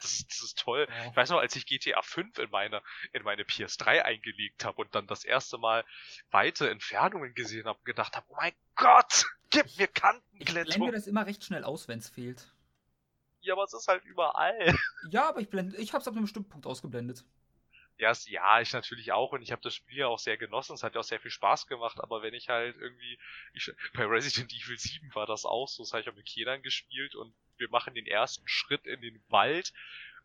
Das ist, das ist toll. Ja. Ich weiß noch, als ich GTA 5 in meine, in meine PS3 eingelegt habe und dann das erste Mal weite Entfernungen gesehen habe und gedacht habe, oh mein Gott, gib mir Kantenglättung. Ich blende das immer recht schnell aus, wenn es fehlt. Ja, aber es ist halt überall. Ja, aber ich blende, ich hab's ab einem bestimmten Punkt ausgeblendet. Ja, ja, ich natürlich auch und ich habe das Spiel ja auch sehr genossen. Es hat ja auch sehr viel Spaß gemacht, aber wenn ich halt irgendwie, ich, bei Resident Evil 7 war das auch so, das habe ich auch mit Kindern gespielt und wir machen den ersten Schritt in den Wald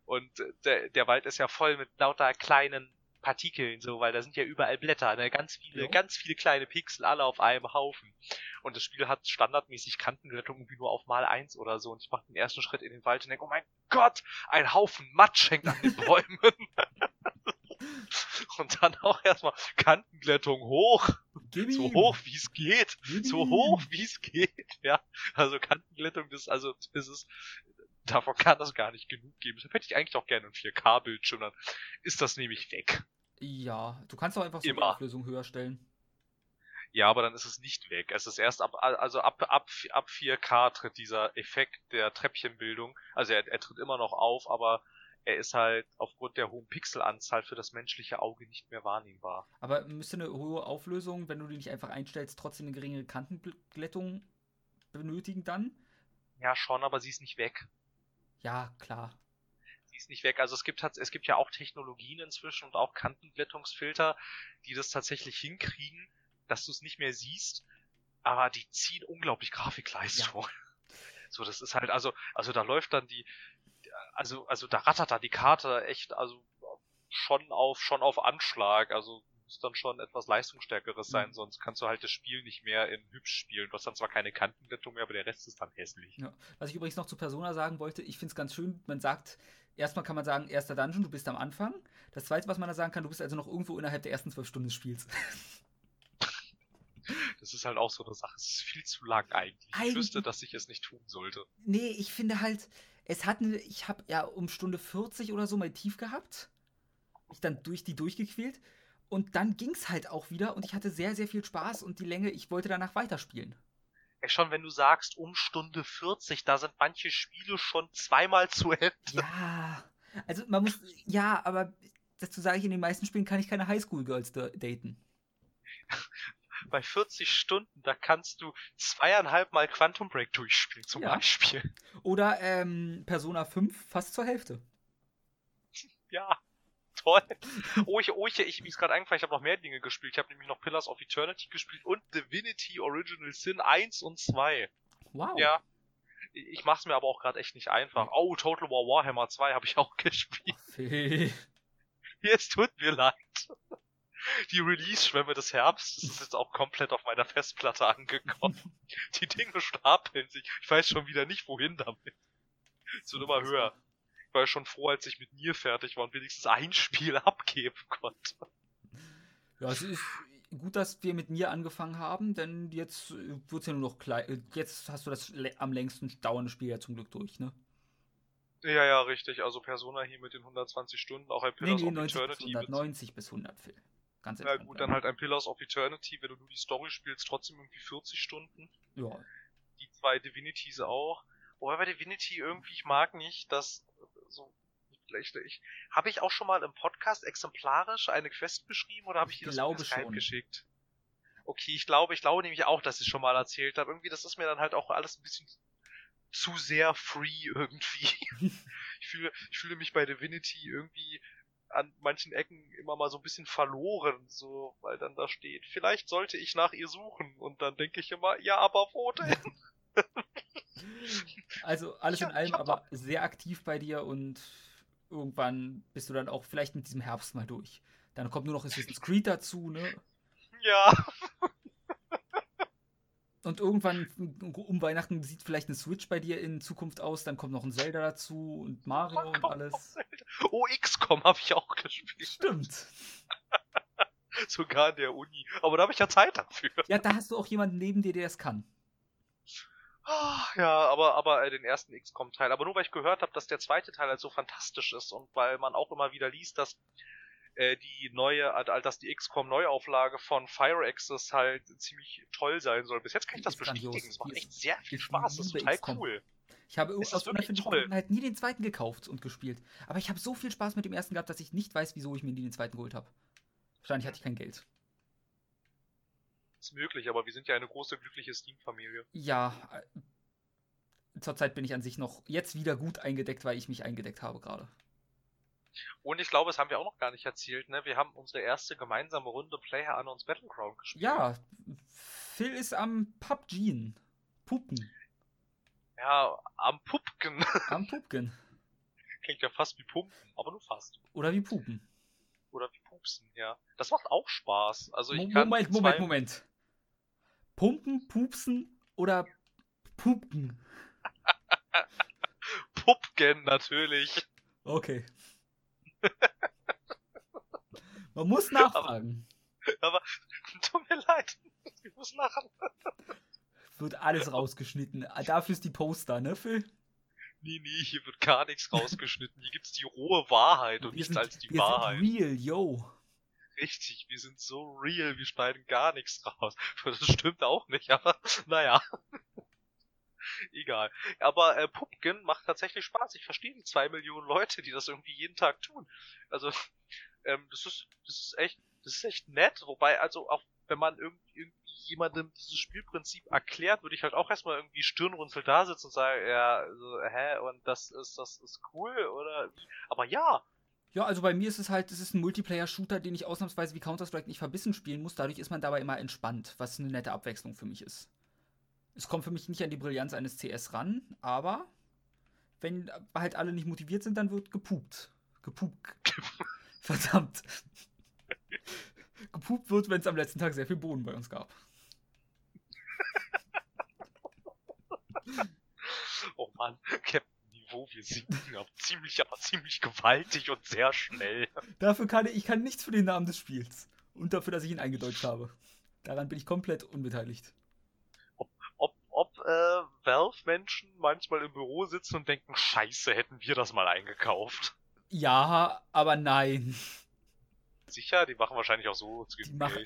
und der, der Wald ist ja voll mit lauter kleinen Partikeln, so, weil da sind ja überall Blätter, ne? ganz viele, ja. ganz viele kleine Pixel, alle auf einem Haufen. Und das Spiel hat standardmäßig Kantenglättung irgendwie nur auf mal eins oder so. Und ich mache den ersten Schritt in den Wald und denke, oh mein Gott, ein Haufen Matsch hängt an den Bäumen. und dann auch erstmal Kantenglättung hoch. Gib so hoch wie es geht. Gib so hoch wie es geht. Ja. Also Kantenglättung, das, also, das ist, davon kann es gar nicht genug geben. Das hätte ich eigentlich auch gerne ein 4K-Bildschirm, dann ist das nämlich weg. Ja, du kannst doch einfach so Immer. die Auflösung höher stellen. Ja, aber dann ist es nicht weg. Es ist erst ab, also ab, ab, ab 4K tritt dieser Effekt der Treppchenbildung. Also er, er tritt immer noch auf, aber er ist halt aufgrund der hohen Pixelanzahl für das menschliche Auge nicht mehr wahrnehmbar. Aber müsste eine hohe Auflösung, wenn du die nicht einfach einstellst, trotzdem eine geringere Kantenglättung benötigen dann? Ja, schon, aber sie ist nicht weg. Ja, klar. Sie ist nicht weg. Also es gibt, es gibt ja auch Technologien inzwischen und auch Kantenglättungsfilter, die das tatsächlich hinkriegen, dass du es nicht mehr siehst, aber die ziehen unglaublich Grafikleistung. Ja. So, das ist halt, also, also da läuft dann die, also, also da rattert da die Karte echt, also schon auf, schon auf Anschlag, also muss dann schon etwas leistungsstärkeres sein, mhm. sonst kannst du halt das Spiel nicht mehr in hübsch spielen. Du hast dann zwar keine Kantenglättung mehr, aber der Rest ist dann hässlich. Ja. Was ich übrigens noch zu Persona sagen wollte, ich finde es ganz schön, man sagt, erstmal kann man sagen, erster Dungeon, du bist am Anfang. Das zweite, was man da sagen kann, du bist also noch irgendwo innerhalb der ersten zwölf Stunden des Spiels. Das ist halt auch so eine Sache. Es ist viel zu lang eigentlich. Eigentlich- Ich wüsste, dass ich es nicht tun sollte. Nee, ich finde halt, es hat eine, ich habe ja um Stunde 40 oder so mal tief gehabt. Mich dann durch die durchgequält. Und dann ging's halt auch wieder und ich hatte sehr, sehr viel Spaß und die Länge, ich wollte danach weiterspielen. Ey, schon wenn du sagst, um Stunde 40, da sind manche Spiele schon zweimal zu Ende. Ja, also man muss, ja, aber dazu sage ich, in den meisten Spielen kann ich keine Highschool-Girls da- daten. Bei 40 Stunden, da kannst du zweieinhalb Mal Quantum Break durchspielen, zum Ja. Beispiel. Oder ähm, Persona 5 fast zur Hälfte. Ja, toll. Oh, ich, oh, ich, ich mir ist gerade eingefallen, ich habe noch mehr Dinge gespielt. Ich habe nämlich noch Pillars of Eternity gespielt und Divinity Original Sin 1 und 2. Wow. Ja. Ich mach's mir aber auch gerade echt nicht einfach. Oh, Total War Warhammer 2 habe ich auch gespielt. Phil. Es tut mir leid. Die Release-Schwämme des Herbstes ist jetzt auch komplett auf meiner Festplatte angekommen. Die Dinge stapeln sich. Ich weiß schon wieder nicht, wohin damit. Es wird immer höher. Ich war schon froh, als ich mit Nier fertig war und wenigstens ein Spiel abgeben konnte. Ja, es ist gut, dass wir mit mir angefangen haben, denn jetzt äh, wird's ja nur noch klein. äh, Jetzt hast du das am längsten dauernde Spiel ja zum Glück durch, ne? Ja, ja, richtig. Also Persona hier mit den 120 Stunden, auch ein Nee, Pillars nee, of 90 bis Eternity. 100, mit- 90 bis 100, Phil. Ganz Ja gut, dann halt ein Pillars of Eternity, wenn du nur die Story spielst, trotzdem irgendwie 40 Stunden. Ja, die zwei Divinities auch. Wobei bei Divinity irgendwie, ich mag nicht, dass so vielleicht ich habe ich auch schon mal im Podcast exemplarisch eine Quest beschrieben oder habe ich Ich dir das glaube Skype schon. geschickt? Okay, ich glaube, ich glaube nämlich auch, dass ich schon mal erzählt habe. Irgendwie, das ist mir dann halt auch alles ein bisschen zu sehr free irgendwie. ich fühle, ich fühle mich bei Divinity irgendwie an manchen Ecken immer mal so ein bisschen verloren, so, weil dann da steht, vielleicht sollte ich nach ihr suchen und dann denke ich immer, ja, aber wo denn? also alles Ja, in allem hab aber sehr aktiv bei dir und irgendwann bist du dann auch vielleicht mit diesem Herbst mal durch. Dann kommt nur noch Assassin's Creed dazu, ne? Ja, Und irgendwann um Weihnachten sieht vielleicht eine Switch bei dir in Zukunft aus, dann kommt noch ein Zelda dazu und Mario und alles. Oh, XCOM habe ich auch gespielt. Stimmt. Sogar in der Uni. Aber da habe ich ja Zeit dafür. Ja, da hast du auch jemanden neben dir, der es kann. Ah, Ja, aber, aber äh, den ersten XCOM-Teil. Aber nur weil ich gehört habe, dass der zweite Teil halt so fantastisch ist und weil man auch immer wieder liest, dass äh, die neue, äh, dass die XCOM-Neuauflage von Fire Access halt ziemlich toll sein soll. Bis jetzt kann ich das bestätigen. Es macht echt sehr viel ich Spaß. Das ist total XCOM. cool. Ich habe ist aus unerfindlichen halt nie den zweiten gekauft und gespielt. Aber ich habe so viel Spaß mit dem ersten gehabt, dass ich nicht weiß, wieso ich mir nie den zweiten geholt habe. Wahrscheinlich hatte ich kein Geld. Ist möglich, aber wir sind ja eine große, glückliche Steam-Familie. Ja, äh, zurzeit bin ich an sich noch jetzt wieder gut eingedeckt, weil ich mich eingedeckt habe gerade. Und ich glaube, das haben wir auch noch gar nicht erzählt, ne? Wir haben unsere erste gemeinsame Runde Player Unknowns Battleground gespielt. Ja, Phil ist am PUBG. Pupen. Ja, am Pupken. Am Pupken. Klingt ja fast wie Pumpen, aber nur fast. Oder wie Pupen. Oder wie Pupsen, ja. Das macht auch Spaß. Also ich Mo- kann Moment, Moment, Moment. Pumpen, Pupsen oder Pupken? Pupken natürlich. Okay. Man muss nachfragen. Tut mir leid. Ich muss lachen. Wird alles rausgeschnitten. Dafür ist die Poster, ne, Phil? Nee, nee, hier wird gar nichts rausgeschnitten. Hier gibt's die rohe Wahrheit und Wir nichts sind, als die wir Wahrheit. sind real, yo. Richtig, wir sind so real, wir schneiden gar nichts raus. Das stimmt auch nicht, aber naja. Egal. Aber äh, Pupken macht tatsächlich Spaß. Ich verstehe die zwei Millionen Leute, die das irgendwie jeden Tag tun. Also, ähm, das ist, das ist echt, das ist echt nett. Wobei, also auch wenn man irgendwie, irgendwie jemandem dieses Spielprinzip erklärt, würde ich halt auch erstmal irgendwie stirnrunzelnd da sitzen und sagen, ja, so, hä, und das ist, das ist cool, oder? Aber ja, Ja, also bei mir ist es halt, es ist ein Multiplayer-Shooter, den ich ausnahmsweise wie Counter-Strike nicht verbissen spielen muss. Dadurch ist man dabei immer entspannt, was eine nette Abwechslung für mich ist. Es kommt für mich nicht an die Brillanz eines CS ran, aber wenn halt alle nicht motiviert sind, dann wird gepupt. Gepupt. Verdammt. gepupt wird, wenn es am letzten Tag sehr viel Boden bei uns gab. Oh Mann, Captain Niveau, wir sinken aber ziemlich, aber ziemlich gewaltig und sehr schnell. Dafür kann ich, ich kann nichts für den Namen des Spiels. Und dafür, dass ich ihn eingedeutscht habe. Daran bin ich komplett unbeteiligt. Ob, ob, ob äh, Valve-Menschen manchmal im Büro sitzen und denken, scheiße, hätten wir das mal eingekauft. Ja, aber nein. Sicher, die machen wahrscheinlich auch so zu Die machen,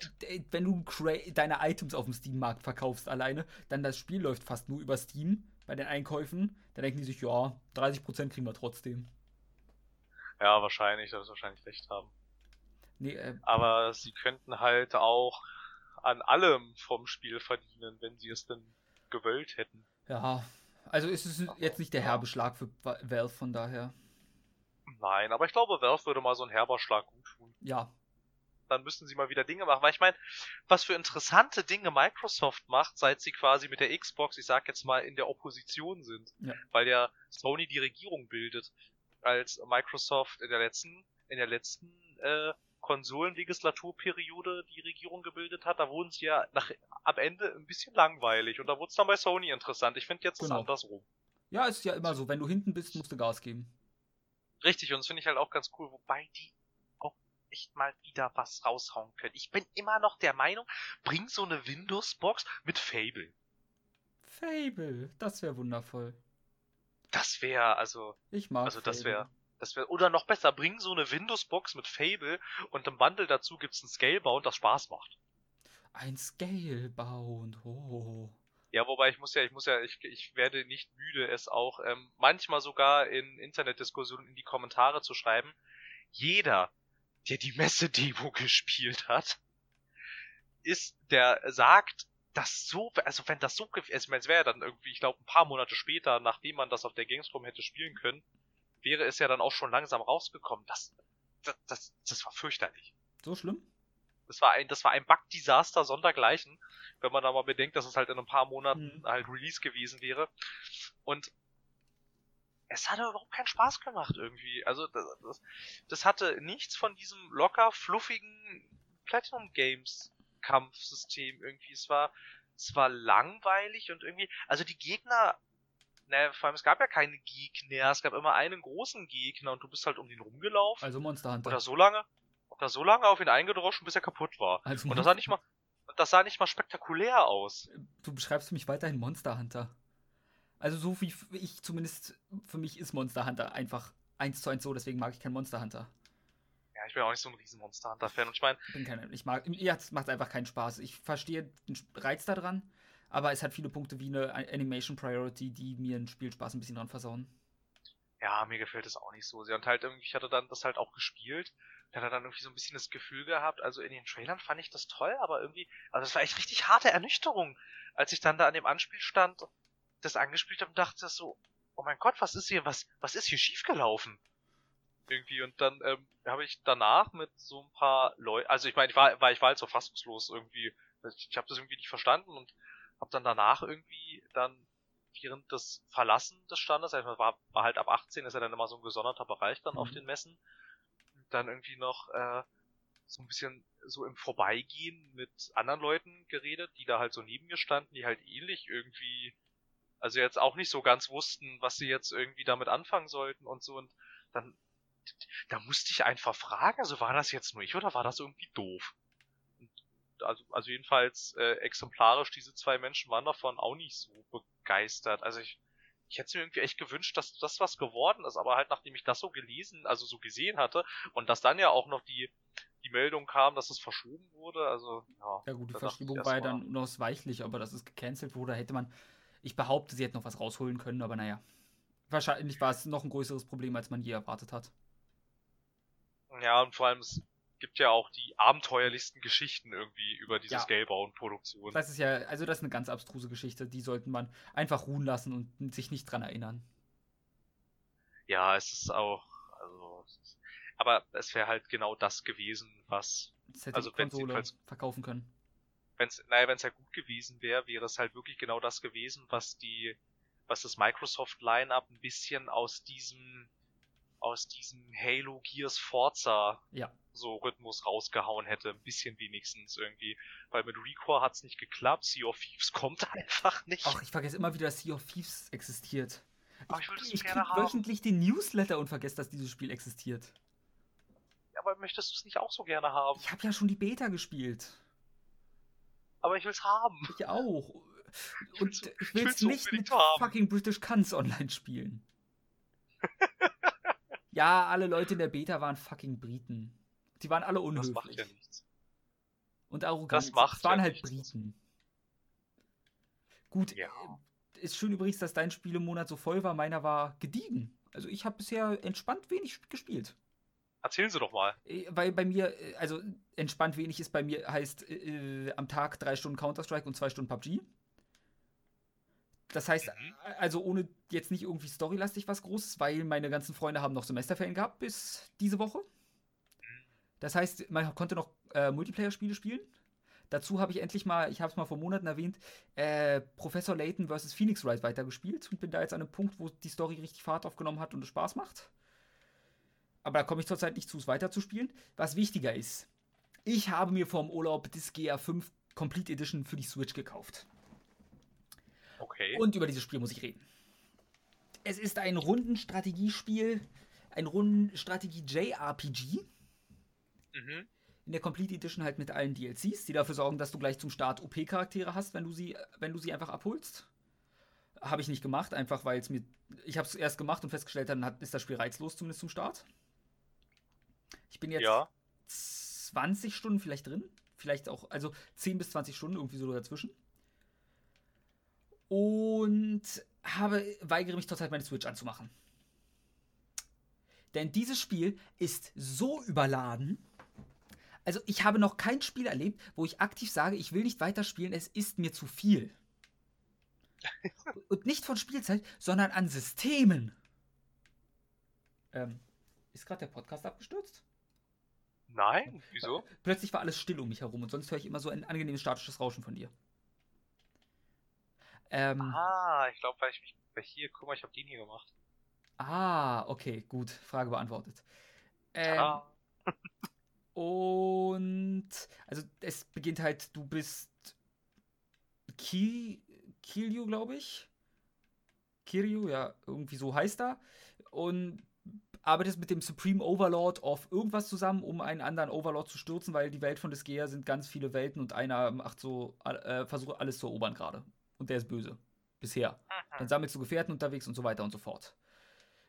wenn du deine Items auf dem Steam-Markt verkaufst alleine, dann das Spiel läuft fast nur über Steam bei den Einkäufen, dann denken die sich, ja, 30% kriegen wir trotzdem. Ja, wahrscheinlich, da wirst wahrscheinlich recht haben. Nee, äh, Aber sie könnten halt auch an allem vom Spiel verdienen, wenn sie es denn gewollt hätten. Ja, also ist es jetzt nicht der herbe Schlag für Valve von daher. Nein, aber ich glaube, Valve würde mal so einen herber Schlag gut tun. Ja. Dann müssten sie mal wieder Dinge machen. Weil ich meine, was für interessante Dinge Microsoft macht, seit sie quasi mit der Xbox, ich sag jetzt mal, in der Opposition sind. Ja. Weil ja Sony die Regierung bildet. Als Microsoft in der letzten, in der letzten äh, Konsolenlegislaturperiode die Regierung gebildet hat, da wurden sie ja nach, am Ende ein bisschen langweilig und da wurde es dann bei Sony interessant. Ich finde jetzt genau. ist andersrum. Ja, ist ja immer so. Wenn du hinten bist, musst du Gas geben. Richtig, und das finde ich halt auch ganz cool, wobei die echt mal wieder was raushauen können. Ich bin immer noch der Meinung, bring so eine Windows-Box mit Fable. Fable, das wäre wundervoll. Das wäre, also. Ich mag Also, das wäre. Das wäre, oder noch besser, bring so eine Windows-Box mit Fable und im Bundle dazu gibt's ein Scalebound, das Spaß macht. Ein Scalebound, oh. Ja, wobei ich muss ja, ich muss ja, ich, ich werde nicht müde, es auch ähm, manchmal sogar in Internetdiskussionen in die Kommentare zu schreiben. Jeder, der die Messe-Demo gespielt hat, ist, der sagt, dass so, also wenn das so, also es wäre ja dann irgendwie, ich glaube, ein paar Monate später, nachdem man das auf der Gamescom hätte spielen können, wäre es ja dann auch schon langsam rausgekommen. Das, das, das, das war fürchterlich. So schlimm? Das war ein, das war ein Bug-Desaster sondergleichen, wenn man da mal bedenkt, dass es halt in ein paar Monaten mhm. halt Release gewesen wäre. Und es hatte überhaupt keinen Spaß gemacht irgendwie. Also das, das, das hatte nichts von diesem locker fluffigen Platinum Games Kampfsystem irgendwie. Es war es war langweilig und irgendwie, also die Gegner, ne, vor allem es gab ja keine Gegner, es gab immer einen großen Gegner und du bist halt um den rumgelaufen. Also Monster Hunter. Oder so lange, oder so lange auf ihn eingedroschen, bis er kaputt war. Also und das sah nicht mal, das sah nicht mal spektakulär aus. Du beschreibst mich weiterhin Monster Hunter. Also so wie ich zumindest, für mich ist Monster Hunter einfach eins zu eins so, deswegen mag ich kein Monster Hunter. Ja, ich bin auch nicht so ein riesen Monster Hunter-Fan und ich meine... Ich bin kein, ich mag, ja, es macht einfach keinen Spaß. Ich verstehe den Reiz daran, aber es hat viele Punkte wie eine Animation Priority, die mir den Spielspaß ein bisschen dran versauen. Ja, mir gefällt es auch nicht so sehr. Und halt irgendwie, ich hatte dann das halt auch gespielt der hat dann irgendwie so ein bisschen das Gefühl gehabt, also in den Trailern fand ich das toll, aber irgendwie, also das war echt richtig harte Ernüchterung, als ich dann da an dem Anspielstand das angespielt habe und dachte so, oh mein Gott, was ist hier, was, was ist hier schiefgelaufen? Irgendwie und dann ähm, habe ich danach mit so ein paar Leuten, also ich meine, ich war, war ich war halt so fassungslos irgendwie, ich habe das irgendwie nicht verstanden und habe dann danach irgendwie dann während des Verlassen des Standes, also war, war halt ab 18, ist ja dann immer so ein gesonderter Bereich dann mhm. auf den Messen, dann irgendwie noch äh, so ein bisschen so im Vorbeigehen mit anderen Leuten geredet, die da halt so neben mir standen, die halt ähnlich irgendwie, also jetzt auch nicht so ganz wussten, was sie jetzt irgendwie damit anfangen sollten und so und dann, da musste ich einfach fragen, also war das jetzt nur ich oder war das irgendwie doof? Und also, also jedenfalls äh, exemplarisch, diese zwei Menschen waren davon auch nicht so begeistert. Also ich, ich hätte mir irgendwie echt gewünscht, dass das was geworden ist, aber halt nachdem ich das so gelesen, also so gesehen hatte und dass dann ja auch noch die die Meldung kam, dass es verschoben wurde, also ja. Ja gut, die Verschiebung war ja dann unausweichlich, aber dass es gecancelt wurde, hätte man, ich behaupte, sie hätten noch was rausholen können, aber naja. Wahrscheinlich war es noch ein größeres Problem, als man je erwartet hat. Ja, und vor allem, es gibt ja auch die abenteuerlichsten Geschichten irgendwie über diese ja. Scalebound-Produktion. Das ist ja, also das ist eine ganz abstruse Geschichte, die sollte man einfach ruhen lassen und sich nicht dran erinnern. Ja, es ist auch, also, aber es wäre halt genau das gewesen, was, das hätte also die Konsole verkaufen können. Wenn's, naja, wenn es ja gut gewesen wäre, wäre es halt wirklich genau das gewesen, was die, was das Microsoft Line-Up ein bisschen aus diesem, aus diesem Halo Gears Forza ja so Rhythmus rausgehauen hätte, ein bisschen wenigstens irgendwie. Weil mit Recore hat's nicht geklappt, Sea of Thieves kommt einfach nicht. Ach, ich vergesse immer wieder, dass Sea of Thieves existiert. Aber ich, ich, will ich gerne haben. wöchentlich den Newsletter und vergesse, dass dieses Spiel existiert. Ja, aber möchtest du es nicht auch so gerne haben? Ich habe ja schon die Beta gespielt. Aber ich will's haben. Ich auch. Und ich ich will will's es nicht mit haben. fucking British Cunts online spielen. ja, alle Leute in der Beta waren fucking Briten. Die waren alle Das unhöflich. macht ja nichts. Und arrogant. Das macht es waren ja halt nichts. Briten. Gut, Ja. äh, ist schön übrigens, dass dein Spielemonat so voll war. Meiner war gediegen. Also ich habe bisher entspannt wenig gespielt. Erzählen Sie doch mal. Äh, Weil bei mir, äh, also entspannt wenig ist bei mir, heißt äh, äh, am Tag drei Stunden Counter-Strike und zwei Stunden PUBG. Das heißt, Mhm. also ohne jetzt nicht irgendwie storylastig was Großes, weil meine ganzen Freunde haben noch Semesterferien gehabt bis diese Woche. Das heißt, man konnte noch äh, Multiplayer-Spiele spielen. Dazu habe ich endlich mal, ich habe es mal vor Monaten erwähnt, äh, Professor Layton vs. Phoenix Wright weitergespielt und bin da jetzt an einem Punkt, wo die Story richtig Fahrt aufgenommen hat und es Spaß macht. Aber da komme ich zurzeit nicht zu, es weiterzuspielen. Was wichtiger ist, ich habe mir vom Urlaub Disgaea 5 Complete Edition für die Switch gekauft. Okay. Und über dieses Spiel muss ich reden. Es ist ein Rundenstrategiespiel, ein Rundenstrategie-JRPG. mhm. In der Complete Edition halt mit allen DLCs, die dafür sorgen, dass du gleich zum Start OP-Charaktere hast, wenn du sie, wenn du sie einfach abholst. Habe ich nicht gemacht, einfach weil es mir. Ich habe es erst gemacht und festgestellt, dann hat, ist das Spiel reizlos, zumindest zum Start. Ich bin jetzt Ja. 20 Stunden vielleicht drin. Vielleicht auch, also 10 bis 20 Stunden, irgendwie so dazwischen. Und habe, weigere mich zurzeit meine Switch anzumachen. Denn dieses Spiel ist so überladen. Also ich habe noch kein Spiel erlebt, wo ich aktiv sage, ich will nicht weiterspielen, es ist mir zu viel. Und nicht von Spielzeit, sondern an Systemen. Ähm, ist gerade der Podcast abgestürzt? Nein? Wieso? Plötzlich war alles still um mich herum und sonst höre ich immer so ein angenehmes statisches Rauschen von dir. Ähm, Ah, ich glaube, weil ich mich. Weil hier, guck mal, ich habe den hier gemacht. ah, okay, gut. Frage beantwortet. Ähm, Ah, Und also es beginnt halt, du bist Ki Kiryu, glaube ich. Kiryu, ja, irgendwie so heißt er. Und arbeitest mit dem Supreme Overlord of irgendwas zusammen, um einen anderen Overlord zu stürzen, weil die Welt von Disgaea sind ganz viele Welten und einer macht so, äh, versucht alles zu erobern gerade. Und der ist böse. Bisher. Dann sammelst du Gefährten unterwegs und so weiter und so fort.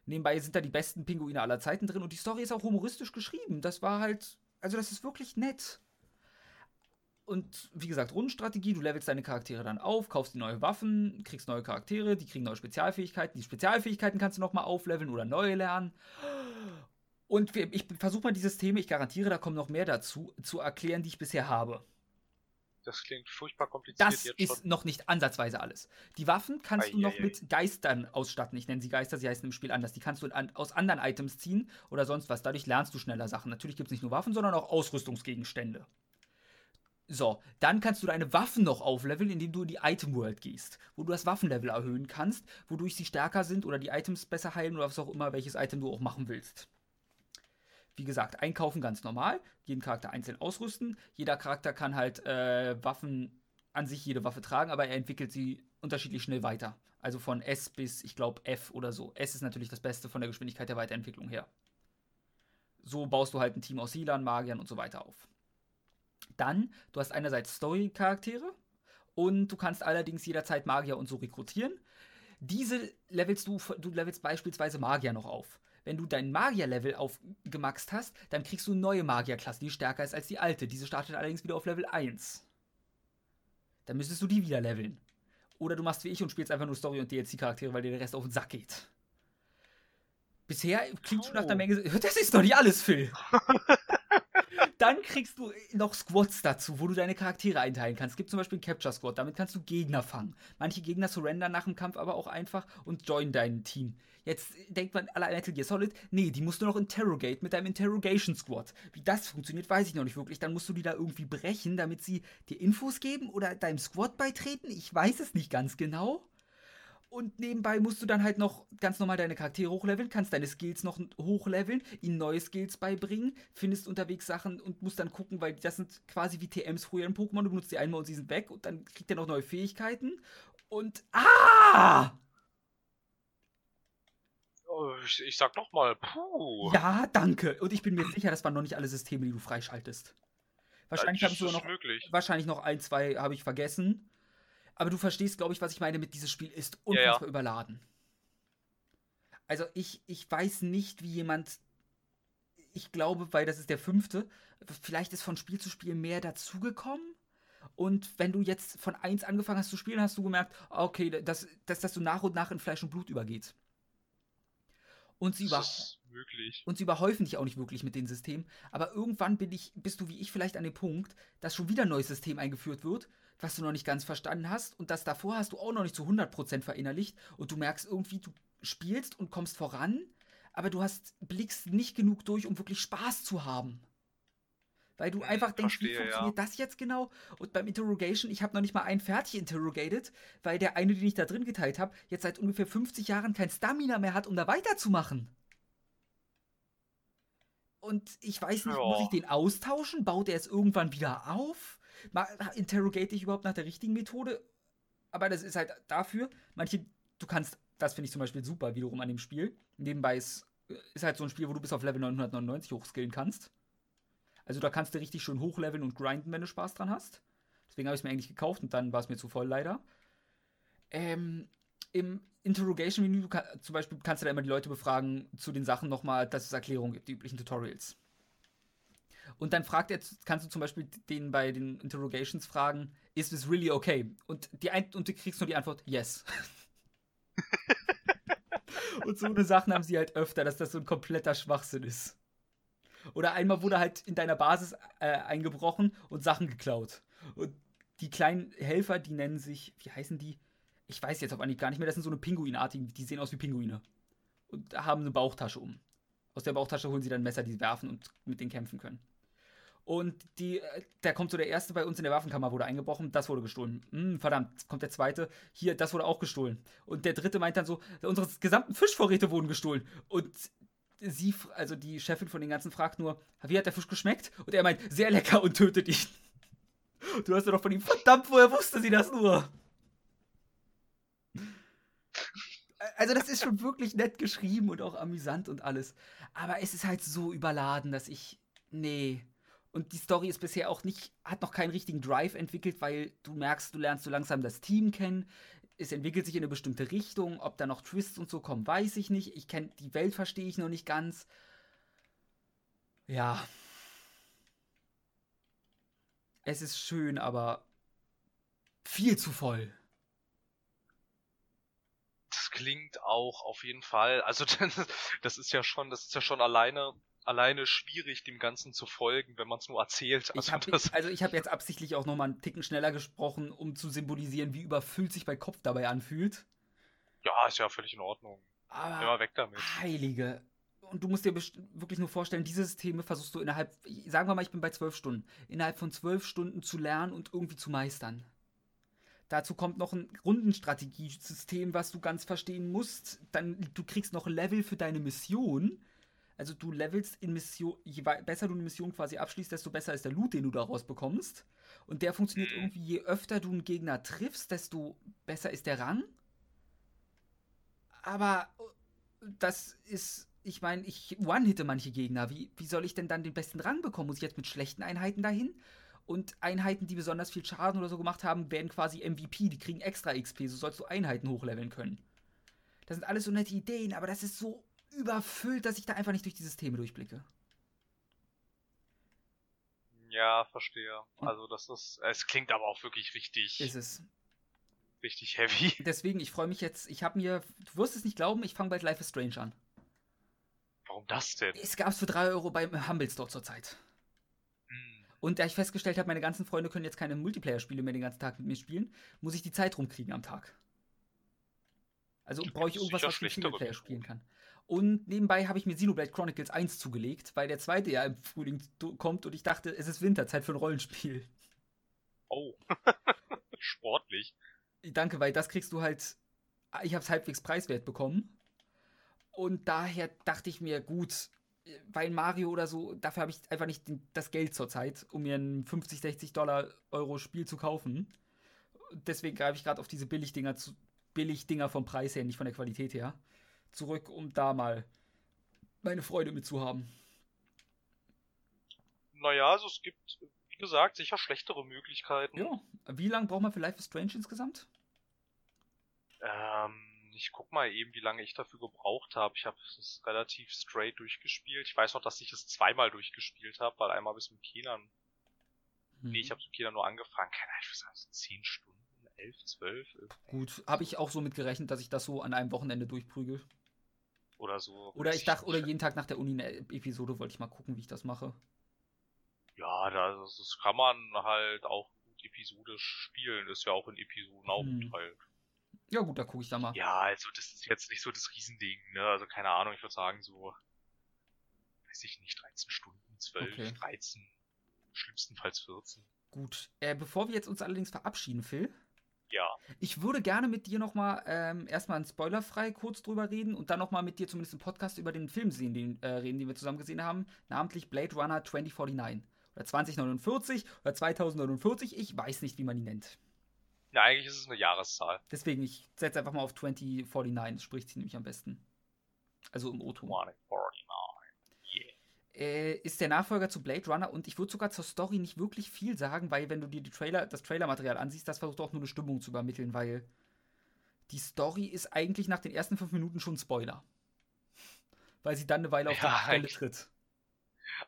Nebenbei sind da die besten Pinguine aller Zeiten drin und die Story ist auch humoristisch geschrieben. Das war halt, also das ist wirklich nett. Und wie gesagt, Rundenstrategie, du levelst deine Charaktere dann auf, kaufst die neue Waffen, kriegst neue Charaktere, die kriegen neue Spezialfähigkeiten. Die Spezialfähigkeiten kannst du nochmal aufleveln oder neue lernen. Und ich versuche mal dieses Thema, ich garantiere, da kommen noch mehr dazu, zu erklären, die ich bisher habe. das klingt furchtbar kompliziert Das ist schon. noch nicht ansatzweise alles. Die Waffen kannst du noch Eieiei. mit Geistern ausstatten. Ich nenne sie Geister, sie heißen im Spiel anders. Die kannst du an, aus anderen Items ziehen oder sonst was. Dadurch lernst du schneller Sachen. Natürlich gibt es nicht nur Waffen, sondern auch Ausrüstungsgegenstände. So, dann kannst du deine Waffen noch aufleveln, indem du in die Item World gehst, wo du das Waffenlevel erhöhen kannst, wodurch sie stärker sind oder die Items besser heilen oder was auch immer, welches Item du auch machen willst. Wie gesagt, einkaufen ganz normal, jeden Charakter einzeln ausrüsten. Jeder Charakter kann halt äh, Waffen an sich jede Waffe tragen, aber er entwickelt sie unterschiedlich schnell weiter. Also von S bis, ich glaube, F oder so. S ist natürlich das Beste von der Geschwindigkeit der Weiterentwicklung her. So baust du halt ein Team aus Healern, Magiern und so weiter auf. Dann, du hast einerseits Story-Charaktere und du kannst allerdings jederzeit Magier und so rekrutieren. Diese levelst du, du levelst beispielsweise Magier noch auf. Wenn du dein Magier-Level aufgemaxt hast, dann kriegst du eine neue Magierklasse, die stärker ist als die alte. Diese startet allerdings wieder auf Level 1. Dann müsstest du die wieder leveln. Oder du machst wie ich und spielst einfach nur Story- und DLC-Charaktere, weil dir der Rest auf den Sack geht. Bisher klingt schon nach der Oh. Menge. Das ist doch nicht alles, Phil. Dann kriegst du noch Squads dazu, wo du deine Charaktere einteilen kannst. Es gibt zum Beispiel einen Capture Squad, damit kannst du Gegner fangen. Manche Gegner surrendern nach dem Kampf aber auch einfach und joinen dein Team. Jetzt denkt man alle Metal Gear Solid. Nee, die musst du noch interrogate mit deinem Interrogation Squad. Wie das funktioniert, weiß ich noch nicht wirklich. Dann musst du die da irgendwie brechen, damit sie dir Infos geben oder deinem Squad beitreten. Ich weiß es nicht ganz genau. Und nebenbei musst du dann halt noch ganz normal deine Charaktere hochleveln, kannst deine Skills noch hochleveln, ihnen neue Skills beibringen, findest unterwegs Sachen und musst dann gucken, weil das sind quasi wie TMs früher in Pokémon. Du benutzt die einmal und sie sind weg und dann kriegt er noch neue Fähigkeiten. Und. Ah! Oh, ich, ich sag nochmal, puh. Ja, danke. Und ich bin mir sicher, das waren noch nicht alle Systeme, die du freischaltest. Wahrscheinlich habe ich sogar noch, möglich. wahrscheinlich noch ein, zwei habe ich vergessen. Aber du verstehst, glaube ich, was ich meine mit dieses Spiel ist unfassbar ja, ja. überladen. Also ich, ich weiß nicht, wie jemand. Ich glaube, weil das ist der fünfte, vielleicht ist von Spiel zu Spiel mehr dazugekommen. Und wenn du jetzt von 1 angefangen hast zu spielen, hast du gemerkt, okay, dass, dass das so nach und nach in Fleisch und Blut übergeht. Und sie, über und sie überhäufen dich auch nicht wirklich mit den Systemen. Aber irgendwann bin ich, bist du wie ich vielleicht an dem Punkt, dass schon wieder ein neues System eingeführt wird, was du noch nicht ganz verstanden hast. Und das davor hast du auch noch nicht zu 100% verinnerlicht. Und du merkst irgendwie, du spielst und kommst voran, aber du hast, blickst nicht genug durch, um wirklich Spaß zu haben. Weil du einfach denkst, Verstehe, wie funktioniert ja. das jetzt genau? Und beim Interrogation, ich habe noch nicht mal einen fertig interrogated, weil der eine, den ich da drin geteilt habe, jetzt seit ungefähr 50 Jahren kein Stamina mehr hat, um da weiterzumachen. Und ich weiß nicht, ja. muss ich den austauschen? Baut er es irgendwann wieder auf? Interrogate ich überhaupt nach der richtigen Methode? Aber das ist halt dafür, manche, du kannst, das finde ich zum Beispiel super wiederum an dem Spiel. Nebenbei ist, ist halt so ein Spiel, wo du bis auf Level 999 hochskillen kannst. Also da kannst du richtig schön hochleveln und grinden, wenn du Spaß dran hast. Deswegen habe ich es mir eigentlich gekauft und dann war es mir zu voll leider. Ähm, Im Interrogation-Menü zum Beispiel kannst du da immer die Leute befragen zu den Sachen nochmal, dass es Erklärungen gibt, die üblichen Tutorials. Und dann fragt er, kannst du zum Beispiel den bei den Interrogations fragen, is this really okay? Und, die ein und du kriegst nur die Antwort, yes. und so eine Sachen haben sie halt öfter, dass das so ein kompletter Schwachsinn ist. Oder einmal wurde halt in deiner Basis äh, eingebrochen und Sachen geklaut. Und die kleinen Helfer, die nennen sich, wie heißen die? Ich weiß jetzt auf Anhieb gar nicht mehr, das sind so eine Pinguinartigen, die sehen aus wie Pinguine. Und haben eine Bauchtasche um. Aus der Bauchtasche holen sie dann Messer, die sie werfen und mit denen kämpfen können. Und die, äh, da kommt so der erste bei uns in der Waffenkammer, wurde eingebrochen, das wurde gestohlen. Hm, verdammt, kommt der zweite, hier, das wurde auch gestohlen. Und der dritte meint dann so, unsere gesamten Fischvorräte wurden gestohlen. Und sie, also die Chefin von den ganzen, fragt nur, wie hat der Fisch geschmeckt? Und er meint, sehr lecker und tötet ihn. Du hast ja doch von ihm, verdammt, woher wusste sie das nur? Also das ist schon wirklich nett geschrieben und auch amüsant und alles. Aber es ist halt so überladen, dass ich, nee. Und die Story ist bisher auch nicht, hat noch keinen richtigen Drive entwickelt, weil du merkst, du lernst so langsam das Team kennen es entwickelt sich in eine bestimmte Richtung. Ob da noch Twists und so kommen, weiß ich nicht. Ich kenne die Welt, verstehe ich noch nicht ganz. Ja. Es ist schön, aber viel zu voll. Das klingt auch auf jeden Fall. Also das ist ja schon, das ist ja schon alleine alleine schwierig, dem Ganzen zu folgen, wenn man es nur erzählt. Also ich habe also hab jetzt absichtlich auch nochmal einen Ticken schneller gesprochen, um zu symbolisieren, wie überfüllt sich mein Kopf dabei anfühlt. Ja, ist ja völlig in Ordnung. Aber Immer weg damit. Heilige. Und du musst dir wirklich nur vorstellen, diese Systeme versuchst du innerhalb, sagen wir mal, ich bin bei zwölf Stunden, innerhalb von zwölf Stunden zu lernen und irgendwie zu meistern. Dazu kommt noch ein Rundenstrategiesystem, was du ganz verstehen musst. Dann, du kriegst noch ein Level für deine Mission also du levelst in Mission, je besser du eine Mission quasi abschließt, desto besser ist der Loot, den du daraus bekommst. Und der funktioniert mhm. irgendwie, je öfter du einen Gegner triffst, desto besser ist der Rang. Aber äh, das ist, ich meine, ich one-hitte manche Gegner. Wie, wie soll ich denn dann den besten Rang bekommen? Muss ich jetzt mit schlechten Einheiten dahin? Und Einheiten, die besonders viel Schaden oder so gemacht haben, werden quasi MVP, die kriegen extra XP, so sollst du Einheiten hochleveln können. Das sind alles so nette Ideen, aber das ist so überfüllt, dass ich da einfach nicht durch die Systeme durchblicke. Ja, verstehe. Also das ist, es klingt aber auch wirklich richtig. Ist es. Richtig heavy. Deswegen, ich freue mich jetzt. Ich habe mir, du wirst es nicht glauben, ich fange bald Life is Strange an. Warum das denn? Es gab es für 3 Euro beim Humble Store zurzeit. Hm. Und da ich festgestellt habe, meine ganzen Freunde können jetzt keine Multiplayer-Spiele mehr den ganzen Tag mit mir spielen, muss ich die Zeit rumkriegen am Tag. Also brauche ich irgendwas, was ich Singleplayer spielen kann. Und nebenbei habe ich mir Xenoblade Chronicles 1 zugelegt, weil der zweite ja im Frühling kommt und ich dachte, es ist Winterzeit für ein Rollenspiel. Oh, sportlich. Danke, weil das kriegst du halt, ich habe es halbwegs preiswert bekommen. Und daher dachte ich mir, gut, weil Mario oder so, dafür habe ich einfach nicht das Geld zurzeit, um mir ein 50, 60 Dollar Euro Spiel zu kaufen. Deswegen greife ich gerade auf diese Billigdinger zu, Billigdinger vom Preis her, nicht von der Qualität her zurück, um da mal meine Freude mit zu haben. Naja, also es gibt, wie gesagt, sicher schlechtere Möglichkeiten. Ja. Wie lange braucht man für Life is Strange insgesamt? Ähm, ich guck mal eben, wie lange ich dafür gebraucht habe. Ich habe es relativ straight durchgespielt. Ich weiß noch, dass ich es zweimal durchgespielt habe, weil einmal bis mit Kindern. Mhm. Nee, ich habe mit Kindern nur angefangen. Keine Ahnung, ich weiß nicht, 10 Stunden, 11, 12. Gut, habe ich auch so mitgerechnet, dass ich das so an einem Wochenende durchprügel. Oder so. Oder ich dachte, oder jeden Tag nach der Uni eine Episode wollte ich mal gucken, wie ich das mache. Ja, das, das kann man halt auch gut episodisch spielen. Ist ja auch in Episoden aufgeteilt. Hm. Ja, gut, da gucke ich da mal. Ja, also das ist jetzt nicht so das Riesending, ne? Also keine Ahnung, ich würde sagen so, weiß ich nicht, 13 Stunden, 12, okay. 13, schlimmstenfalls 14. Gut, äh, bevor wir jetzt uns allerdings verabschieden, Phil. Ich würde gerne mit dir nochmal ähm, erstmal spoilerfrei kurz drüber reden und dann nochmal mit dir zumindest im Podcast über den Film sehen, den, äh, reden, den wir zusammen gesehen haben, namentlich Blade Runner 2049 oder 2049 oder 2049, ich weiß nicht, wie man ihn nennt. Ja, eigentlich ist es eine Jahreszahl. Deswegen, ich setze einfach mal auf 2049, spricht sie nämlich am besten. Also im O-Ton. 2049, yeah. Äh, ist der Nachfolger zu Blade Runner und ich würde sogar zur Story nicht wirklich viel sagen, weil wenn du dir die Trailer, das Trailermaterial ansiehst, das versucht auch nur eine Stimmung zu übermitteln, weil die Story ist eigentlich nach den ersten fünf Minuten schon Spoiler. Weil sie dann eine Weile auf ja, die Stelle tritt.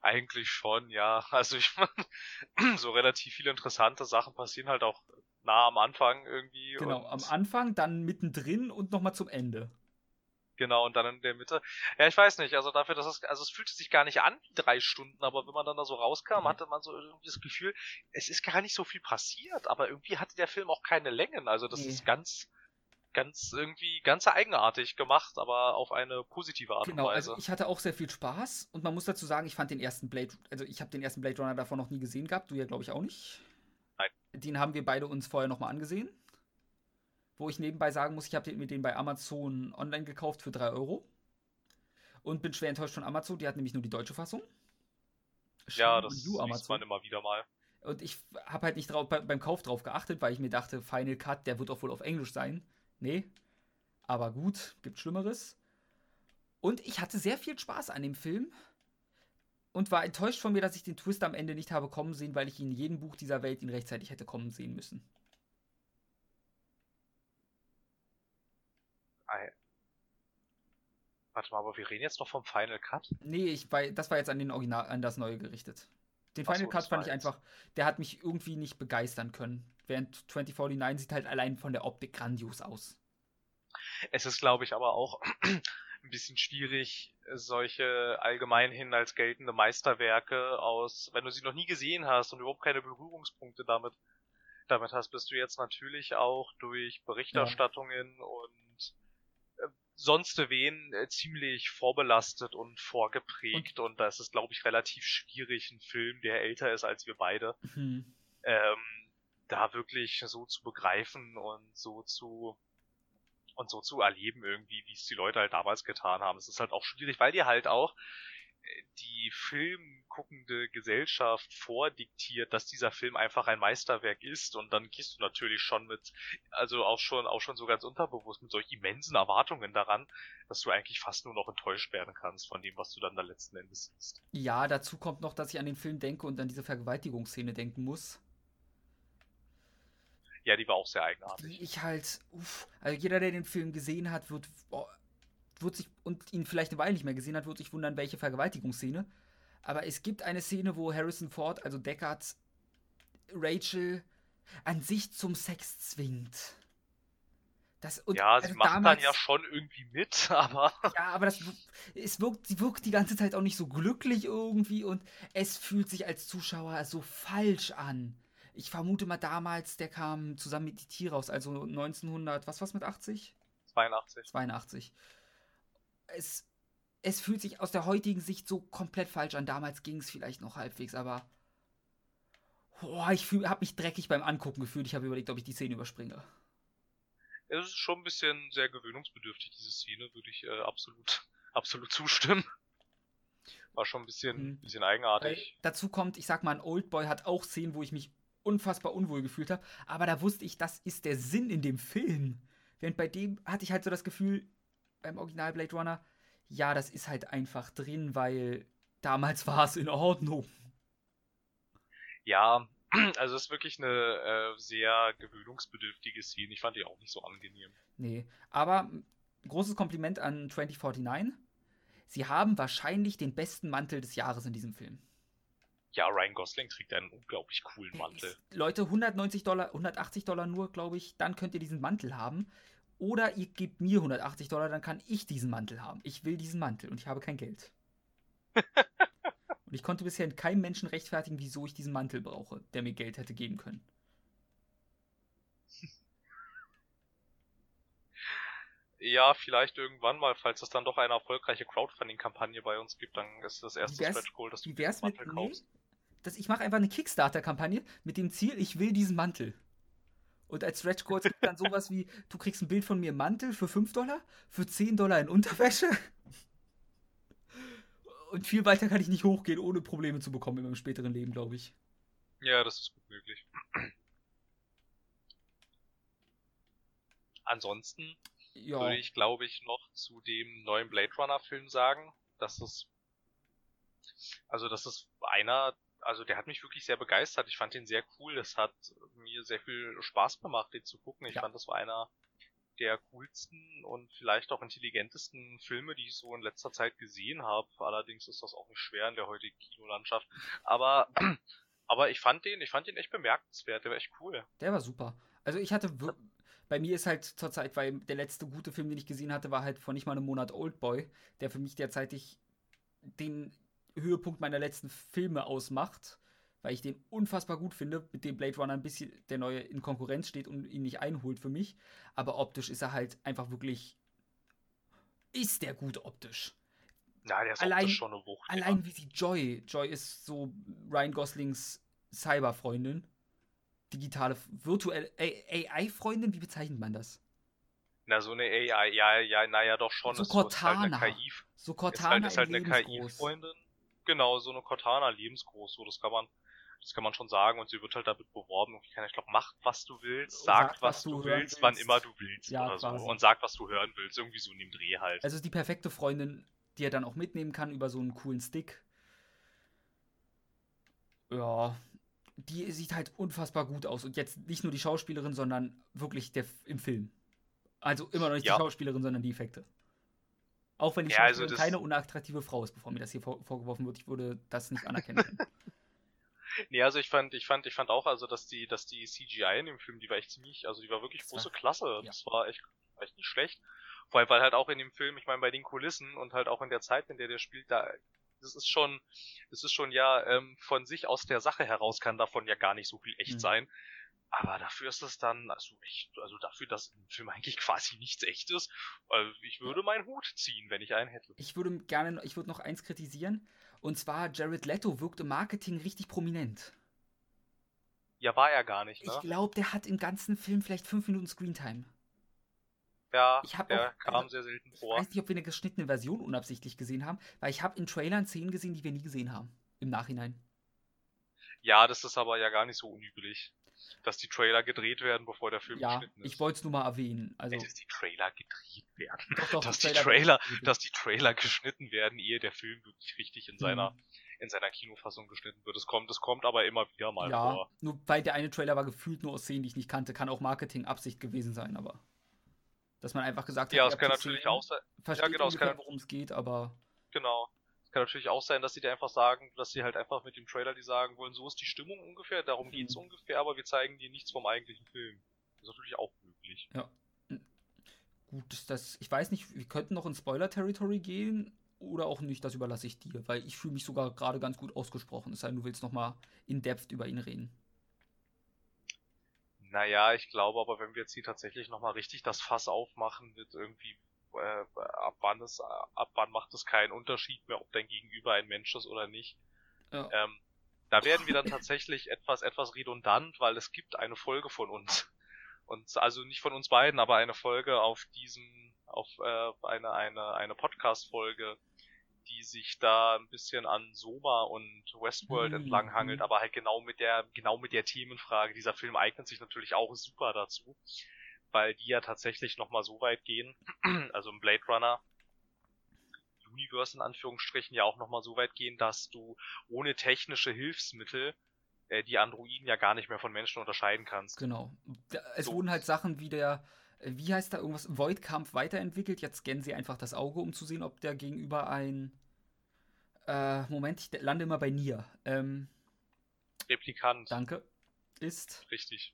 Eigentlich schon, ja. Also ich meine, so relativ viele interessante Sachen passieren halt auch nah am Anfang irgendwie. Genau, am Anfang, dann mittendrin und nochmal zum Ende. Genau, und dann in der Mitte. Ja, ich weiß nicht, also dafür, dass es, also es fühlte sich gar nicht an wie drei Stunden, aber wenn man dann da so rauskam, mhm. hatte man so irgendwie das Gefühl, es ist gar nicht so viel passiert, aber irgendwie hatte der Film auch keine Längen, also das mhm. ist ganz, ganz irgendwie ganz eigenartig gemacht, aber auf eine positive Art genau, und Weise. Also ich hatte auch sehr viel Spaß und man muss dazu sagen, ich fand den ersten Blade, also ich habe den ersten Blade Runner davon noch nie gesehen gehabt, du ja glaube ich auch nicht. Nein. Den haben wir beide uns vorher nochmal angesehen. Wo ich nebenbei sagen muss, ich habe mir den bei Amazon online gekauft für 3 Euro. Und bin schwer enttäuscht von Amazon, die hat nämlich nur die deutsche Fassung. Ja, das sieht man immer wieder mal. Und ich habe halt nicht drauf, beim Kauf drauf geachtet, weil ich mir dachte, Final Cut, der wird auch wohl auf Englisch sein. Nee. Aber gut, gibt Schlimmeres. Und ich hatte sehr viel Spaß an dem Film und war enttäuscht von mir, dass ich den Twist am Ende nicht habe kommen sehen, weil ich in jedem Buch dieser Welt ihn rechtzeitig hätte kommen sehen müssen. Warte mal, aber wir reden jetzt noch vom Final Cut? Nee, ich war, das war jetzt an den Original, an das Neue gerichtet. Den Final so, Cut fand ich einfach, der hat mich irgendwie nicht begeistern können. Während 2049 sieht halt allein von der Optik grandios aus. Es ist, glaube ich, aber auch ein bisschen schwierig, solche allgemein hin als geltende Meisterwerke aus, wenn du sie noch nie gesehen hast und überhaupt keine Berührungspunkte damit, damit hast, bist du jetzt natürlich auch durch Berichterstattungen ja. und sonst wen äh, ziemlich vorbelastet und vorgeprägt und, und da ist es, glaube ich, relativ schwierig, einen Film, der älter ist als wir beide, mhm. ähm, da wirklich so zu begreifen und so zu und so zu erleben irgendwie, wie es die Leute halt damals getan haben. Es ist halt auch schwierig, weil dir halt auch die filmguckende Gesellschaft vordiktiert, dass dieser Film einfach ein Meisterwerk ist und dann gehst du natürlich schon mit, also auch schon, auch schon so ganz unterbewusst mit solch immensen Erwartungen daran, dass du eigentlich fast nur noch enttäuscht werden kannst von dem, was du dann da letzten Endes siehst. Ja, dazu kommt noch, dass ich an den Film denke und an diese Vergewaltigungsszene denken muss. Ja, die war auch sehr eigenartig. Die ich halt, uff, also jeder, der den Film gesehen hat, wird, oh, wird sich, und ihn vielleicht eine Weile nicht mehr gesehen hat, wird sich wundern, welche Vergewaltigungsszene. Aber es gibt eine Szene, wo Harrison Ford, also Deckard, Rachel an sich zum Sex zwingt. Das, und, ja, sie also macht damals, dann ja schon irgendwie mit, aber. Ja, aber das, es wirkt, sie wirkt die ganze Zeit auch nicht so glücklich irgendwie und es fühlt sich als Zuschauer so falsch an ich vermute mal damals, der kam zusammen mit die Tiere raus, also 1900, was war's mit 80? 82. 82. Es, es fühlt sich aus der heutigen Sicht so komplett falsch an. Damals ging es vielleicht noch halbwegs, aber oh, ich habe mich dreckig beim Angucken gefühlt. Ich habe überlegt, ob ich die Szene überspringe. Es ist schon ein bisschen sehr gewöhnungsbedürftig, diese Szene, würde ich äh, absolut, absolut zustimmen. War schon ein bisschen, hm. bisschen eigenartig. Weil dazu kommt, ich sag mal, ein Oldboy hat auch Szenen, wo ich mich unfassbar unwohl gefühlt habe. Aber da wusste ich, das ist der Sinn in dem Film. Während bei dem hatte ich halt so das Gefühl, beim Original Blade Runner, ja, das ist halt einfach drin, weil damals war es in Ordnung. Ja, also es ist wirklich eine äh, sehr gewöhnungsbedürftige Szene. Ich fand die auch nicht so angenehm. Nee, aber großes Kompliment an 2049. Sie haben wahrscheinlich den besten Mantel des Jahres in diesem Film. Ja, Ryan Gosling trägt einen unglaublich coolen Mantel. Leute, 190 Dollar, 180 Dollar nur, glaube ich, dann könnt ihr diesen Mantel haben. Oder ihr gebt mir 180 Dollar, dann kann ich diesen Mantel haben. Ich will diesen Mantel und ich habe kein Geld. und ich konnte bisher keinem Menschen rechtfertigen, wieso ich diesen Mantel brauche, der mir Geld hätte geben können. Ja, vielleicht irgendwann mal, falls es dann doch eine erfolgreiche Crowdfunding-Kampagne bei uns gibt, dann ist das erste Stretch Goal, dass du wär's Mantel mit, kaufst. Nee, dass ich mache einfach eine Kickstarter-Kampagne mit dem Ziel, ich will diesen Mantel. Und als Stretch Goals gibt dann sowas wie, du kriegst ein Bild von mir im Mantel für 5 Dollar, für 10 Dollar in Unterwäsche. Und viel weiter kann ich nicht hochgehen, ohne Probleme zu bekommen in meinem späteren Leben, glaube ich. Ja, das ist gut möglich. Ansonsten ja. würde ich, glaube ich, noch zu dem neuen Blade Runner Film sagen, dass es, also das ist einer, also der hat mich wirklich sehr begeistert. Ich fand ihn sehr cool. Es hat mir sehr viel Spaß gemacht, den zu gucken. Ich ja. fand, das war einer der coolsten und vielleicht auch intelligentesten Filme, die ich so in letzter Zeit gesehen habe. Allerdings ist das auch nicht schwer in der heutigen Kinolandschaft. Aber, aber ich fand den, ich fand den echt bemerkenswert. Der war echt cool. Der war super. Also ich hatte bei mir ist halt zurzeit, weil der letzte gute Film, den ich gesehen hatte, war halt vor nicht mal einem Monat Oldboy, der für mich derzeitig den Höhepunkt meiner letzten Filme ausmacht, weil ich den unfassbar gut finde, mit dem Blade Runner ein bisschen der neue in Konkurrenz steht und ihn nicht einholt für mich. Aber optisch ist er halt einfach wirklich. Ist der gut optisch? Na, der ist allein, schon eine Wucht. Allein ja. wie sie Joy. Joy ist so Ryan Goslings Cyberfreundin digitale, virtuelle AI-Freundin, wie bezeichnet man das? Na, so eine AI, ja, ja, naja, doch schon. So Cortana. Ist halt KI, so Cortana ist halt, ist halt eine KI-Freundin. Genau, so eine Cortana lebensgroß, so, das kann man, das kann man schon sagen und sie wird halt damit beworben, ich glaube, mach was du willst, sag, sag was, du willst, willst, wann immer du willst ja, oder quasi. so und sag was du hören willst, irgendwie so in dem Dreh halt. Also die perfekte Freundin, die er dann auch mitnehmen kann über so einen coolen Stick. Ja, die sieht halt unfassbar gut aus. Und jetzt nicht nur die Schauspielerin, sondern wirklich der im Film. Also immer noch nicht ja. die Schauspielerin, sondern die Effekte. Auch wenn die ja, also keine unattraktive Frau ist, bevor mir das hier vor, vorgeworfen wird, ich würde das nicht anerkennen nee, also ich fand, ich fand, ich fand auch, also dass die, dass die CGI in dem Film, die war echt ziemlich, also die war wirklich das große war, Klasse. Ja. Das war echt, echt nicht schlecht. Vor allem, weil halt auch in dem Film, ich meine, bei den Kulissen und halt auch in der Zeit, in der der spielt, da das ist schon, das ist schon ja ähm, von sich aus der Sache heraus kann davon ja gar nicht so viel echt mhm. sein. Aber dafür ist es dann, also echt, also dafür, dass im Film eigentlich quasi nichts echt ist, also ich würde meinen Hut ziehen, wenn ich einen hätte. Ich würde gerne, ich würde noch eins kritisieren. Und zwar, Jared Leto wirkt im Marketing richtig prominent. Ja, war er gar nicht, ne? Ich glaube, der hat im ganzen Film vielleicht fünf Minuten Screentime. Ja, ich der auch, kam also, sehr selten vor. Ich weiß nicht, ob wir eine geschnittene Version unabsichtlich gesehen haben, weil ich habe in Trailern Szenen gesehen, die wir nie gesehen haben. Im Nachhinein. Ja, das ist aber ja gar nicht so unüblich. Dass die Trailer gedreht werden, bevor der Film ja, geschnitten ist. Ich wollte es nur mal erwähnen. Also, dass die Trailer gedreht werden. Doch, doch, dass, die Trailer, dass die Trailer geschnitten werden, ehe der Film wirklich richtig in seiner, mhm. in seiner Kinofassung geschnitten wird. Es kommt, es kommt aber immer wieder mal ja, vor. Nur weil der eine Trailer war gefühlt nur aus Szenen, die ich nicht kannte, kann auch Marketing-Absicht gewesen sein, aber. Dass man einfach gesagt hat, ja, es kann natürlich auch sein. ja, genau, kann, worum es geht, aber. Genau. Kann natürlich auch sein, dass sie dir einfach sagen, dass sie halt einfach mit dem Trailer die sagen wollen, so ist die Stimmung ungefähr, darum mhm. geht's ungefähr, aber wir zeigen dir nichts vom eigentlichen Film. Das ist natürlich auch möglich. Ja. Gut, das. Ich weiß nicht, wir könnten noch in Spoiler-Territory gehen oder auch nicht, das überlasse ich dir, weil ich fühle mich sogar gerade ganz gut ausgesprochen. Es sei denn, du willst nochmal in Depth über ihn reden. Naja, ich glaube aber, wenn wir jetzt hier tatsächlich nochmal richtig das Fass aufmachen mit irgendwie, äh, ab wann es, ab wann macht es keinen Unterschied mehr, ob dein Gegenüber ein Mensch ist oder nicht. Ja. Ähm, da werden wir dann tatsächlich etwas, etwas redundant, weil es gibt eine Folge von uns. Und also nicht von uns beiden, aber eine Folge auf diesem, auf äh, eine, eine, eine Podcast-Folge, die sich da ein bisschen an Soma und Westworld mhm. entlang hangelt, aber halt genau mit der, genau mit der Themenfrage. Dieser Film eignet sich natürlich auch super dazu, weil die ja tatsächlich nochmal so weit gehen, also im Blade Runner Universe in Anführungsstrichen ja auch nochmal so weit gehen, dass du ohne technische Hilfsmittel äh, die Androiden ja gar nicht mehr von Menschen unterscheiden kannst. Genau. Da- Es So. wurden halt Sachen wie der, äh, wie heißt da irgendwas, Void-Kampf weiterentwickelt. Jetzt scannen sie einfach das Auge, um zu sehen, ob der gegenüber ein. Äh, Moment, ich lande immer bei Nier. Ähm, Replikant, danke. Ist. richtig.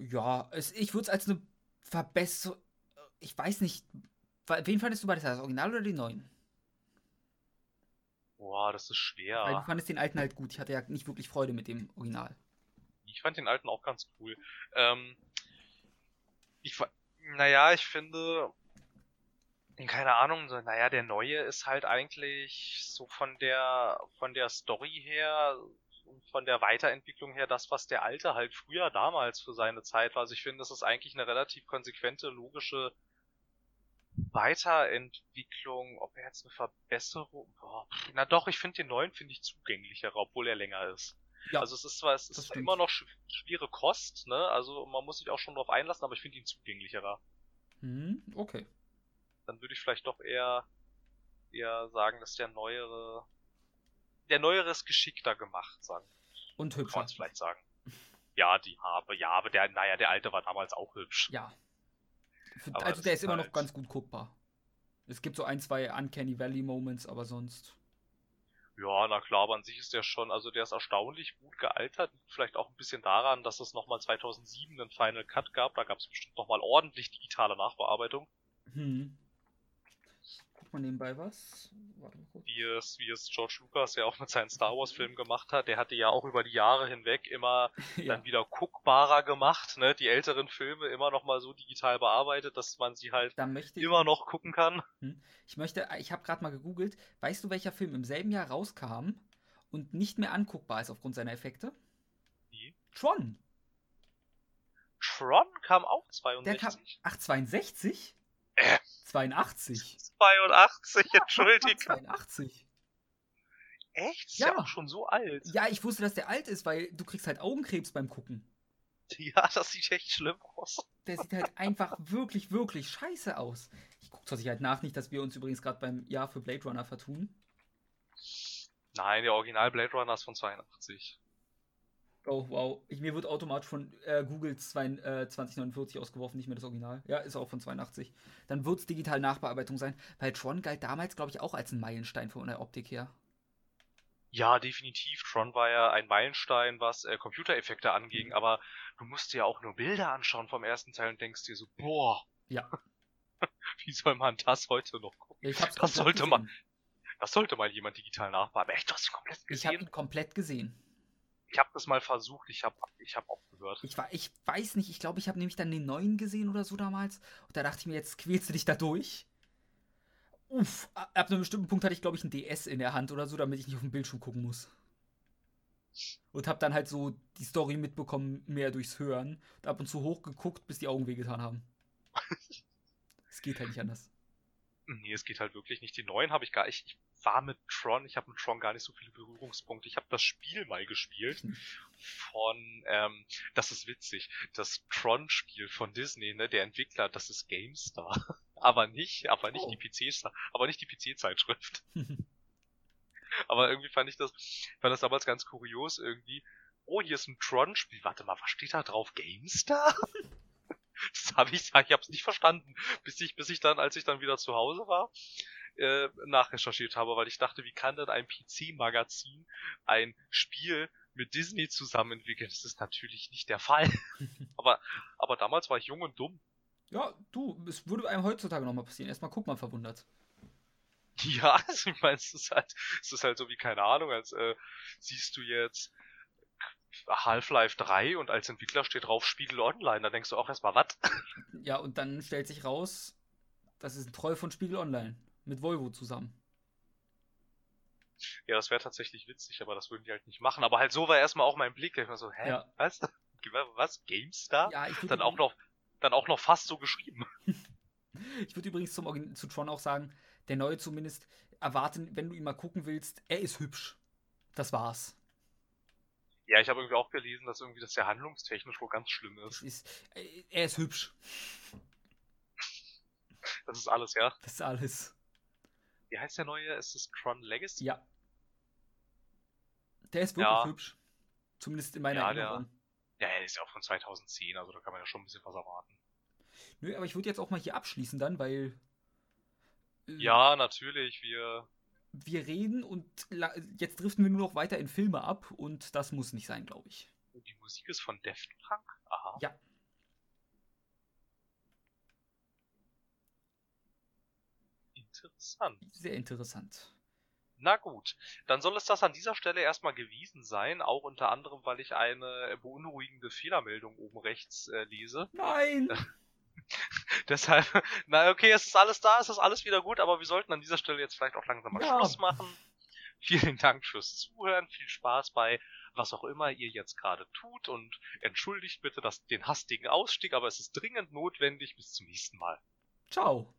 Ja, es, ich würde es als eine Verbesserung. Ich weiß nicht. Wen fandest du bei das Original oder den neuen? Boah, das ist schwer. Weil du fandest den alten halt gut. Ich hatte ja nicht wirklich Freude mit dem Original. Ich fand den alten auch ganz cool. Ähm, ich, naja, ich finde, keine Ahnung, so, naja, der neue ist halt eigentlich so von der, von der Story her und von der Weiterentwicklung her das, was der alte halt früher damals für seine Zeit war. Also ich finde, das ist eigentlich eine relativ konsequente, logische Weiterentwicklung. Ob er jetzt eine Verbesserung, boah, na doch, ich finde den neuen finde ich zugänglicher, obwohl er länger ist. Ja, Also es ist zwar, es ist immer noch sch schwere Kost, ne? Also man muss sich auch schon drauf einlassen, aber ich finde ihn zugänglicherer. Hm, okay. Dann würde ich vielleicht doch eher eher sagen, dass der neuere der neuere ist geschickter gemacht, sagen. Und Kann man hübscher. es vielleicht sagen. Ja, die Habe, ja, aber der, naja, der alte war damals auch hübsch. Ja. Für, also der ist immer noch halt- ganz gut guckbar. Es gibt so ein, zwei Uncanny Valley Moments, aber sonst. Ja, na klar, aber an sich ist der schon, also der ist erstaunlich gut gealtert. Vielleicht auch ein bisschen daran, dass es nochmal 2007 einen Final Cut gab. Da gab es bestimmt nochmal ordentlich digitale Nachbearbeitung. Hm. Guck mal nebenbei was. Warte mal kurz. wie es, wie es George Lucas ja auch mit seinen Star Wars Filmen gemacht hat. Der hatte ja auch über die Jahre hinweg immer ja. dann wieder guckbarer gemacht, ne? Die älteren Filme immer noch mal so digital bearbeitet, dass man sie halt immer noch gucken kann. Ich möchte, ich habe gerade mal gegoogelt. Weißt du, welcher Film im selben Jahr rauskam und nicht mehr anguckbar ist aufgrund seiner Effekte? Wie? Tron. Tron kam auch Der kam. 62. Ach, 62? Äh. 82. 82, Entschuldigung. 82. Echt? Ist ja. Ja. auch schon so alt. Ja, ich wusste, dass der alt ist, weil du kriegst halt Augenkrebs beim Gucken. Ja, das sieht echt schlimm aus. Der sieht halt einfach wirklich, wirklich scheiße aus. Ich gucke zur Sicherheit nach, nicht, dass wir uns übrigens gerade beim Jahr für Blade Runner vertun. Nein, der Original Blade Runner ist von 82. Oh, wow. Ich, mir wird automatisch von äh, Google zwei, äh, 2049 ausgeworfen, nicht mehr das Original. Ja, ist auch von 82. Dann wird es digital Nachbearbeitung sein, weil Tron galt damals, glaube ich, auch als ein Meilenstein von der Optik her. Ja, definitiv. Tron war ja ein Meilenstein, was äh, Computereffekte anging, Mhm. aber du musst dir ja auch nur Bilder anschauen vom ersten Teil und denkst dir so, boah, Ja. wie soll man das heute noch gucken? Ich hab's Das sollte man gesehen. Das sollte mal jemand digital nachbearbeiten. Echt, du hast ihn komplett Ich habe gesehen? ihn komplett gesehen. Ich habe das mal versucht, ich habe ich hab aufgehört. Ich, war, ich weiß nicht, ich glaube, ich habe nämlich dann den neuen gesehen oder so damals. Und da dachte ich mir, jetzt quälst du dich da durch. Uff, ab einem bestimmten Punkt hatte ich, glaube ich, ein DS in der Hand oder so, damit ich nicht auf den Bildschirm gucken muss. Und habe dann halt so die Story mitbekommen, mehr durchs Hören. Und ab und zu hochgeguckt, bis die Augen wehgetan haben. Es geht halt nicht anders. Nee, es geht halt wirklich nicht. Die neuen habe ich gar ich, ich war mit Tron, ich habe mit Tron gar nicht so viele Berührungspunkte. Ich habe das Spiel mal gespielt von, ähm, das ist witzig, das Tron-Spiel von Disney, ne, der Entwickler, das ist GameStar. Aber nicht, aber nicht Oh. die PC, aber nicht die PC-Zeitschrift. Aber irgendwie fand ich das, fand das damals ganz kurios irgendwie. Oh, hier ist ein Tron-Spiel. Warte mal, was steht da drauf? GameStar? Das habe ich, ich habe es nicht verstanden, bis ich, bis ich dann, als ich dann wieder zu Hause war, äh, nachrecherchiert habe, weil ich dachte, wie kann denn ein PC-Magazin ein Spiel mit Disney zusammen entwickeln? Das ist natürlich nicht der Fall. aber, aber damals war ich jung und dumm. Ja, du, es würde einem heutzutage nochmal passieren. Erstmal guck mal verwundert. Ja, also ich meine, es ist halt, es ist halt so wie, keine Ahnung, als äh, siehst du jetzt Half-Life 3 und als Entwickler steht drauf Spiegel Online, da denkst du auch erstmal, was? Ja, und dann stellt sich raus, das ist ein Troll von Spiegel Online. Mit Volvo zusammen. Ja, das wäre tatsächlich witzig, aber das würden die halt nicht machen. Aber halt so war erstmal auch mein Blick, da ich war so, hä, Ja. was? Was? GameStar? Ja, Dann auch noch, dann auch noch fast so geschrieben. Ich würde übrigens zum zu Tron auch sagen, der neue zumindest erwarten, wenn du ihn mal gucken willst, er ist hübsch. Das war's. Ja, ich habe irgendwie auch gelesen, dass irgendwie das ja handlungstechnisch wohl ganz schlimm ist. ist, äh, er ist hübsch. Das ist alles, ja. Das ist alles. Wie heißt der neue? Ist es Tron Legacy? Ja. Der ist wirklich ja. hübsch. Zumindest in meiner ja, Erinnerung. Der, ja, der ist ja auch von 2010, also da kann man ja schon ein bisschen was erwarten. Nö, aber ich würde jetzt auch mal hier abschließen dann, weil. Äh, ja, natürlich, wir. Wir reden und jetzt driften wir nur noch weiter in Filme ab und das muss nicht sein, glaube ich. Die Musik ist von Deft Punk? Aha. Ja. Interessant. Sehr interessant. Na gut, dann soll es das an dieser Stelle erstmal gewesen sein, auch unter anderem, weil ich eine beunruhigende Fehlermeldung oben rechts äh, lese. Nein! Deshalb, na okay, es ist alles da, es ist alles wieder gut, aber wir sollten an dieser Stelle jetzt vielleicht auch langsam mal ja. Schluss machen. Vielen Dank fürs Zuhören, viel Spaß bei was auch immer ihr jetzt gerade tut und entschuldigt bitte das, den hastigen Ausstieg, aber es ist dringend notwendig. Bis zum nächsten Mal. Ciao.